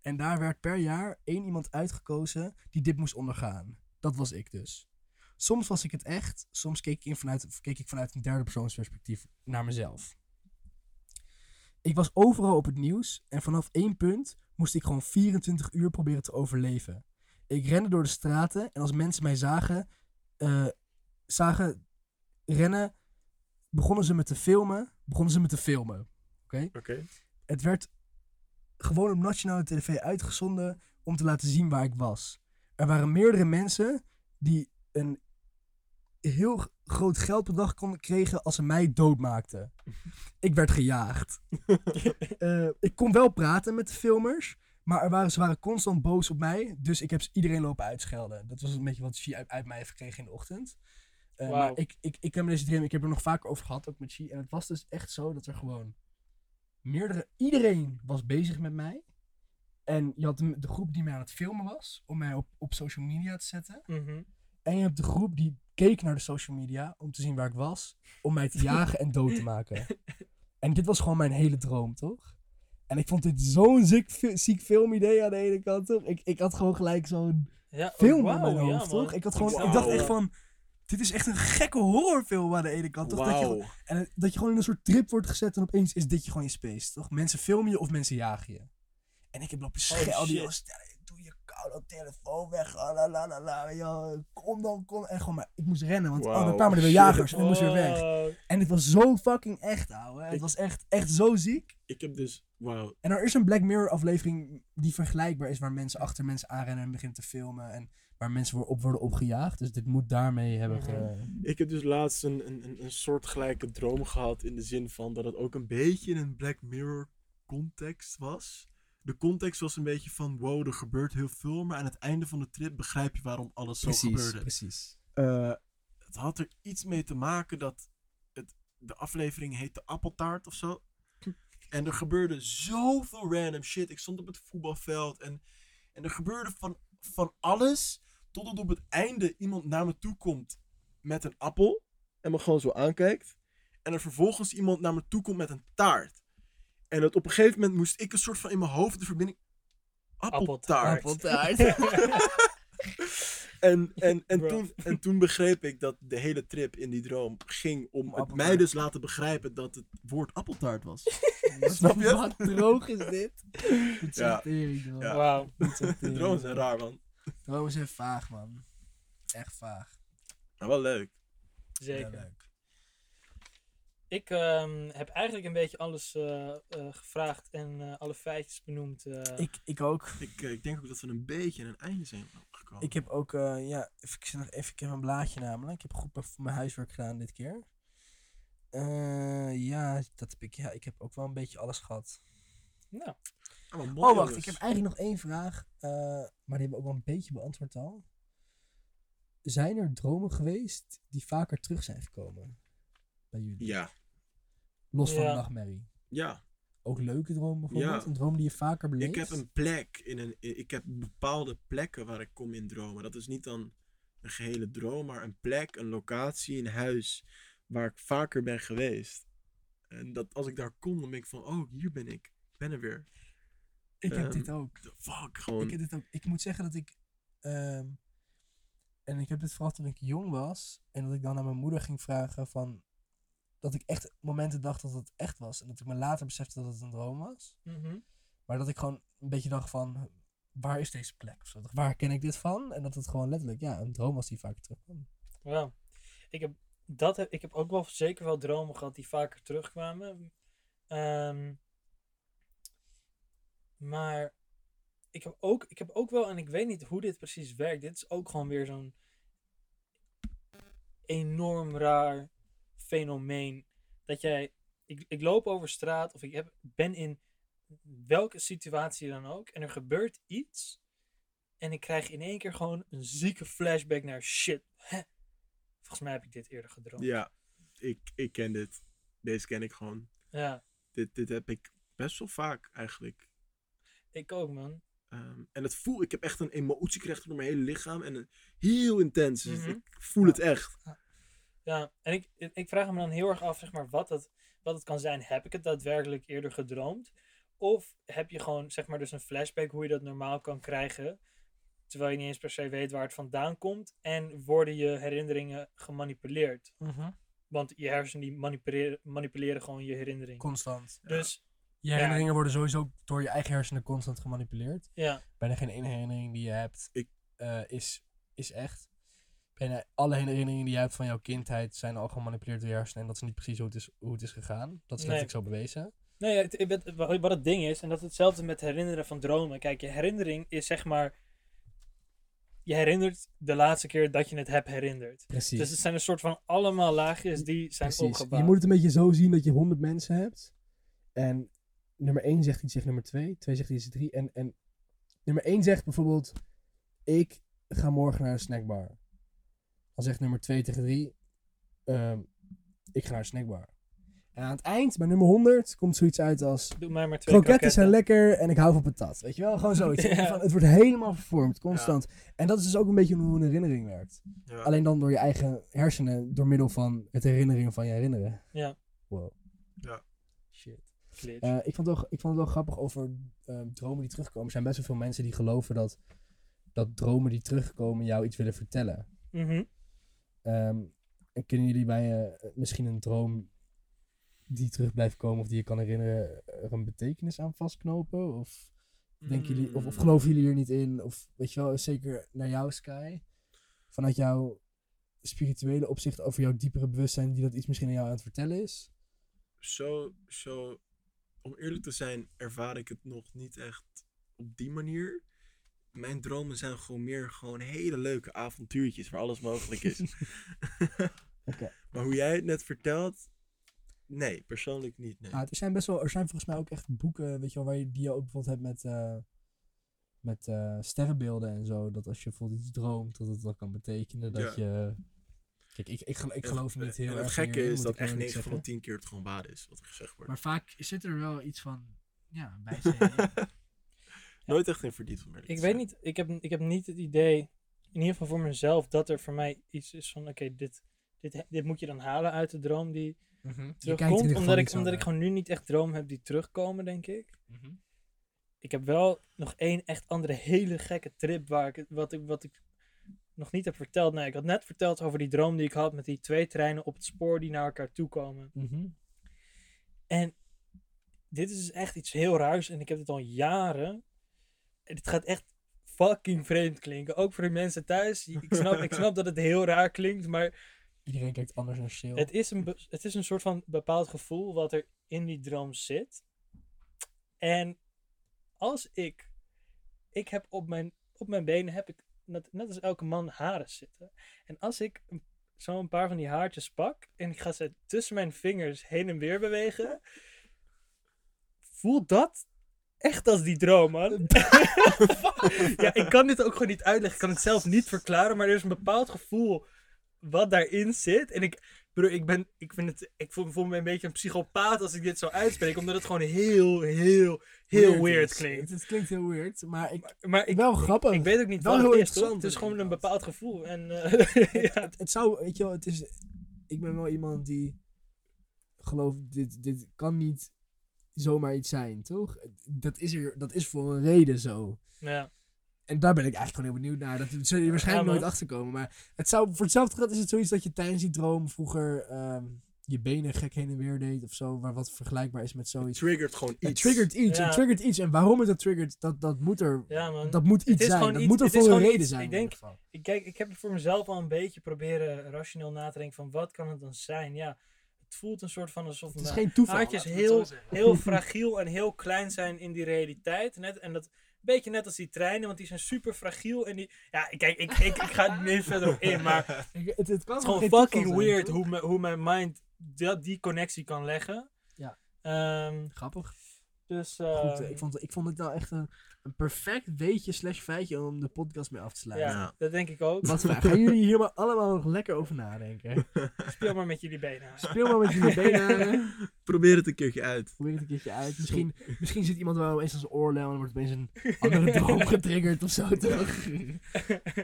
B: En daar werd per jaar één iemand uitgekozen die dit moest ondergaan. Dat was ik dus. Soms was ik het echt, soms keek ik, in vanuit, keek ik vanuit een derde persoonsperspectief naar mezelf. Ik was overal op het nieuws en vanaf één punt moest ik gewoon 24 uur proberen te overleven. Ik rende door de straten en als mensen mij zagen, eh, zagen rennen, begonnen ze me te filmen, begonnen ze me te filmen.
C: Oké.
B: Het werd gewoon op nationale tv uitgezonden om te laten zien waar ik was. Er waren meerdere mensen die een heel groot geldbedrag konden kregen als ze mij doodmaakten. Ik werd gejaagd. Eh, ik kon wel praten met de filmers, maar er waren, ze waren constant boos op mij, dus ik heb ze iedereen lopen uitschelden. Dat was een beetje wat She uit, uit mij heeft gekregen in de ochtend. Eh. Maar ik, ik, ik heb me deze dream, ik heb er nog vaker over gehad, ook met She. En het was dus echt zo dat er gewoon meerdere, iedereen was bezig met mij. En je had de, de groep die mij aan het filmen was, om mij op, op social media te zetten.
A: Mhm.
B: En je hebt de groep die keek naar de social media om te zien waar ik was, om mij te jagen en dood te maken. En dit was gewoon mijn hele droom, toch? En ik vond dit zo'n ziek, ziek filmidee aan de ene kant, toch? Ik, ik had gewoon gelijk zo'n
A: Ja, oh,
B: film in mijn hoofd, toch? Ik, had gewoon, ik dacht echt van, dit is echt een gekke horrorfilm aan de ene kant, toch? Dat je, en dat je gewoon in een soort trip wordt gezet en opeens is dit je gewoon je space, toch? Mensen filmen je of mensen jagen je. En ik heb lopen
A: shit.
B: joh, stel koude telefoon weg, la la la la, joh, kom dan, kom. En gewoon maar, ik moest rennen, want oh, dan kwamen er weer jagers en ik moest weer weg.
A: Wow.
B: En het was zo fucking echt, ouwe. Het
C: Ik-
B: was echt, echt zo ziek.
C: Ik heb dus, wauw.
B: En er is een Black Mirror aflevering die vergelijkbaar is, waar mensen achter mensen aanrennen en beginnen te filmen. En waar mensen voor op worden opgejaagd. Dus dit moet daarmee hebben ge...
C: Ik heb dus laatst een, een, een, een soortgelijke droom gehad in de zin van dat het ook een beetje in een Black Mirror context was. De context was een beetje van, wow, er gebeurt heel veel, maar aan het einde van de trip begrijp je waarom alles zo gebeurde.
B: precies.
C: Eh, het had er iets mee te maken dat het, de aflevering heette Appeltaart of zo. En er gebeurde zoveel random shit. Ik stond op het voetbalveld en, en er gebeurde van, van alles. Totdat op het einde iemand naar me toe komt met een appel. En me gewoon zo aankijkt. En er vervolgens iemand naar me toe komt met een taart. En dat op een gegeven moment moest ik een soort van in mijn hoofd de verbinding... Appeltaart.
B: Appeltaart.
C: En, en, en,
A: Bro.
C: toen, en toen begreep ik dat de hele trip in die droom ging om het
B: appeltaart.
C: mij dus laten begrijpen dat het woord appeltaart was.
B: Snap je? Wat droog is dit? Dit is
C: Ja.
B: echt tering, droom.
C: Ja.
A: Wauw.
C: De dromen zijn
B: droom.
C: raar, man.
B: Dromen zijn vaag, man. Echt vaag.
C: Maar wel leuk.
A: Zeker.
B: Ja, leuk.
A: Ik ehm, heb eigenlijk een beetje alles eh, eh, gevraagd en eh, alle feitjes benoemd. eh.
B: Ik, ik ook.
C: Ik, ik denk ook dat we een beetje aan een einde zijn gekomen.
B: Ik heb ook, eh, ja, even, ik zit nog even, heb een blaadje namelijk. Ik heb goed mijn- mijn huiswerk gedaan dit keer. Eh, ja, dat heb ik, ja, ik heb ook wel een beetje alles gehad.
A: Nou,
C: mooi,
B: Oh, wacht, ik heb eigenlijk nog één vraag. eh, maar die hebben we ook wel een beetje beantwoord al. Zijn er dromen geweest die vaker terug zijn gekomen? Bij jullie?
C: Ja.
B: Los van
A: Ja.
B: de nachtmerrie.
C: Ja.
B: Ook leuke dromen bijvoorbeeld?
C: Ja.
B: Een droom die je vaker beleeft?
C: Ik heb een plek in een. Ik heb bepaalde plekken waar ik kom in dromen. Dat is niet dan een gehele droom, maar een plek, een locatie, een huis waar ik vaker ben geweest. En dat als ik daar kom, dan ben ik van, oh, hier ben ik. Ik ben er weer.
B: Ik heb
C: Ehm,
B: dit ook.
C: Fuck, gewoon.
B: Ik, heb dit ook. ik moet zeggen dat ik. ehm, en ik heb dit vooral toen ik jong was. En dat ik dan aan mijn moeder ging vragen van. Dat ik echt momenten dacht dat het echt was. En dat ik me later besefte dat het een droom was.
A: mhm.
B: Maar dat ik gewoon een beetje dacht van. Waar is deze plek? Of. Waar ken ik dit van? En dat het gewoon letterlijk ja, een droom was die vaker terugkwam.
A: Wauw. Ik heb, dat heb, ik heb ook wel zeker wel dromen gehad die vaker terugkwamen. Ehm, maar ik heb, ook, ik heb ook wel, en ik weet niet hoe dit precies werkt. Dit is ook gewoon weer zo'n enorm raar fenomeen. Dat jij, ik, ik loop over straat of ik heb, ben in welke situatie dan ook. En er gebeurt iets. En ik krijg in één keer gewoon een zieke flashback naar shit. Hè? Volgens mij heb ik dit eerder gedroomd.
C: Ja, ik, ik ken dit. Deze ken ik gewoon.
A: Ja,
C: Dit, dit heb ik best wel vaak eigenlijk.
A: ik ook, man.
C: Ehm, en het voel, ik heb echt een emotie gekregen door mijn hele lichaam. En een, heel intens. Dus
A: Mhm.
C: ik voel het echt.
A: Ja, en ik, ik vraag me dan heel erg af, zeg maar, wat het, wat het kan zijn. Heb ik het daadwerkelijk eerder gedroomd? Of heb je gewoon, zeg maar, dus een flashback hoe je dat normaal kan krijgen, terwijl je niet eens per se weet waar het vandaan komt, en worden je herinneringen gemanipuleerd? Want je hersenen die manipuleren, manipuleren gewoon je herinneringen.
B: Constant.
A: Dus,
B: Je herinneringen worden sowieso door je eigen hersenen constant gemanipuleerd.
A: ja,
B: Bijna geen ene herinnering die je hebt
C: Ik-
B: eh, is, is echt. Bijna alle herinneringen die je hebt van jouw kindheid zijn al gemanipuleerd door je hersenen. En dat is niet precies hoe het is, hoe het is gegaan. Dat is
A: Nee.
B: zo bewezen.
A: Nee, het, wat het ding is, en dat is hetzelfde met herinneren van dromen. Kijk, je herinnering is zeg maar. Je herinnert de laatste keer dat je het hebt herinnerd.
B: Precies.
A: Dus het zijn een soort van allemaal laagjes die zijn
B: Precies.
A: opgebouwd.
B: Je moet het een beetje zo zien dat je 100 mensen hebt. En nummer 1 zegt iets, zegt nummer 2. 2 zegt iets, 3. En, en nummer 1 zegt bijvoorbeeld: Ik ga morgen naar een snackbar. Dan zegt nummer 2 tegen 3: Ik ga naar snackbar. En aan het eind, bij nummer 100, komt zoiets uit als:
A: Doe mij maar twee
B: Kroketten zijn lekker en ik hou van patat. Weet je wel? Gewoon zoiets.
A: Ja.
B: Van, het wordt helemaal vervormd, constant. En dat is dus ook een beetje hoe een herinnering werkt.
C: Ja.
B: Alleen dan door je eigen hersenen, door middel van het herinneringen van je herinneren.
A: Ja.
B: Wow.
C: Ja.
B: Shit. Eh, ik, vond het wel, ik vond het wel grappig over eh, dromen die terugkomen. Er zijn best wel veel mensen die geloven dat, dat dromen die terugkomen jou iets willen vertellen.
A: Mhm.
B: Ehm, en kunnen jullie bij eh, misschien een droom die terug blijft komen of die je kan herinneren, er een betekenis aan vastknopen? Of, denken jullie, of, geloven jullie er niet in? Of weet je wel, zeker naar jou, Sky, vanuit jouw spirituele opzicht over jouw diepere bewustzijn, die dat iets misschien aan jou aan het vertellen is?
C: Zo, zo, om eerlijk te zijn, ervaar ik het nog niet echt op die manier. Mijn dromen zijn gewoon meer gewoon hele leuke avontuurtjes waar alles mogelijk is.
B: Oké.
C: Maar hoe jij het net vertelt, nee, persoonlijk niet. Nee.
B: Nou, er zijn best wel, er zijn volgens mij ook echt boeken, weet je wel, waar je die je ook bijvoorbeeld hebt met, eh, met eh, sterrenbeelden en zo. Dat als je bijvoorbeeld iets droomt, dat het wel kan betekenen dat
C: Ja.
B: je... Kijk, ik, ik, ik geloof
C: En-
B: niet heel
C: en
B: erg
C: het gekke is dat echt
B: eerlijk
C: 9 van de
B: zeggen.
C: 10 keer het gewoon waar is, wat er gezegd wordt.
B: Maar vaak zit er wel iets van, ja, wijsheden.
C: Nooit echt in verdiept van
A: Ik weet niet, ik heb, ik heb niet het idee, in ieder geval voor mezelf, dat er voor mij iets is van: oké, dit, dit, dit moet je dan halen uit de droom die
B: kijkt in
A: terugkomt. Omdat, ik, omdat ik gewoon nu niet echt dromen heb die terugkomen, denk ik.
B: Mhm.
A: Ik heb wel nog één echt andere hele gekke trip waar ik, het- wat, ik, wat ik nog niet heb verteld. Nee, ik had net verteld over die droom die ik had met die twee treinen op het spoor die naar elkaar toe komen.
B: Mhm.
A: En dit is dus echt iets heel raars en ik heb het al jaren. Het gaat echt fucking vreemd klinken. Ook voor de mensen thuis. Ik snap, ik snap dat het heel raar klinkt, maar
B: Iedereen kijkt anders naar Shell.
A: het is, een, het is een soort van bepaald gevoel wat er in die droom zit. En als ik. Ik heb op mijn, op mijn benen heb ik net, net als elke man haren zitten. En als ik een- zo een paar van die haartjes pak en ik ga ze tussen mijn vingers heen en weer bewegen, voelt dat echt als die droom, man. ja, ik kan dit ook gewoon niet uitleggen. Ik kan het zelf niet verklaren, maar er is een bepaald gevoel wat daarin zit. En ik, ik ben, ik vind het, ik voel, voel me een beetje een psychopaat als ik dit zo uitspreek, omdat het gewoon heel, heel, heel weird, klinkt.
B: Het, klinkt heel weird, maar ik,
A: Maar ik,
B: wel grappig.
A: ik weet ook niet
B: Wel
A: wat
B: heel
A: het is. toch? Het is gewoon een bepaald gevoel. En, eh, ja.
B: het, het zou, weet je wel, het is, ik ben wel iemand die gelooft, dit, dit kan niet zomaar iets zijn, toch? Dat is, er, dat is voor een reden zo.
A: ja.
B: En daar ben ik eigenlijk gewoon heel benieuwd naar. Dat zul je waarschijnlijk
A: Ja,
B: nooit achterkomen. Maar het zou, voor hetzelfde geld is het zoiets dat je tijdens die droom vroeger ehm, je benen gek heen en weer deed of zo. Waar wat vergelijkbaar is met zoiets.
D: triggert gewoon iets.
B: Het triggert iets.
A: Ja.
B: Het triggert iets. En waarom het dat triggert, dat, dat moet er.
A: ja, man.
B: Dat moet iets zijn. Dat
A: iets-
B: moet er
A: het
B: voor een reden
A: iets-
B: zijn.
A: ik denk-. Ik, kijk, ik heb voor mezelf al een beetje proberen rationeel na te denken van wat kan het dan zijn? Ja, het voelt een soort van alsof
B: Het is
A: mijn
B: geen toeval.
A: haartjes heel, heel fragiel en heel klein zijn in die realiteit. Net, en dat beetje net als die treinen, want die zijn super fragiel. En die, ja, kijk, ik, ik, ik ga er niet verder op in, maar
B: Het, het
A: Het is gewoon fucking
B: zijn,
A: weird hoe, me, hoe mijn mind dat, die connectie kan leggen.
B: Ja.
A: Ehm,
B: Grappig.
A: Dus uh,
B: Goed, ik, vond, ik vond het nou echt een, een perfect weetje slash feitje om de podcast mee af te sluiten.
A: ja,
D: Ja.
A: dat denk ik ook.
B: Wat fijn. Gaan jullie hier maar allemaal nog lekker over nadenken?
A: Speel maar met jullie benen.
B: Speel maar met jullie benen.
D: Probeer het een keertje uit.
B: Probeer het een keertje uit. Misschien, misschien zit iemand wel eens aan zijn oorlel en wordt opeens een andere droom getriggerd of zo. Toch?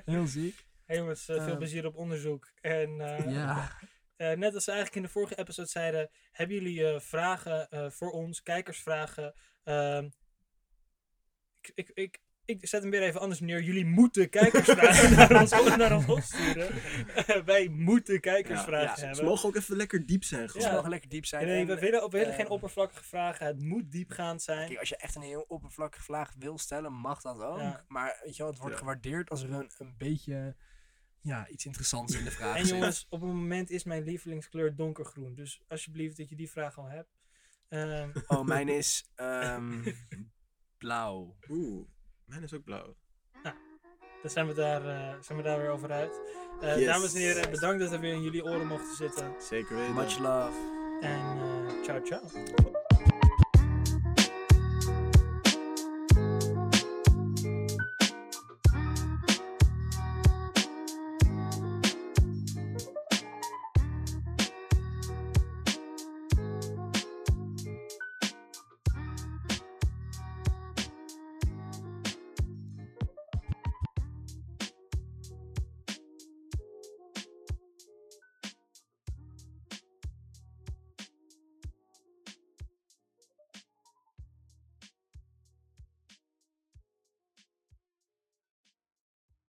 B: Heel ziek.
A: Hey jongens, eh, veel
B: Ehm.
A: plezier op onderzoek. En eh,
B: Ja.
A: Eh, net als we eigenlijk in de vorige episode zeiden, hebben jullie eh, vragen eh, voor ons, kijkersvragen? Ehm, ik, ik, ik, ik zet hem weer even anders neer. Jullie moeten kijkersvragen naar ons, naar ons opsturen. Wij moeten kijkersvragen
D: Ja, Ze
A: hebben.
D: mogen ook even lekker diep zijn.
B: Het
D: Gewoon.
A: Ja.
B: mogen lekker diep zijn.
A: Nee,
B: en,
A: we willen, we willen geen oppervlakkige vragen. Het moet diepgaand zijn.
B: Kijk, als je echt een heel oppervlakkige vraag wil stellen, mag dat ook.
A: Ja.
B: Maar weet je wel, het wordt
D: Ja.
B: gewaardeerd als er een, een beetje ja, iets interessants in de vraag
A: En jongens, op het moment is mijn lievelingskleur donkergroen. Dus alsjeblieft dat je die vraag al hebt. Ehm,
B: Oh, mijn is ehm, blauw.
D: Oeh, mijn is ook blauw.
A: dan zijn we, daar, eh, zijn we daar weer over uit. Eh,
D: Yes.
A: Dames en heren, bedankt dat we weer in jullie oren mochten zitten.
D: Zeker weten.
B: Much love.
A: En eh ciao ciao.